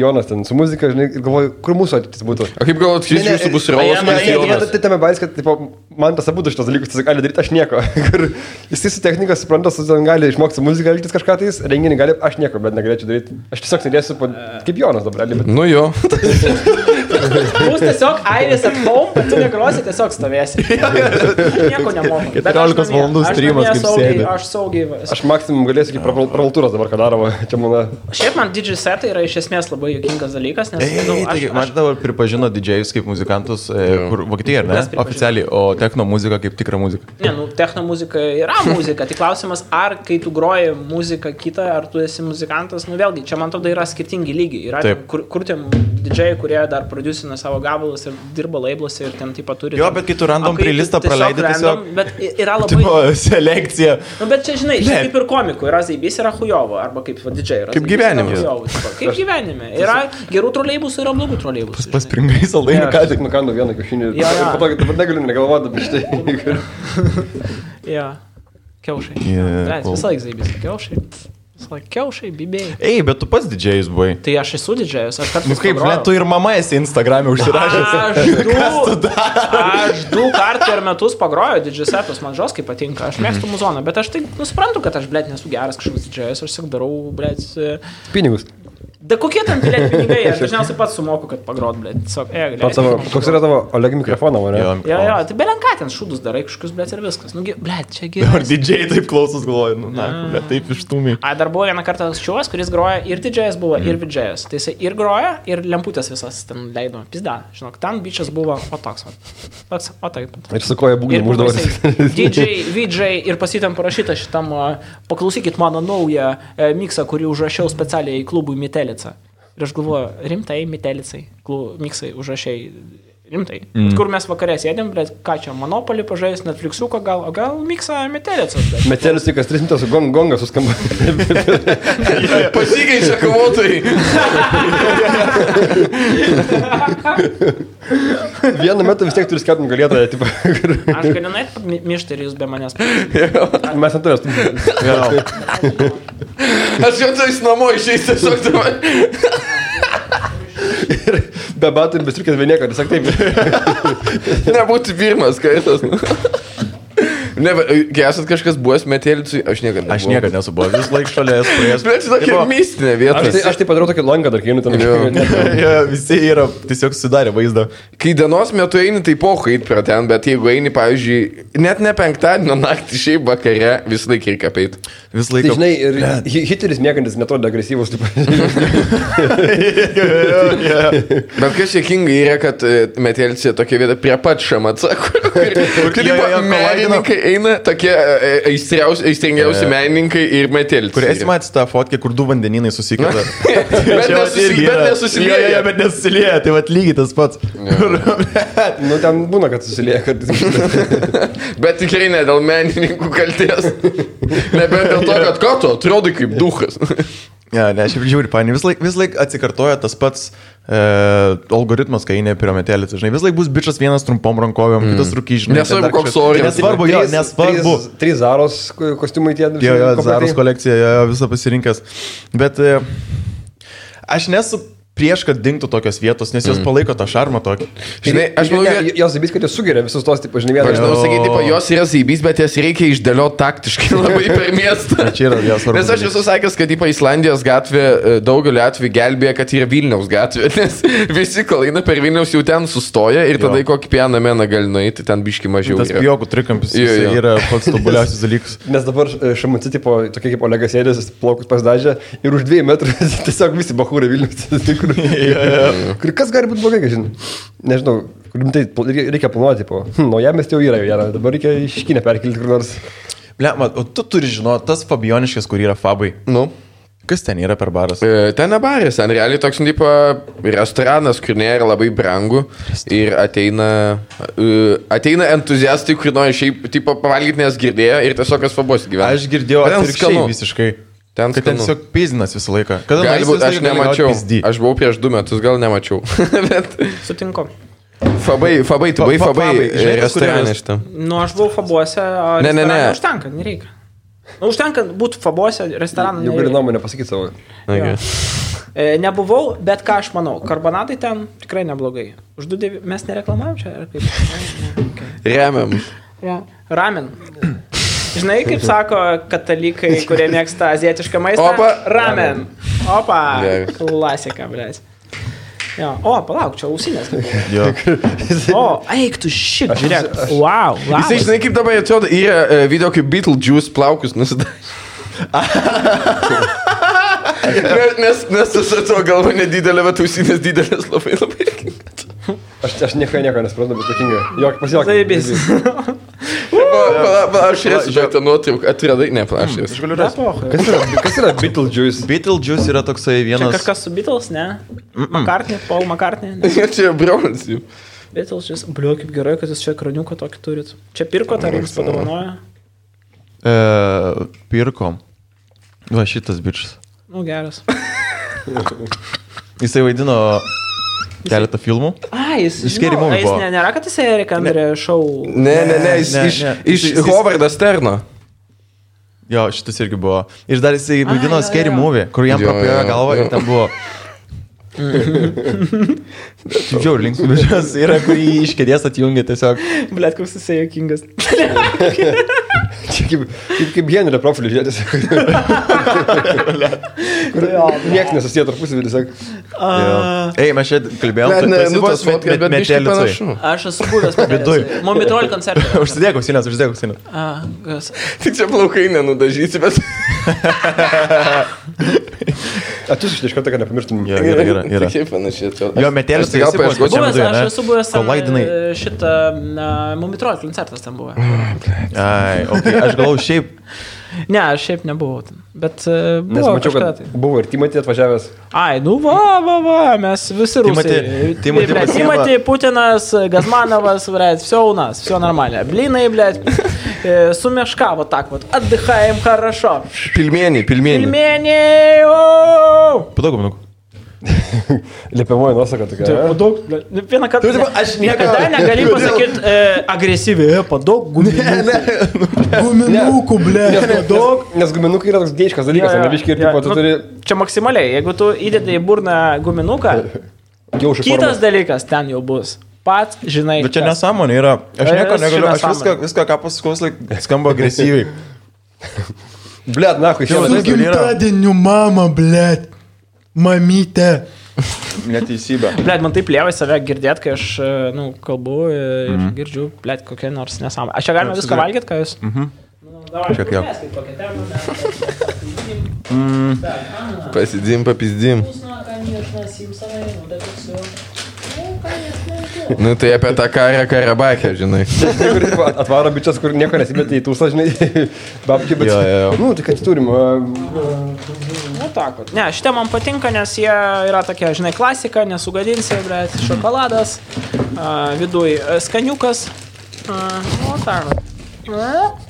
Jonas ten su muzika, žinai, ir galvoju, kur mūsų ateitis būtų. O kaip galvot, šis jūsų bus rolas? Tai tame bais, kad tipo, man tas abu šitos dalykus tiesiog gali daryti, aš nieko. Jis su technika supranta, su ten gali išmokti su muzika elgtis kažką tais, renginį gali, aš nieko, bet negalėčiau daryti. Aš tiesiog sėdėsiu kaip Jonas dabar, bet Nu jo. ハハハハ! Bus tiesiog airis at home, bet tu negrosi, tiesiog stovėsi. Nieko nemoku. Bet aš 14 namie- valandų aš streamas, kaip saugiai-. Aš saugiai. va- aš maksimum galėsiu iki pravaltūros dabar, ką daro, va, čia mano. Šiaip man didžiai setai yra iš esmės labai juokingas dalykas, nes Ei, nu, taigi, aš, man aš, dabar pripažino didžėjus kaip muzikantus, e, kur Vokietija, ne? Oficialiai, o techno muzika kaip tikra muzika. ne, nu, techno muzika yra muzika. Tai klausimas, ar kai tu groji muziką kitą, ar tu esi muzikantas, nu vėlgi, čia man atrodo yra skirtingi lygiai. Yra, Taip. kur, kur tie didžiai, kurie dar producina savo gabalus ir dirba labelose ir ten taip pat turi. Jo, ten- bet kai tu random tu playlistą tiesiog Bet yra labai... Tipo, selekcija. Nu, bet čia, žinai, čia kaip ir komikų, yra zaibys, yra hujovo, arba kaip didžiai yra. Kaip gyvenime. Kaip gyvenime. Yra gerų troleibusų, yra blogų troleibusų. Paspringai Ne, saldainį, ką tik. nukandau vieną kiaušinį. Ir po to dabar negaliu negalvoti apie šitai. Jo. Kiaušai. Yeah. Visą laiką zaibys. Kiaušai. Visą laiką kiaušai, bibėjai. Ei, bet tu pats didžėjus buvai. Tai aš esu didžiajus, aš kartais... Nu kaip, pagrojau. ne, tu ir mama esi Instagram'e užsirašęs. Aš du, aš du kartus per metus pagroju didžius setus, man žoskai patinka, aš mėgstu muzoną, bet aš tai nusiprantu, kad aš, blėt, nesu geras kažkoks didžiajus, aš tik darau, blėt, Pinigus. Da kokie tam bilietų pinigai, aš dažniausiai pats sumoku, kad pagrot, blė. Tiesiog, e, Pats savo, koks yra tavo Oleg mikrofonas, mane? Jo, Jo, jo, tai belenką ten šūdus darai kažkokius, blė, ir viskas. Nu, blė, čia Ar gerai. didžiai taip klausos galvoju, nu, na, bet taip ištumai. A, dar buvo vieną kartą šiuos, kuris groja ir didžėjas buvo, ir vidžėjas. Tai jisai ir groja, ir lemputės visas ten leido. Pizda, žinok, ten bičias buvo, o toks, o, toks, o taip. Ir su koja uždavė. jisai DJ, VJ ir pasitam parašyta šitam, paklausykit mano naują e, miksą, kurį užrašiau specialiai klubui Mitelicą. Ir aš galvoju, rimtai, Mitelicai, miksai užrašiai. Rimtai. Mm. Kur mes vakarė sėdėm, bet ką čia, Monopolį pažais, Netflixiuką gal, o gal miksą Mitelicas. bet- Metelis tik kas 3 minutės su gong, gongas suskamba. Pasikeičia kovotojai. Vienu metu vis tiek turi skelbti galėtoją. tipo, kur- Aš galiu net mišti ir jūs be manęs. Mes neturėsim. Aš jau tai iš namo išeis tiesiog dabar. Ir be batų ir be striukės be nieko. Tiesiog taip. Nebūtų pirmas kartas. Ne, bet, kai esat kažkas buvęs metėlicui, aš niekada. Aš niekada nesu buvęs, vis laik šalia esu praėjęs. Bet čia tokia mistinė vieta. Aš tai, aš tai padariau tokį langą dar, kai einu ten. jo, visi yra tiesiog sudarę vaizdą. Kai dienos metu eini, tai pohu eit prie ten, bet jeigu eini, pavyzdžiui, net ne penktadienio naktį, šiaip vakare, vis laik reikia apeit. Vis Tai laiką. žinai, ir Hi- Hitleris mėgantis netrodo agresyvus. Taip. Bet kas jėkinga yra, kad e, metėlicė tokia vieta prie pat šamaca, kur, kur, kur jo, jo, menininkai eina, tokie e, aistriausi- aistringiausi menininkai ir metėlicė. Kur esi matęs tą fotkę, kur du vandeninai susikėlė? Bet nesusi- bet nesusilieja. Jo, bet nesusilieja, tai vad lygiai tas pats. Nu, ten būna, kad susilieja kartais. Bet tikrai ne dėl menininkų kalties. Nebent dėl to, kad ką tu atrodai kaip duhas. Ja, ne, šiaip žiūri, pani, vis laik, vis laik atsikartoja tas pats e, algoritmas, kai eini prie metelės. Žinai, vis laik bus bičias vienas trumpom rankovėm, mm. kitas rūkiai, žinai. Nesvarbu, koks kažkas- orientas. Nesvarbu, jo, nesvarbu. Trys, trys zaros ko- kostiumai tie. Jo, jo, kompletai. Zaros kolekcija, jo, jo, visą pasirinkęs. Bet e, aš nesu prieš, kad dingtų tokios vietos, nes jos palaiko tą šarmą tokį. Žinai, aš manau, ne, kad... jos zabys, kad jos sugeria visus tos, tipo, žinai, Aš vieną. žinau, sakyti, tipo, jos yra zaibys, bet jas reikia išdėlioti taktiškai labai per miestą. Čia yra jos svarbus Nes aš esu sakęs, kad tipo, Islandijos gatvė e, daugeliu atveju gelbėja, kad yra Vilniaus gatvė, nes visi, kol eina per Vilniaus, jau ten sustoja ir tada į kokį pieną meną gali nueiti, ten biški mažiau. Tas yra. pijokų trikampis Jo, jo. yra pats tobuliausias dalykas. Nes dabar šamuci, tipo, tokie kaip Olegas Sėdės, plaukus pasidažė ir už dviejų metrų tiesiog visi bahūrai Vilnius. Kur, kur kas gali būti blogai, žinai. Nežinau, kur rimtai reikia planuoti, tipo, hm, naujamės jau yra jau viena, dabar reikia iškinę perkelti kur nors. Ble, mat, o tu turi žinoti, tas Fabioniškas, kur yra Fabai. Nu. Kas ten yra per baras? E, Ten nebarės, ten realiai toks, nu, tipo, restoranas, kur nėra labai brangu ir ateina, e, ateina entuziastai, kur nori šiaip, tipo, pavalgyti, nes girdėjo ir tiesiog kas pabos gyvena. Aš girdėjau ten skanu. visiškai. Ten Kad ten tiesiog pizdinas visą laiką. Kada Gali nueisi, būt, visą aš nemačiau. Aš buvau prieš du metus, gal nemačiau. Bet Sutinku. Fabai, Fabai, tu buvai fa- Fabai Fabai, kur restorane šitą. Nu, aš buvau Fabuose, o Ne, ne, ne. restorane Užtenka, nereikia. Nu, užtenka būti Fabuose, restoraną. Jau gali nuomonę pasakyti savo. Gerai. E, nebuvau, bet ką aš manau, karbonatai ten tikrai neblogai. Už du devi... Mes nereklamavom čia, ar kaip? Ne, ne, okay. Remiam. ja. Ramen. Žinai, kaip sako katalikai, kurie mėgsta azietišką maistą? Opa. Ramen. Opa. Klasika, blės. Jo. O, palauk, čia ausinės. Jo. O, eik tu šit, žiūrėk. Wow. Jisai, labas. žinai, kaip dabar atrodo, yra e, video kaip Beetlejuice plaukus nusidažė. nes, nes, nes tas atrodo galva nedidelė, bet ausinės didelės labai labai. Aš, aš nieko, nieko nesuprantu, bet tokinga. Jok, pasijuok. Pala, pala, aš esu žiūrėti nuotrauką, atradai, ne, aš esu. galiu Ne, rasti. Kas yra, kas yra Beetlejuice? Beetlejuice yra toksai Čia vienas. kažkas su Beatles, ne? McCartney, Paul McCartney. Ne? Čia brolis jų. Beatles, šis, bliu, kaip gerai, kad jūs čia kraniuką tokį turit. Čia pirko, ar jums padovanojo? E, pirkom. Va šitas bičias. Nu, geras. Jisai vaidino keletą filmų. A, jis, Jis Movie a, jis ne, nėra, kad jis Erik Andrė šau. Ne, ne, ne, jis Ne, iš, ne. iš Jis- Hovardo Sterno. Jo, šitas irgi buvo. Ir dar jisai vaidino Scary. Movie, kur jam Jo, prapėjo jo, galvą ir ten buvo. Žiūrėjau, linksmų bičias yra, kurį iš kėdės atjungia tiesiog. Blet, koks jisai jokingas. Čia kaip, kaip, kaip Henrio profilį žiūrėtis. Niekas nesusiję tarpusavį, tiesiog. Ei, mes čia kalbėjom, Bet tu- ne, tu esi nu buvęs tas fotkas, met- bet cai. panašu. Aš esu buvęs Viduj. Momitrol koncerte. Užsidėk ausinės, užsidėk ausinės. Tik čia plaukai nenudažysi, bet... Atsiusk iš karto, kad nepamirštum. Jo, Yra, yra, yra. Taip panašiai. atrodo. Jo, metėlis Aš tai gal tai esi buvęs paieškočiau. pačiam Buvęs, viduje, aš ne? esu buvęs ten, Kolaidinai. e, šitą Momitrol koncertas ten buvo. Ai, okay. aš galvoju, šiaip. Ne, aš šiaip nebuvau ten. Bet e, Nes buvo mačiau, kažkada kad tai. buvo ir Timotė atvažiavęs. Ai, nu va, va, va, mes visi Timothy- rusai. Timothy Блядь, pasiima- Timothy, Putinas, Газмановas, блядь, все у нас, все нормально. Блины, блядь, э, сумешка вот так вот. Отдыхаем хорошо. Pilmenį, pilmenį. Пельмени! оу! Padaug minukų. Liepiamoji nuosaka tokia. Tai ne? padaug, blядь. Nu, Vieną kartą. Tu, tipo, aš nieko- Niekada negali pasakyti e, agresyviai, e, padaug guminukų. Guminukų, blядь, Nes, padaug. nes, nes guminukai yra toks geiškas dalykas, Jo, jo, ne biškai ir jo, tipo, tu nu, turi Čia maksimaliai, jeigu tu įdedi į burną guminuką, jaušį. kitas dalykas ten jau bus. Pats žinai. Bet čia kas. nesąmonė yra. Aš nieko negaliu, aš viską, viską ką pasakau, skamba agresyviai. Blet, na, kai šiandien. yra. Gimtadieniu mama, blėt. Mamytė. Neteisybė. Blet, man taip lievai save girdėt, kai aš, e, nu, kalbu e, ir mm. girdžiu, blet, kokia nors nesąmonė. Aš čia galima viską valgyti, ką jūs? Mhm. Šiek tiek. Pasidim, papizdim. Nu tai apie tą karą Karabakę, žinai. Atvaro bičias, kur nieko nesimėtė į tūsą, žinai, babčiai, bet... Jo, jo, jo. Nu, tai kad turim. Nu, tak, vat. ne, šitie man patinka, nes jie yra tokie, žinai, klasika, nesugadinsi, bet šokoladas, viduj a, skaniukas. A, nu, tak. vat.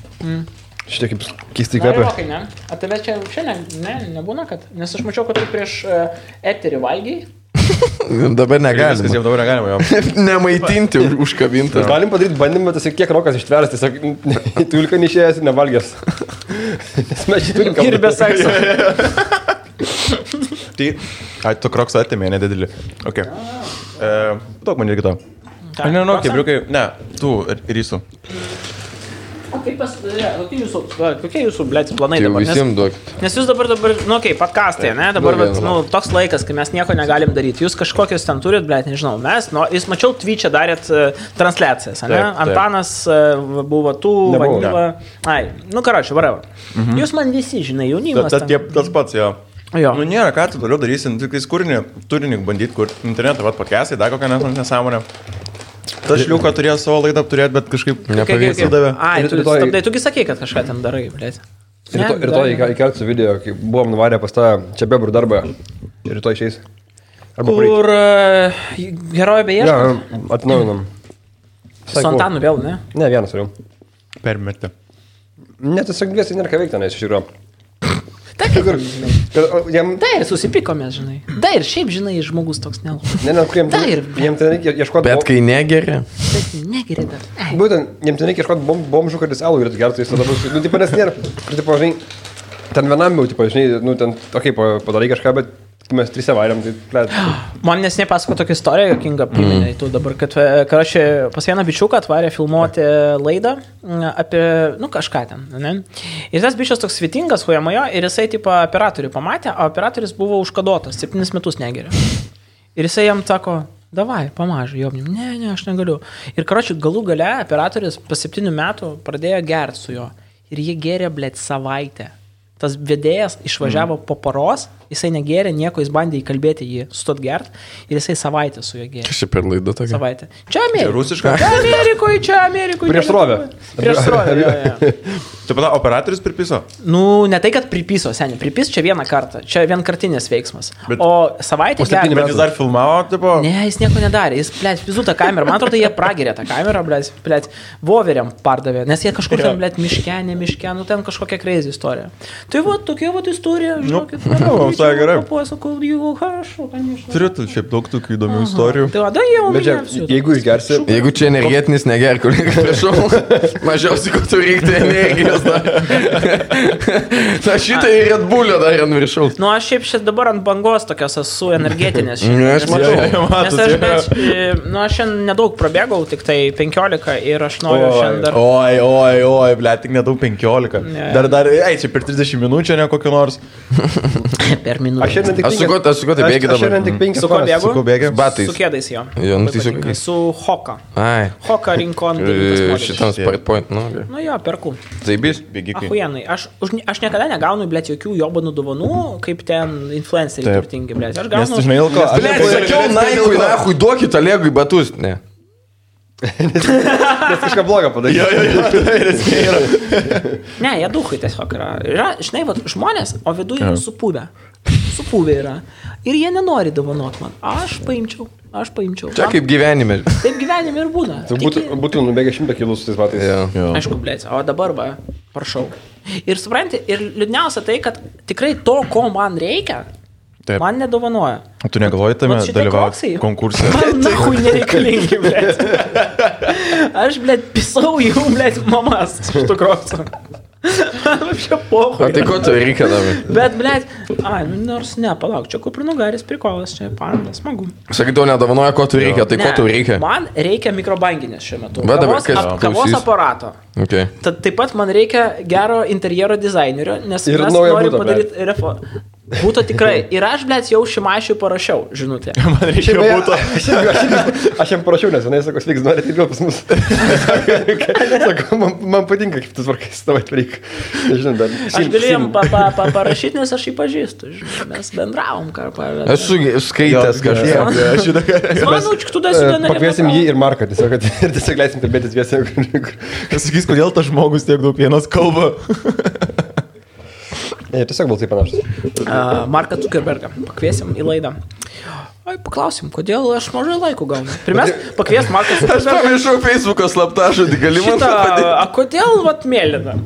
Šitie kaip keistai kvepia. Gerai, ne? A tave čia, čia ne, ne, nebūna, kad... Nes aš mačiau, kad tu prieš uh, eterį valgiai. Dabar Viskas negalima. jau dabar negalima jo. Nemaitinti už- užkabintą. Galim padaryti bandymą, tiesiog kiek rokas ištveras, tiesiog tulka neišėjęs ir nevalgęs. Nes mes čia turim Ir be sekso. Tai, ai, tu kroksą atėmė, nedidelį. Ok. E, daug man irgi to. Aš nežinau, kaip briukai. Ne, tu rysų. O kaip pas... ne, Kokie jūsų, kokie jūsų, blėt, planai Tai dabar? Nes, visiems duok. nes jūs dabar, dabar, nu, kaip, podcastai, ne? Dabar, vienu. nu, toks laikas, kai mes nieko negalim daryti. Jūs kažkokius ten turit, blėt, nežinau. Mes, nu, jūs mačiau, Twitch'e darėt uh, transliacijas, ne? Taip, taip. Antanas uh, buvo tu. Vanila. Ai, nu, karoči, varau. Mhm. Jūs man visi, žinai, jaunimas. Tas, tas pats, jo. Jo. Nu, nėra, ką tu toliau darysi, nu, tik kūrinį, turinį bandyti kurti. Internetą, vad, pakesai, dar kokią nes- nesąmonę. Tas šliuko turėjo savo laidą turėti, bet kažkaip Kaip- kaip- Nepavyko. Ai, tu stabdai, tugi sakei, kad kažką ten darai, blėt. Rytoj, rytoj įkelsiu video, kai buvom nuvarę pas tą čia bebrų darbą. Ir rytoj išeis. Arba. Kur uh, geroji beje? Ja, atnaujinam. Su Antanu vėl, ne? Ne, vienas turiu. Permetė. Ne, tiesiog dviesi nėra ką veikti, nes iš tikrųjų. Kur, kad, o, jam, Tai ir susipykome, žinai. Tai ir šiaip, žinai, žmogus toks nelūs. ne, ne, kur jam, Da ir- jam ten reikia ieškoti. Bet kai negeri, Bet negeri dar. Ai. Būtent, jiems ten reikia ieškoti bom, bomžų, kad jis alų ir gertų, jis tada bus, nu, tipo, nes nėra, kur, tipo, žinai, ten vienam jau, tipo, žinai, nu, ten, okei, okay, padarai kažką, bet mes trise vairiam, tai, plėt. Man nesnei pasako tokią istoriją, jokinga priminė mm. tu dabar, kad, e, karočiui, pas vieną bičiuką atvarė filmuoti laidą m, apie, nu, kažką ten, ne? Ir tas bičias toks svitingas, huėmojo, ir jisai, tipo, operatorių pamatė, o operatorius buvo užkadotas, septynis metus negeria. Ir jisai jam sako, davai, pamažu, jo, ne, ne, aš negaliu. Ir, karočiui, galų gale operatorius po septynių metų pradėjo gerti su juo. Ir jie gėrė, blėt, savaitę. Tas vedėjas išvažiavo mm. po paros, jisai negėrė nieko, jis bandė įkalbėti jį sustot gert ir jisai savaitę su juo gėrė. kas čia per laidą tokia? Savaitę. Čia Amerikoje. rusiška? Čia Amerikoje, čia Amerikoje. Prieš srovę. Prieš srovę. jo, jo. Taip pat operatorius pripiso. Nu, ne tai, kad pripiso, seniai. Pripis čia vieną kartą. Čia vienkartinis veiksmas. Bet- o savaitę... Gerti- Bet jis dar filmavo, tipo. Ne, jis nieko nedarė, jis, blėt, pizu tą kamerą, man atrodo, jie pragerė tą kamerą, blėt, blėt, voveriam pardavė, nes jie kažkur ten, blėt, miške, ne miške, nu ten kažkokia crazy istorija. Tai va, tokia va istorija, žinokit. nu, visai gerai. Turiu tu šiaip daug tokių įdomių Aha. istorijų. Tai vada jau. Bet čia, jeigu išgersi. Jeigu čia energetinis, negerk, kur prašau. Mažiausiai, kur turi reikti energijos. Na šitai ir Red Bullio dar ant viršaus. Nu, aš šiaip šiandien dabar ant bangos tokios esu energetinės. Mm, ne, aš matau. Nes aš, bet, e, nu, aš šiandien nedaug prabėgau, tik tai 15 ir aš noriu šiandien dar. Oi, oi, oi, ble, tik nedaug 15. Dar, dar, ei, čia per 30 minučių ne kokio nors. per minutę. aš šiandien tik Aš su kuo- aš su kuo tai bėgi Aš šiandien dabar? tik penkias Su kuo bėgu? Su kuo bėgi? Batais. Su kėdais jo. Jo, nu tai su Hoka. Ai. Hoka rinkon. E, Šitam Sport Point, nu, gerai. Nu jo, perku. Zaibys. Bėgikai. Ahujenai, aš, už, aš niekada negaunu, blėt, jokių jobanų dovanų, kaip ten influenceriai turtingi, blėt. Aš Nes gaunu... tu žinai, dėl ko? Ble, sakiau, naikui, naikui, duokit Olegui batus. Ne. Nes kažką blogo padarė. Jo, jo, jo. Ne, jie duhai tiesiog yra. yra žinai, va, žmonės, o viduje yra Supuvę yra. Ir jie nenori dovanot man. Aš paimčiau. Aš paimčiau. Čia kaip gyvenime. Taip gyvenime ir būna. Tu būtų, Tiki- būtų nubėgę šimtą kilų su tais metais. Jo. Aišku, blėt, o dabar va, prašau. Ir supranti, ir liūdniausia tai, kad tikrai to, ko man reikia, Taip. man nedovanoja. Tu negalvoji tame dalyvauti konkurse? Man nahui nereikalingi, blėt. Aš, blėt, pisau jų, blėt, mamas iš tų kroksų. Čia O pohui. tai ko tu reikia dabar? Bet, blėt, ai, nors ne, palauk, čia kuprinugaris prikolas, čia panda, smagu. Sakai, tau nedovanoja, ko tu reikia, tai ko Ne, tau reikia? Man reikia mikrobanginės šiuo metu. Va, dabar kas ap, kavos aparato. Okay. Tad taip pat man reikia gero interjero dizainerio, nes Ir mes naujo norim buto, padaryti refo. Būtų tikrai. Ir aš, blėt, jau šimašiui parašiau, žinutė. Man reikia būtų. Aš, aš, aš jam parašiau, nes vienai sako, sveiks, norite vėl pas mus. Sako, man, man patinka, kaip tu tvarkai su tavo atveik. Žinai, bet. Aš galiu jam pa, pa, pa, parašyti, nes aš jį pažįstu. Žinai, mes bendravom kartą. Esu skaitęs kažką. Aš. Manau, čia tu esi E, Pakviesim jį ir Marką, tiesiog, kad ir tiesiog leisim kalbėtis viesiai. Sakys, kodėl tas žmogus tiek daug vienas kalba. Ne, tiesiog balsai panašus. Uh, Marką Zuckerbergą pakviesim į laidą. Oi, paklausim, kodėl aš mažai laiko gaunu. Pirmiausia, pakvies Marką Aš pamiršau Facebook'o slaptažodį, gali man Šitą, padėti? a kodėl, vat, mėlyna?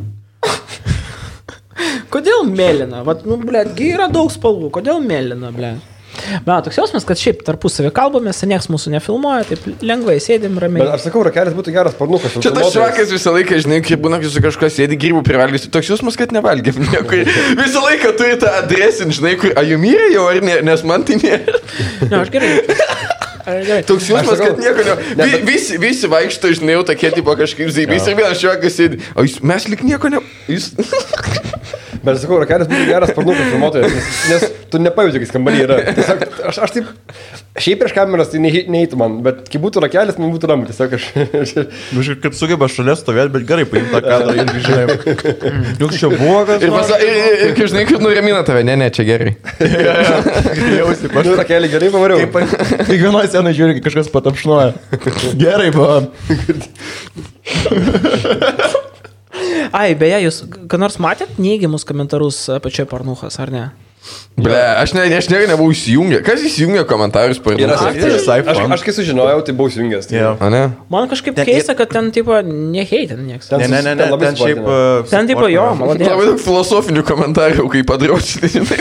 Kodėl mėlyna? Vat, nu, blėt, gi yra daug spalvų, kodėl mėlyna, blėt? Man toks jausmas, kad šiaip tarpusavį kalbamės, nieks mūsų nefilmuoja, taip lengvai sėdim Bet ramiai. aš sakau, rakelis būtų geras parnukas. Čia tas švakas visą laiką, žinai, kaip būna, kai su kažkas sėdi grybų privalgysi, toks jausmas, kad nevalgėm nieko. Visą laiką turi tą adresin, žinai, kur, a jų mirė jau ar ne, nes man tai nėra. Ne, aš gerai. Ar. Toks jausmas, kad nieko ne. Ne, bet- visi, visi vaikšto, žinai, jau tokie tipo kažkaip zaibys ir vienas švakas sėdi. O jūs, mes lik nieko ne. Jūs... Bet aš sakau, rakelis būtų geras parnukas filmuotojas, nes, nes tu nepajūti, kai skambaliai yra. Tiesiog, aš, aš taip, šiaip prieš kameras tai ne- neįtų man, bet kai būtų rakelis, man būtų ramu. Tiesiog aš... Nu, žiūrėk, kaip sugeba šalia stovėti, bet gerai paimti tą kadrą irgi žinai. Juk čia buvo kas. Ir, pasa, ir, ir, ir, ir žinai, kaip nuramina tave, ne, ne, čia gerai. Jausi, Nu, rakelį gerai pavariau. Kiekvienoje scenoje žiūri, kai kažkas patapšnuoja. Gerai, buvo. Ai, beje, jūs ką nors matėt neigiamus komentarus pačioje parnuchas, ar ne? Ble, aš, ne, aš niekada nebuvau įsijungę. Kas įsijungia komentarus per Yra, visai aš, aš kai sužinojau, tai buvau įsijungęs. Tai. Ne? Man kažkaip Ten- keista, kad ten, tipo, neheitin nieks. Ten Ne, ne, ne, ne, labai ten šiaip. uh, Ten, tipo, jo, malodė. Labai daug filosofinių komentarų, kaip padraučinai, žinai.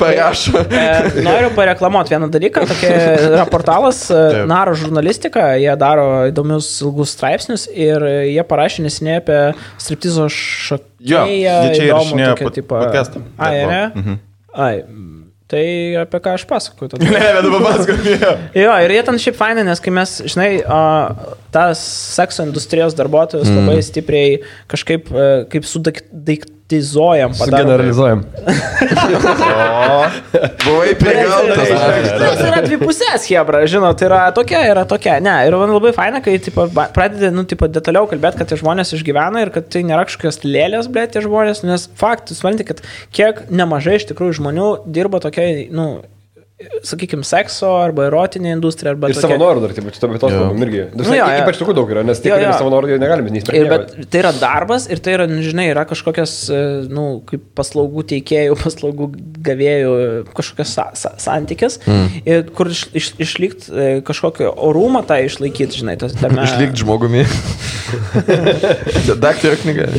Parašo. E, noriu pareklamuoti vieną dalyką. Tokia yra portalas e, Taip. Naro žurnalistika. Jie daro įdomius ilgus straipsnius ir jie parašė nesiniai apie striptizo šokėją. Jo, jie čia įrašinėjo podcastą. Ai, ne? mhm. Ai, tai apie ką aš pasakoju tada. Ne, bet papasakok. Jo, ir jie ten šiaip fainai, nes kai mes, žinai, a, tas sekso industrijos darbuotojus mm. labai stipriai kažkaip e, kaip sudaktizuojam. Sugeneralizuojam. Buvai prigaltas. Tas yra dvi pusės, Hebra, žinot, tai yra tokia, yra tokia. Ne, ir man labai faina, kai tipo, pradedi, nu, tipo, detaliau kalbėti, kad tie žmonės išgyvena ir kad tai nėra kažkokios lėlės, blė, tie žmonės, nes faktus, suprantate, kad kiek nemažai iš tikrųjų žmonių dirba tokiai, nu, sakykime, sekso arba erotinė industrija arba... Ir tokia- savanorių dar, taip, šito vietos kalbam irgi. Nu, jo, jo. Ypač tokių daug yra, nes be savanorių negalime neįspręsti. bet tai yra darbas ir tai yra, nu, žinai, yra kažkokios, e, nu, kaip paslaugų teikėjų, paslaugų gavėjų kažkokios sa sa santykis, mm. kur iš, iš, išlikti e, kažkokį orumą tą išlaikyti, žinai, tas tame. Išlikti žmogumi. Daktario knyga.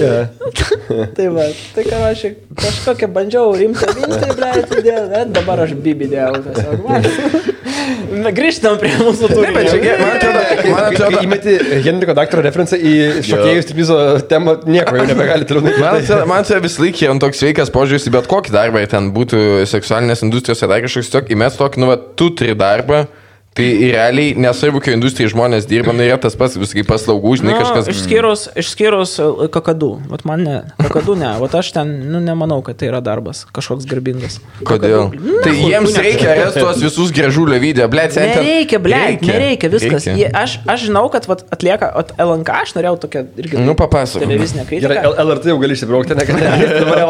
Tai va, tai ką aš kažkokią bandžiau rimtą mintį, bet dabar aš bibi dėjau tiesiog. va. Grįžtam prie mūsų tų. Ne, bet čia, man atrodo, man atrodo, įmeti Henriko daktaro referenciją į šokėjų stripizo temą, nieko jau nebegali toliau Man atrodo, man atrodo vis laik yra toks sveikas požiūris į bet kokį darbą, ar ten būtų seksualinės industrijos ar dar kažkoks tiesiog įmest tokį, nu, va, tu turi darbą, tai realiai nesvarbu, kai industrijai žmonės dirba, nu, yra tas pats, viskai paslaugų, žinai, Nu, kažkas. Išskyrus, išskyrus e, kakadų. Vat man ne. Kakadų ne. Vat aš ten, nu, nemanau, kad tai yra darbas. Kažkoks garbingas. Kodėl? Kakadų. Tai Nu, jiems ne. reikia rasti tuos visus gražulio video, ble, sen ten. Nereikia, ble, nereikia, viskas. Reikia. Jie, aš, aš žinau, kad vat, atlieka vat, LNK, aš norėjau tokią irgi Nu, papasakok. televizinę Gerai, kritiką. L- LRT jau gali išsibraukti, ne, kad ne.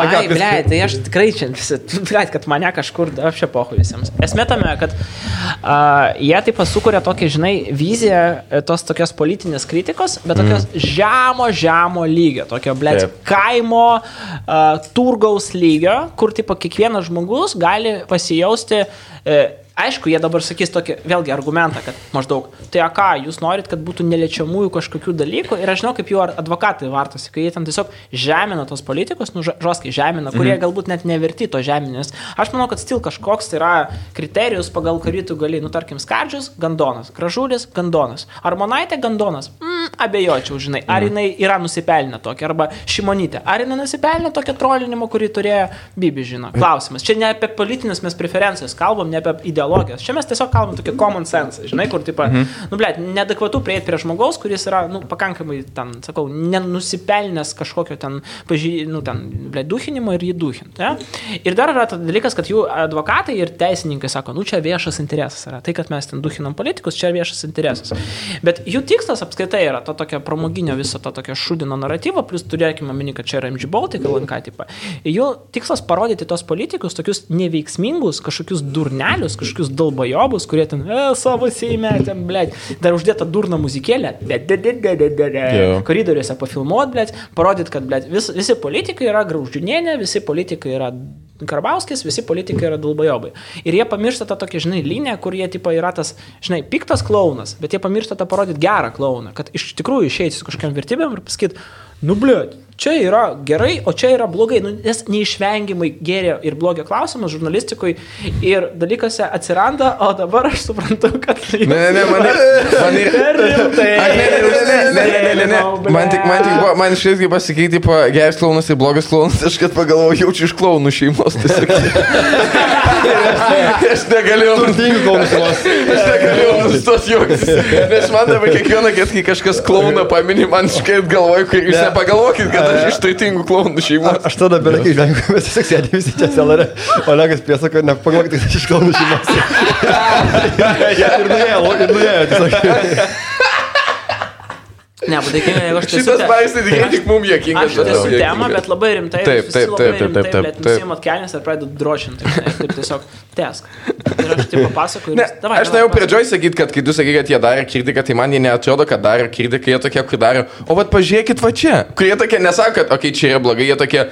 Ai, ble, tai aš tikrai čia kad mane kažkur, aš čia pohu visiems. Esmė tame, kad uh, jie taip pasukūrė tokią, žinai, viziją e, tos tokios politinės kritikos, bet tokios mm. žemo, žemo lygio, tokio, ble, kaimo, uh, turgaus lygio, kur, tipo, kiekvienas žmogus gali pasijausti e, Aišku, jie dabar sakys tokį, vėlgi, argumentą, kad maždaug, tai a ką, jūs norit, kad būtų neliečiamųjų kažkokių dalykų ir aš žinau, kaip jų advokatai vartosi, kai jie ten tiesiog žemina tos politikus, nu, žoskai žemina, kurie Mhm. galbūt net neverti to žeminės. Aš manau, kad stil kažkoks yra kriterijus, pagal kurį tu gali, nu, tarkim, skardžius, gandonas, gražulis, gandonas, ar monaitė, gandonas, mm, abejočiau, žinai, ar Mhm. jinai yra nusipelnę tokia, arba šimonytė, ar jinai nusipelnė tokią trolinimą, kurį turėjo Bibi, žino. Klausimas. Čia ne apie politinės mes preferencijas kalbam, ne apie ideologijas. Čia mes tiesiog kalbam tokį common sense, žinai, kur, tipo, Mhm. nu, blėt, nedekvatu prieiti prie žmogaus, kuris yra, nu, pakankamai, ten, sakau, nenusipelnęs kažkokio ten, pažy, nu, ten, blėt, duhinimo ir jį duhinti. Ja? Ir dar yra tas dalykas, kad jų advokatai ir teisininkai sako, nu, čia viešas interesas yra. Tai, kad mes ten duhinam politikus, čia viešas interesas. Bet jų tikslas apskritai yra to tokio pramoginio viso to tokio šudino naratyvo, plus turėkime omeny, kad čia yra MG Baltic, LNK tipą. Jų tikslas parodyti tos politikus tokius neveiksmingus, kažkokius durnelius, kažkokius dalbajobus, kurie ten e, savo seime, ten, blėt, dar uždėta durna muzikėlė, koridoriuose pafilmuot, blėt, parodyt, kad, blėt, vis, visi politikai yra grauždinienė, visi politikai yra Karbauskis, visi politikai yra dalbajobai. Ir jie pamiršta tą tokią, žinai, liniją, kur jie, tipo, yra tas, žinai, piktas klaunas, bet jie pamiršta tą parodyti gerą klauną, kad iš tikrųjų išeiti su kažkokiam vertybėm ir pasakyti, nu, blėt, čia yra gerai, o čia yra blogai, nu, nes neišvengiamai gėrio ir blogio klausimas žurnalistikui ir dalykose atsiranda, o dabar aš suprantu, kad... Ne, ne, ne, man, man ir... Rimtai. Ne, ne, ne, ne, ne, ne, ne. Man tik, man tik, buvo, man iš visgi pasikeitė, tipo, geras klaunas ir blogas klaunas, aš kad pagalvojau, jaučiu iš klaunų šeimos tiesiog. aš negalėjau... Turtingų klaunų šeimos. Aš negalėjau nustos juoktis. Nes man dabar kiekvieną, kai kažkas klauną paminė, man iškai galvoju, kai jūs nepagalvokit, kad iš turtingų klaunų šeimos. Aš tada beveik išvengiu, bet tiesiog sėdė visi čia selare. Olegas priesako, nepagalvokit, kad iš kalnų šeimos. ir nuėjo, ir nuėjo tiesiog. Ne, tai jeigu aš tiesiog... Šitas baisai tikrai tik mums jokingas. Aš esu tema, bet labai rimtai. Taip, taip, taip, taip, taip, bet. Nusimat kelnes ir pradedu drošinti. Taip tiesiog tesk. Ir aš taip papasakoju. Ne, davai, aš norėjau pradžioj sakyti, kad kai tu sakai, kad jie darė kritiką, tai man jie neatrodo, kad darė kritiką, jie tokie, kur darė. O vad pažiūrėkit va čia. Kurie tokie nesako, kad, okei, okay, čia yra blogai, jie tokie.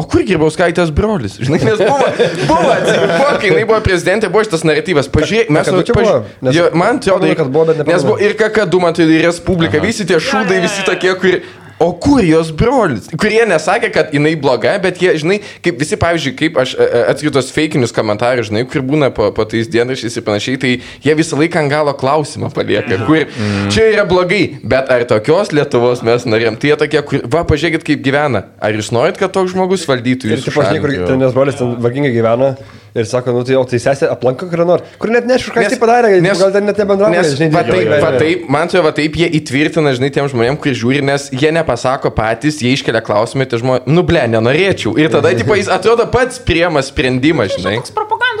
O kur Girbauskaitės brolis? Žinai, nes buvo, buvo, atsiprašau, kai jinai buvo prezidentė, buvo šitas naratyvas. Pažiūrėk, mes Kakadu čia buvo? Nes- jo, man atrodo, kad buvo, bet nes nepamenu. buvo ir kakadu, man tai ir Respublika, visi tie šūdai, visi tokie, kur... O kur jos brolis? Kurie nesakė, kad jinai bloga, bet jie, žinai, kaip visi, pavyzdžiui, kaip aš atskiriu tos feikinius komentarus, žinai, kur būna po, po tais dienrašiais ir panašiai, tai jie visą laiką ant galo klausimą palieka, kur čia yra blogai, bet ar tokios Lietuvos mes norėjom? Tai jie tokie, kur, va, pažiūrėkit, kaip gyvena. Ar jūs norit, kad toks žmogus valdytų Ir jūsų kaip aš žinai, kur šalį? ten nes brolis ten vargingai gyvena ir sako, nu tai, o tai sesė aplanko kur nors. Kur net neaišku, kas Nes- tai padarė, nes- gal ten net nebendrauja. Nes, va taip, va taip, man atrodo, va taip jie įtvirtina, žinai, tiem žmonėm, kurie žiūri, nes jie nepasako patys, jie iškelia klausimą, tai žmonės, nu ble, nenorėčiau. Ir tada, tipo, jis atrodo pats priema sprendimą, žinai.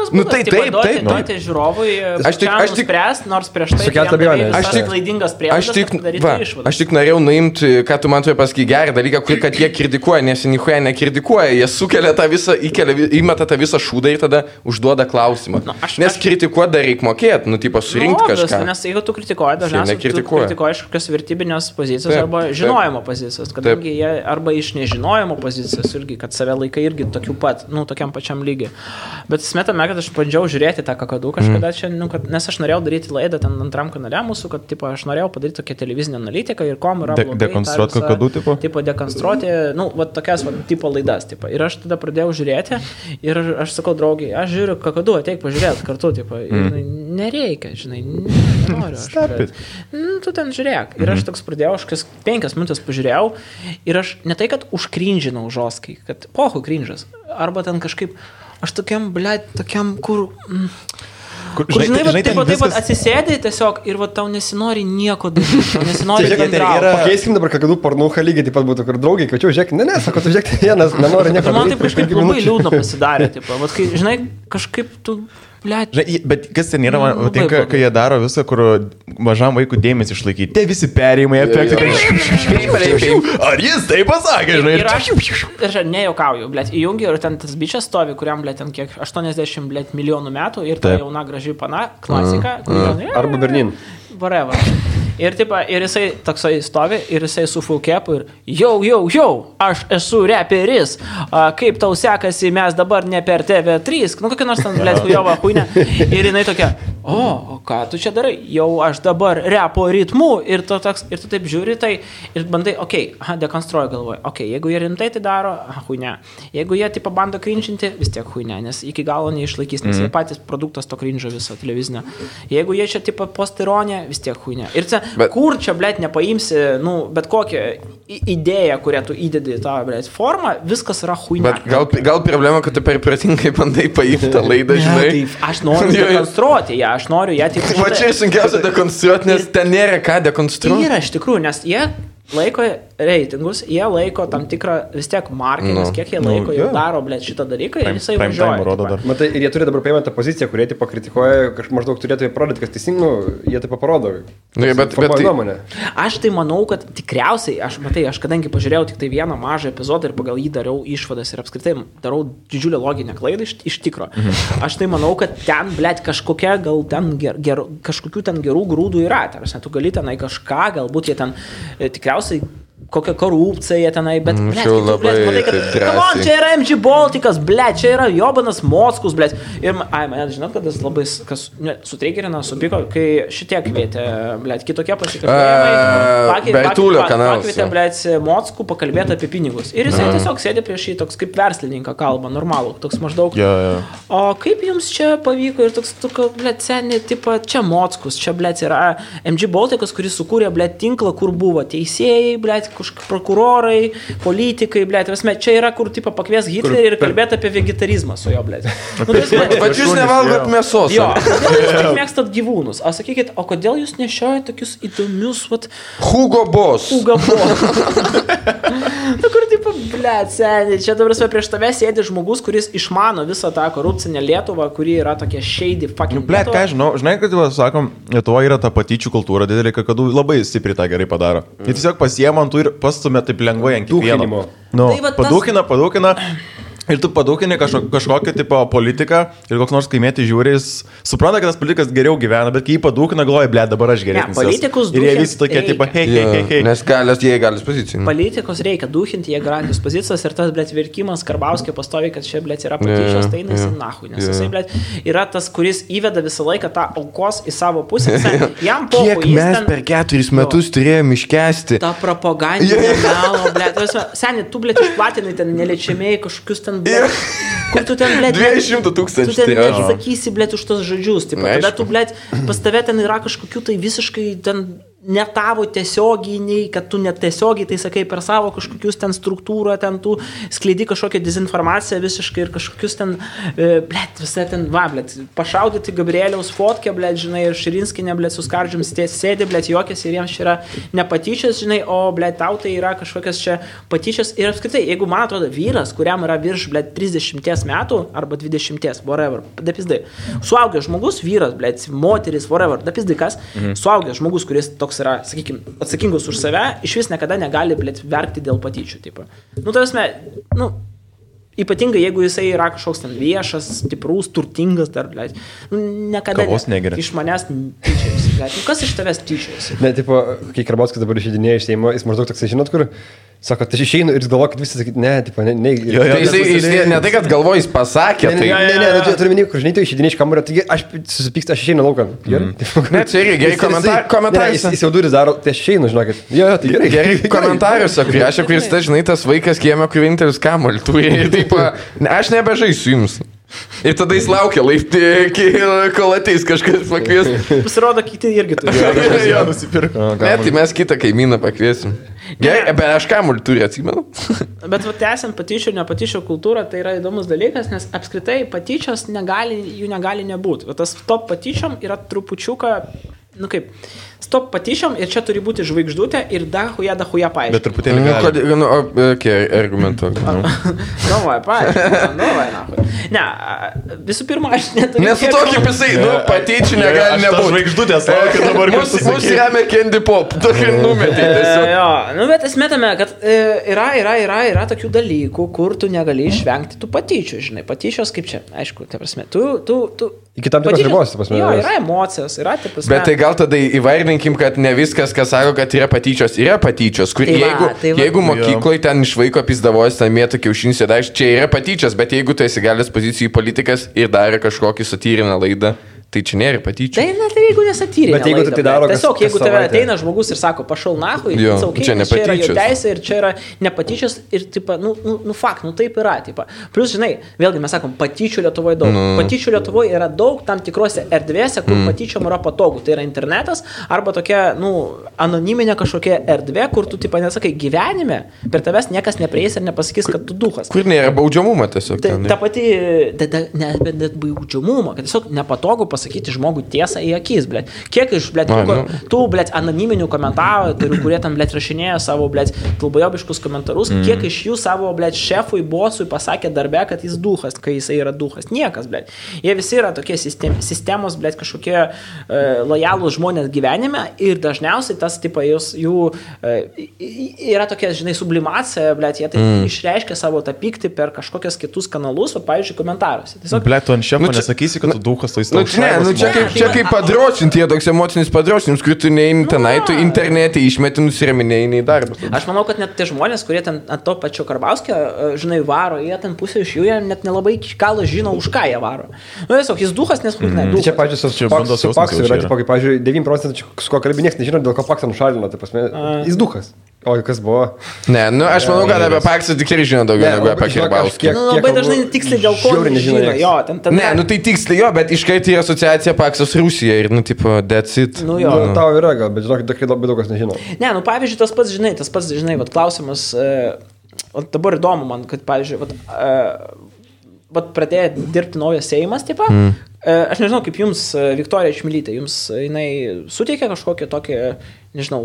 Toks propagandos Nu, būdas, tai tipo, taip, duoti, taip, nu. duoti žiūrovui, aš tik- aš tik- spręs, nors prieš tai Sukelt tu jam darei abejonę. Aš tik- klaidingas va, išvadas. aš tik norėjau nuimti, ką tu man turi pasakyti gerą dalyką, kur, kad jie kritikuoja, nes jie nihuoja nekritikuoja, jie sukelia tą visą, įkelia, įmeta tą visą šūdą ir tada užduoda klausimą. Nu, aš- nes aš- kritikuoti dar reikia mokėti, nu, tipo, surinkti Nu, kažką. Nes jeigu tu kritikuoji, dažniausiai kritikuoji iš kokios vertybinės pozicijos Taip, arba taip. žinojimo pozicijos, kadangi jie arba iš nežinojimo pozicijos irgi, kad save laikai irgi tokiu pat, nu, tokiam pačiam lygiai. Bet smetame, kad aš bandžiau žiūrėti tą kakadu kažkada Mm. čia, nu, kad, nes aš norėjau daryti laidą ten antram kanale mūsų, kad, tipo, aš norėjau padaryti tokią televizinę analitiką ir kom yra. De- blogai, tą dekonstruot visą- kakadu, tipo? Tipo, dekonstruoti, nu, va, tokias, va, tipo laidas, tipo. Ir aš tada pradėjau žiūrėti ir aš sakau, draugiai, aš žiūriu kakadu, ateik pažiūrėti kartu, tipo. Ir mm. nereikia, žinai, ne- nenoriu. aš, bet-. Nu, tu ten žiūrėk. Ir aš toks pradėjau, aš kas penkias minutės pažiūrėjau ir aš ne tai, kad užkrinžinau žoskai, kad pohu krinžas. Arba ten kažkaip, aš tokiam, ble, tokiam, kur... Mm, Kur, Kur, žinai, žinai taip, taip pat viskas- atsisėdai tiesiog ir va tau nesinori nieko daryti, nesinori bendrauti. yra- Pakeiskim dabar kakadų pornuką lygiai taip pat būtų, kur draugai, kad čia žiūrėk, ne, ne, sako, tu žiūrėk, vienas nenori nieko Ir man daryti taip prieš kažkaip labai liūdna pasidarė, tipo, vat, kai, žinai, kažkaip tu, ble, Žinai, bet kas ten yra, man patinka, kai jie daro visą, kur mažam vaikui dėmesį išlaikyti. Tie visi perėjimai, efektai. Ar jis tai pasakė, žinai? Ir aš, ir aš nejaukauju, blėt, įjungiu ir ten tas bičias stovi, kuriam, blėt, ten kiek 80 blėt, milijonų metų ir ta jauna graži pana, klasika, kur ten, Arba Bernin. Whatever. Ir, taip, ir jisai toksai stovi ir jisai su full capu ir jau, jau, jau, aš esu reperis, a, kaip tau sekasi, mes dabar ne per TV3, nu kokia nors ten, blėt, hujova, huinė. Ir jinai tokia, o ką tu čia darai, jau aš dabar repo ritmu ir tu, toks, ir tu taip žiūri tai ir bandai, okei, okay, dekonstruoji galvoje, okei, okay, jeigu jie rimtai tai daro, aha, huinė. Jeigu jie tipo bando krinčinti, vis tiek huinė, nes iki galo neišlaikys, nes mm. jie patys produktas to krinžo viso televizinio. Jeigu jie čia tipo postironė, vis tiek huinė. Ir čia, Bet- kur čia, blėt, nepaimsi, nu, bet kokią idėją, kurią tu įdedi į tą, blėt, formą, viskas yra huinė. Bet gal, gal problema, kad tu per pratingai bandai paimti tą laidą, Ne, žinai. tai aš noriu dekonstruoti ją, aš noriu ją tik... Va čia ir sunkiausia dekonstruoti, nes ten nėra ką dekonstruoti. Yra iš tikrųjų, nes jie laiko reitingus, jie laiko tam tikrą vis tiek marketingus, Nu. kiek jie Nu, laiko, jo. jau daro, blėt, šitą dalyką ir Prime- jisai prime time važiuoja. Matai, ir jie turi dabar paimti tą poziciją, kurie tipo kritikuoja, kažkaip maždaug turėtų parodyti, kas teisinga, nu, jie taip parodo. Nu, bet- bet Formuoja tai- nuomonę. Aš tai manau, kad tikriausiai, aš matai, aš kadangi pažiūrėjau tik tai vieną mažą epizodą ir pagal jį dariau išvadas ir apskritai darau didžiulę loginę klaidą iš, iš tikro. Mhm. Aš tai manau, kad ten, blėt, kažkokia gal ten ger, ger, kažkokių ten gerų grūdų yra. Tarsi, tu gali tenai kažką, galbūt jie ten e, tikriausiai kokią korupciją tenai, bet, Nu, blėt, čia jau kai tu, blėt, labai matai, kad, come on, čia yra MG Baltikas, blėt, čia yra Jobanas Moskus, blėt. Ir, ai, man, žinot, kad tas labai, kas ne, sutriggerina, supyko, kai šitie kvietė, blėt, kitokie pasikalbėjimai. Bertulio kanalas, Pakvietė, blėt, Mockų pakalbėti apie pinigus. Ir jisai tiesiog sėdė prieš jį toks kaip verslininką kalba, normalų, toks maždaug. Jo, jo. O kaip jums čia pavyko ir toks, tu, blėt, seniai, tipo, čia Mockus, čia, blėt, yra MG Baltikas, kuris sukūrė, blėt, tinklą, kur buvo teisėjai, blėt, kažkokie prokurorai, politikai, blėt, visme, čia yra, kur, tipo, pakvies Hitlerį ir kalbėti apie vegetarizmą su. Nu, tai, blėt, Bet jūs nevalgot mėsos. Jo, kodėl jūs taip mėgstat gyvūnus? O sakykit, o kodėl jūs nešiojate tokius įdomius, vat, Hugo Boss. Ugabo. nu, kur, ble, seniai, čia dabar prasme, prieš tave sėdi žmogus, kuris išmano visą tą korupcinę Lietuvą, kuri yra tokia shady fucking. Nu, ble, Lietuva. ką žinau, žinai, kad, va, sakom, Lietuvoje yra ta patyčių kultūra didelė, kad labai stipriai tą gerai padaro. Jie tiesiog pasiema ant tų ir pastumė taip lengvai ant kiekvieno. Nu, Tai va tas- padūkina, padūkina. Ir tu padūkini kažko, kažkokią tipo politiką ir koks nors kaimėti žiūri, jis supranta, kad tas politikas geriau gyvena, bet kai jį padūkina, galvoja, ble, dabar aš geresnis. esu." politikus Ir jie visi tokie, tipo, hei, hei, hei, hei. Nes galės, jie galės pozicijų. Politikos reikia duhinti, jie garantijos pozicijas ir tas, blėt, virkimas Karbauskio pastovi, kad čia, blėt, yra patyčios, Jo, tai jis jo, nahui, nes jo. jisai, blėt, yra tas, kuris įveda visą laiką tą aukos į savo pusę. Jam po Kiek mes per keturis metus turėjome iškesti. Ta propagandinė melo, ble. Seniai, tu, ble, išplatinai ten neliečiamiai kažkokius ten, ble. Kur tu ten, ble, 200 Tu tūkstančių. ten tai aš. nesakysi, ble, už tos žodžius. Taip, tada tu, ble, pas tave ten yra kažkokių tai visiškai ten ne tavo tiesioginiai, kad tu net tiesiogiai tai sakai per savo kažkokius ten struktūrą, ten tu skleidi kažkokią dezinformaciją visiškai ir kažkokius ten, e, blėt, visą ten, va, blėt, pašaudyti Gabrieliaus fotkę, blėt, žinai, ir Širinskinė, blėt, su skardžium sėdi, blėt, juokiasi ir jiems čia yra nepatyčias, žinai, o, blėt, tau tai yra kažkokias čia patyčias ir apskritai, jeigu man atrodo vyras, kuriam yra virš, blėt, 30 metų arba 20, whatever, dapizdai, suaugęs žmogus, vyras, blėt, moteris, whatever, dapizdai kas, mhm. suaugęs žmogus, kuris toks yra, sakykime, atsakingas už save, iš vis niekada negali, blėt, verkti dėl patyčių, tipo. Nu, tarsi, nu, Ypatingai jeigu jisai yra kažkoks ten viešas, stiprus, turtingas dar, blėt. Nu, niekada negeria. iš manęs tyčiojasi. blėt. Nu, kas iš tavęs tyčiojasi? Ne, tipo, kai Karbauskis dabar išeidinėja iš Seimo, jis maždaug toksai, žinot, kur, sako, tai aš išeinu ir jis galvoja, kad visi sakyti, ne, tipo, ne, ne. Jo, jo, Tai jisai, jis ne, ne tai, kad galvoja, jis pasakė, Ne, ne, tai... ne, ne, ne, ne, turiu minį, kur žinai, tu išeidinėjai iš kambario, taigi aš susipykstu, aš išeinu laukan. Gerai. Ne, čia irgi gerai Jis- komentar- komentaruose. Jis, jis jau duris daro, tai aš išeinu, žinokit. Jo, jo, tai gerai. Gerai, komentaruose, kai aš, kuris, tai žinai, tas vaikas kiemė, kur vienintelis kamuolį turi taip, aš nebežaisiu jums. Ir tada jis laukia laipti, iki- kol ateis kažkas pakvies. Pasirodo, kiti irgi turi. Jo, nusipirko. Ne, tai mes kitą kaimyną pakviesim. Gerai, bet aš kamuolį turiu, atsimenu. Bet va, tęsiant patyčių ir nepatyčių kultūrą, tai yra įdomus dalykas, nes apskritai patyčios negali, jų negali nebūti. Va, tas stop patyčiom yra trupučiuką, nu kaip, stop patyčiom ir čia turi būti žvaigždutė ir dahuja, dahuja Bet paaiškinti. truputėlį Nu, gali. kodėl, nu, o, okay, argumentuok. Nu. Galvoju, paaiškinti. Nu, va, nahui. Ne, visų pirma, aš neturiu. Nesu tokį pisai, nu, patyčių negali nebūti. žvaigždutės laukiu dabar, Mūsų mūsų remia Candy Pop, tokį numetį E. Jo, nu, bet esmė tame, kad e, yra, yra, yra, yra tokių dalykų, kur tu negali išvengti tų patyčių, žinai, patyčios kaip čia, aišku, ta prasme, tu, tu, tu. Iki tam tikros ribos, ta prasme, Jo, yra emocijos, yra, ta prasme. Bet tai gal tada įvardinkim, kad ne viskas, kas sako, kad yra patyčios, yra patyčios. Kur Tai va, jeigu, tai va. jeigu mokykloje ten iš vaiko pizdavos, ten mėtų kiaušinis daž, čia yra patyčios, bet jeigu tu esi galės pozicijų politikas ir darė kažkokį satyrinę laidą, tai čia nėra patyčių. Tai net ir jeigu nesatyrė. Bet jeigu tai daro kas- Tiesiog, kas jeigu tave savaitę. ateina žmogus ir sako, pašal nahui, Jo, okay, čia čia, yra jo teisė ir čia yra nepatyčios ir, tipo, nu, nu, nu fakt, nu taip yra. Tipo. Plus, žinai, vėlgi mes sakom, patyčių Lietuvoje daug. Nu. Patyčių Lietuvoje yra daug tam tikrose erdvėse, kur mm. patyčiom yra patogu. Tai yra internetas arba tokia, nu, anoniminė kažkokia erdvė, kur tu, tipo, nesakai, gyvenime per tavęs niekas neprieis ir nepasakys, kad tu duhas. Kur nėra baudžiamumo tiesiog. Tai ten, ta pati, da, da, ne, bet net baudžiamumo, kad tiesiog nepatogu pasakyti žmogui tiesą į akis, blėt. Kiek iš, blėt, A, tų, nu. tų, blėt, anoniminių komentatorių, kurie tam, blėt, rašinėja savo, blėt, kalbojobiškus komentarus, mm. kiek iš jų savo, blėt, šefui, bosui pasakė darbę, kad jis duhas, kai jisai yra duhas. Niekas, blėt. Jie visi yra tokie sistem, sistemos, blėt, kažkokie e, lojalūs žmonės gyvenime ir dažniausiai tas, tipo, jūs, jų e, yra tokia, žinai, sublimacija, blėt, jie tai mm. išreiškia savo tą pyktį per kažkokius kitus kanalus, o, pavyzdžiui, komentaruose. Tiesiog Ble, tu ant šefo Nu, čia- nesakysi, kad tu duhas, tai Nu, tau čia, ne, nu, čia, kaip, čia kaip padrošinti, jie toks emocinis padrošinimas, kur tu neini tenai, tu internete išmeti nusiraminėjai į darbą. Aš manau, kad net tie žmonės, kurie ten ant to pačio Karbauskio, e, žinai, varo, jie ten pusė iš jų, jie net nelabai iki galo žino, už ką jie varo. Nu, tiesiog jis duhas, nes, mm. ne, Tai čia, pažiūrėjau, su, Čia Paks- bandos su jausmas Paksu jau yra, tipo, kaip, pažiūrėjau, 9 procentų, su ko kalbė, niekas nežino, dėl ko Paksą nušalino, tai pasme, jis duhas. O kas buvo? Ne, nu aš manau, kad apie Paksą tikrai žino daugiau Ne, negu apie Kirbauską. Nu, labai dažnai tiksliai dėl ko nežino. Jo, ten, ten, Ne, nu tai tiksliai jo, bet iškart į asociaciją Paksas Rusija ir, nu, tipo, that's it. Nu, jo. Nu, tau yra gal, bet žinok, tikrai labai daug kas nežino. Ne, nu pavyzdžiui, tas pats, žinai, tas pats, žinai, vat, klausimas, e, vat, dabar įdomu man, kad, pavyzdžiui, vat, e, vat, pradėjo dirbti naujas Seimas, tipo. Mm. E, aš nežinau, kaip jums, e, Viktorija Čmilytė, jums e, jinai suteikia kažkokią tokį, nežinau,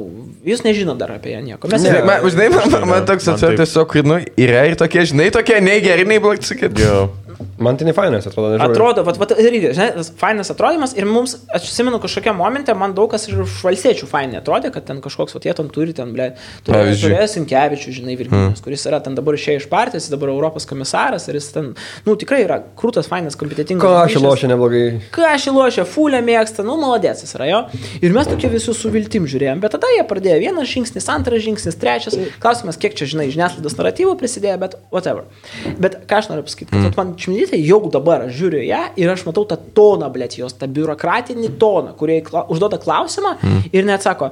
jūs nežinot dar apie ją nieko. Mes Ne, irgi- man, žinai, man, man, man toks atsirado tiesiog, nu, yra ir tokie, žinai, tokie nei geri, nei blogi, sakyt. Man tai ne fainas, atrodo, nežinau. Atrodo, vat, vat, irgi, žinai, fainas atrodymas ir mums, aš atsimenu kažkokią momentą, man daug kas ir iš valsiečių fainai atrodė, kad ten kažkoks, vat, jie ten turi, ten, ble, turėjo, Sinkevičių, žinai, Virginijus, mm. kuris yra ten dabar išėjęs iš partijos, dabar Europos komisaras ir jis ten, nu, tikrai yra krūtas, fainas, kompetitingas. Ką aš lošia neblogai. Ką aš įlošia, fulę mėgsta, nu, maladės jis yra jo. Ir mes tokie visi su viltim žiūrėjom, bet tada jie pradėjo vienas žingsnis, antras žingsnis, trečias. Klausimas, kiek čia, žinai, žiniasklaidos naratyvų prisidėjo, bet whatever. Bet ką aš noriu pasakyti, kad mm. man čimnytė jau dabar aš žiūriu ją ir aš matau tą toną, blėt, jos, tą biurokratinį toną, kurie kla užduoda klausimą mm. ir neatsako.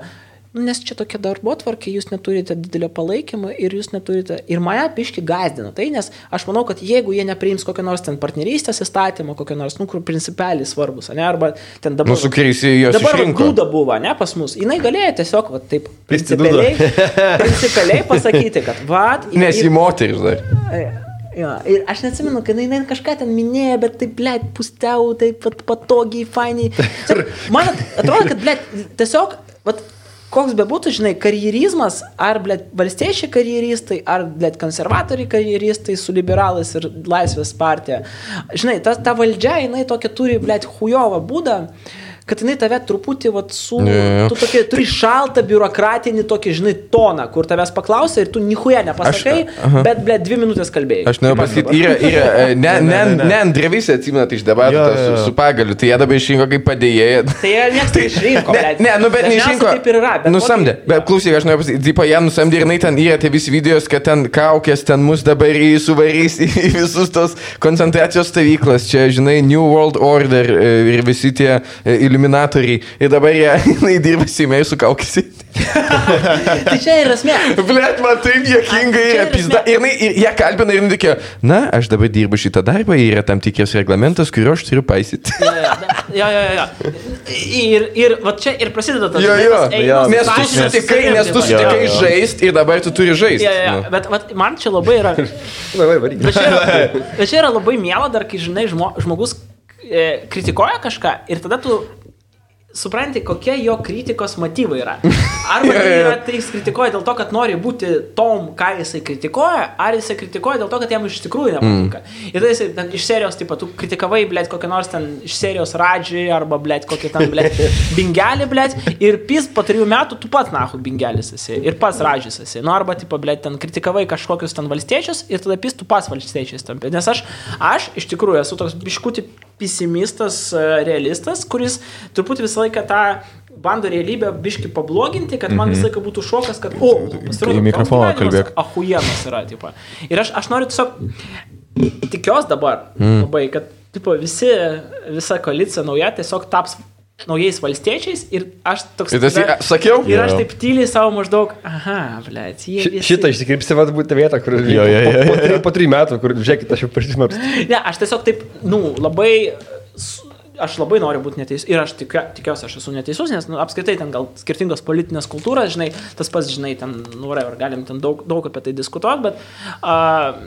nu, nes čia tokia darbo tvarkė, jūs neturite didelio palaikymo ir jūs neturite. Ir mane piški gazdina tai, nes aš manau, kad jeigu jie nepriims kokio nors ten partnerystės įstatymo, kokio nors, nu, kur principeliai svarbus, ne, arba ten dabar... Nu, su kuriais jos Dabar. Dūda buvo, ne, pas mus. Jis galėjo tiesiog, va, taip, Pisti principaliai, principaliai pasakyti, kad, va, Nes į moteris dar. Jo, ir aš neatsimenu, kad jinai kažką ten minėjo, bet taip, ble, pustiau, taip pat patogiai, fainiai. Tiesiog Man atrodo, kad, ble, tiesiog, vat, koks bebūtų, žinai, karjerizmas, ar, ble, valstiečiai karjeristai, ar, ble, konservatoriai karjeristai su liberalais ir laisvės partija. Žinai, ta, ta valdžia, jinai tokia turi, ble, hujovą būdą kad jinai tave truputį, vat, su... Jo. Tu tokia, turi šaltą biurokratinį tokį, žinai, toną, kur tavęs paklausia ir tu nichuja nepasakai, aha. bet, ble, dvi minutės kalbėjai. Aš noriu pasakyti, yra, yra, e, ne, ne, ne, ne. ne Andrevisi atsimenat iš debatų jo, jo. su, su pagaliu, tai jie dabar išrinko kaip padėjėja. Tai jie niekas neišrinko. Ne, blet. ne, nu bet neišrinko. Taip ir yra. Bet nusamdė. Bet klausyk, aš noriu pasakyti, tipo, ją nusamdė ir jinai ten yra tie visi videos, kad ten kaukės, ten mus dabar į suvarys į visus tos koncentracijos stovyklas. Čia, žinai, New World Order e, ir visi tie e, iluminatoriai. Ir dabar jie, jinai dirba Seime su kaukėsi. Tai čia ir esmė. Blet, man taip juokinga Čia yra yra pizda. Ir jinai, ir ją kalbina ir jinai tokia, na, aš dabar dirbu šitą darbą, yra tam tikras reglamentas, kurio aš turiu paisyti. Jo, jo, jo, jo. Ir, ir va čia ir prasideda tas Jo, jo, ėjimas nes tu sutikai, nes tu sutikai Jo, jo. žaisti ir dabar tu turi žaisti. Jo, jo, jo. Nu. Bet vat, man čia labai yra. Bet čia yra, bet čia yra labai miela dar, kai žinai, žmo, žmogus e, kritikuoja kažką ir tada tu supranti, kokie jo kritikos motyvai yra. Arba tai yra, tai jis kritikuoja dėl to, kad nori būti tom, ką jisai kritikuoja, ar jisai kritikuoja dėl to, kad jam iš tikrųjų nepatinka. Mm. Ir tada jisai ten, iš serijos, pat, tu kritikavai, blėt, kokią nors ten iš serijos radžiai, arba, blėt, kokį ten, blėt, bingelį, blėt, ir pis po trijų metų tu pats, nahu, bingelis esi, ir pats radžis esi. Nu, arba, tipo, blėt, ten kritikavai kažkokius ten valstiečius, ir tada pis tu pats valstiečiais tampi. Nes aš, aš iš tikrųjų esu toks biškutį pesimistas, e, realistas, kuris truputį visą laiką tą bando realybę biški pabloginti, kad man visą laiką būtų šokas, kad, o, pasirodo, Į mikrofoną kalbėk. Ahujienas yra, tipo. Ir aš, aš noriu tiesiog, tikiuosi dabar mm. labai, kad, tipo, visi, visa koalicija nauja tiesiog taps naujais valstiečiais ir aš toks... Ir tas, tada- sakiau? Ir aš Jo. taip tyliai savo maždaug, aha, blėt, jie... Visi- Šitą išsikirpsi, vad būtų vieta, kur Jo, jo, jo, po, po, jo. tri- po trijų metų, kur, žiūrėkit, aš jau prieš metus. Ne, aš tiesiog taip, nu, labai... Aš labai noriu būti neteisus ir aš tikiu, tikiuosi, aš esu neteisus, nes nu, apskritai ten gal skirtingos politinės kultūros, žinai, tas pats, žinai, ten, nu, whatever, galim ten daug, daug apie tai diskutuoti, bet uh,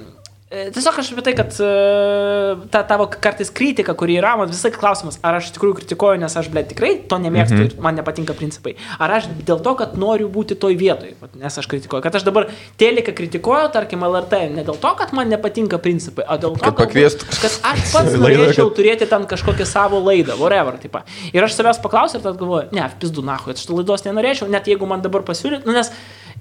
tiesiog aš apie tai, kad uh, ta tavo kartais kritika, kuri yra, man visai klausimas, ar aš iš tikrųjų kritikuoju, nes aš, ble, tikrai to nemėgstu ir man nepatinka principai, ar aš dėl to, kad noriu būti toj vietoj, nes aš kritikuoju, kad aš dabar teliką kritikuoju, tarkim, LRT, ne dėl to, kad man nepatinka principai, o dėl to, Kad pakviestų. kad aš pats norėčiau kad- turėti ten kažkokią savo laidą, whatever, taip. Ir aš savęs paklausiu ir tada galvoju, ne, pizdu nahu, aš šitą laidos nenorėčiau, net jeigu man dabar pasiūlyt, nu, nes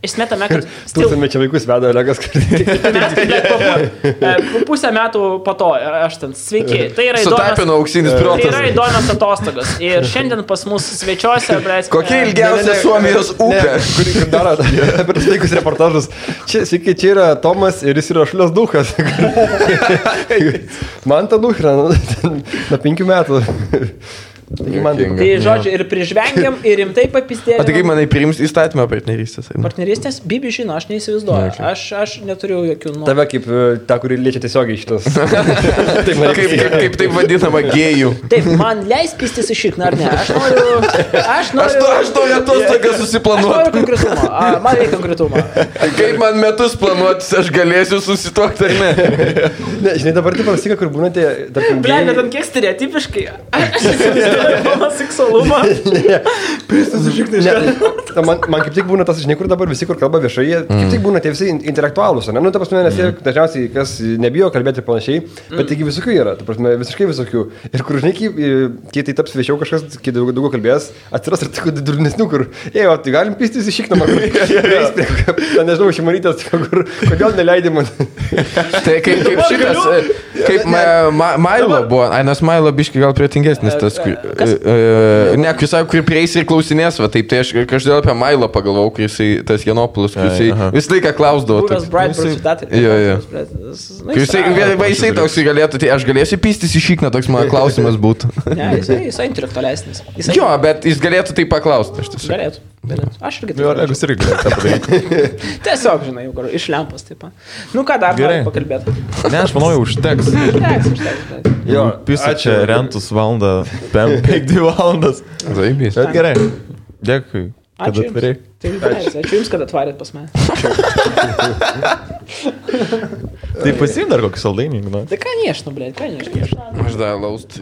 esmė tame, kad... still- Tūkstantmečio čia vaikus veda Olegas, pu- e, pusę metų po to ir aš ten, sveiki, tai yra Sutapino įdomios, auksinis tai yra protas. įdomios atostogos. Ir šiandien pas mus svečiuose, blėt, Kokia ilgiausia Suomijos upė? Kuri kur daro apie tos vaikus reportažus. Čia, sveiki, čia yra Tomas ir jis yra šlios duhas. Man ta duhra, nu, nuo penkių metų. Juokinga. Tai žodžiu, ir prižvengiam, ir rimtai papistėjom. O tai kaip manai priims įstatymą partnerystės? Partnerystės, Bibi žino, aš neįsivaizduoju. Aš, aš neturiu jokių nuomonės. Tave kaip e, ta, kuri liečia tiesiogiai šitas. Taip, Kaip, kaip, kaip taip vadinama gėjų. Taip, man leis pistis į šikną, ar ne? Aš noriu. Aš noriu. Aš, to, aš atostogas Aš susiplanuoti. noriu konkretumą. A, man reikia konkretumą. Kaip man metus planuotis, aš galėsiu susituokti ar ne? Ne, žinai, dabar taip pasika, kur būnate, tarkim, Ble, bet ant kiek stereotipiškai. Aš įsivaizduoju mano seksualumą. Ne, ta man, man kaip tik būna tas, žinai, kur dabar visi, kur kalba viešai, jie kaip tik būna tie visi in- intelektualūs, ne? Nu, ta prasme, nes jie dažniausiai, kas nebijo kalbėti ir panašiai, bet taigi visokių yra, ta prasme, visiškai visokių. Ir kur, žinai, kai, tai taps viešiau kažkas, kai daugiau, daugiau kalbės, atsiras ir tokių durnesnių, kur, ej, o tai galim pistis kokio, ten, nežinau, šimonytės, kur, kodėl neleidai man. Tai kaip, kaip šitas, kaip ma, ma, Mailo buvo, ai, nes Mailo biški gal prietingesnis tas, kur, e, e, ne, kuris sako, kur prieis ir klausinės, va, taip, tai aš kažkodėl apie Mailo pagalvojau, kai jisai, tas Janopoulos, kai jisai visą laiką klausdavo. Toks, Bright nu, jisai- Brad Jo, jo. Nu, Kai jisai, va, jisai toks galėtų, tai aš galėsiu pistis į šikną, toks mano klausimas būtų. Ne, jisai, jisai intelektualesnis. Jisai Jo, bet jis galėtų tai paklausti, aš tiesiog. galėtų. Bilietus. Aš irgi Jo, taip. Olegas irgi galėjo tą padaryti. Tiesiog, žinai, jau kur- iš lempos taip. Nu ką dar Gerai. pakalbėti? Ne, aš manau, jau užteks. Teks, užteks. Jo, Pisa čia rentus valandą, 5-2 valandas. Zaibys. Bet gerai. Dėkui, kad Ačiū atvirai. Jums. Tai ačiū. ačiū Jums, kad atvarėt pas mane. Tai pasim dar kokį saldainį, nu. Tai ką niešnu, blė, ką niešnu. Aš dar laust.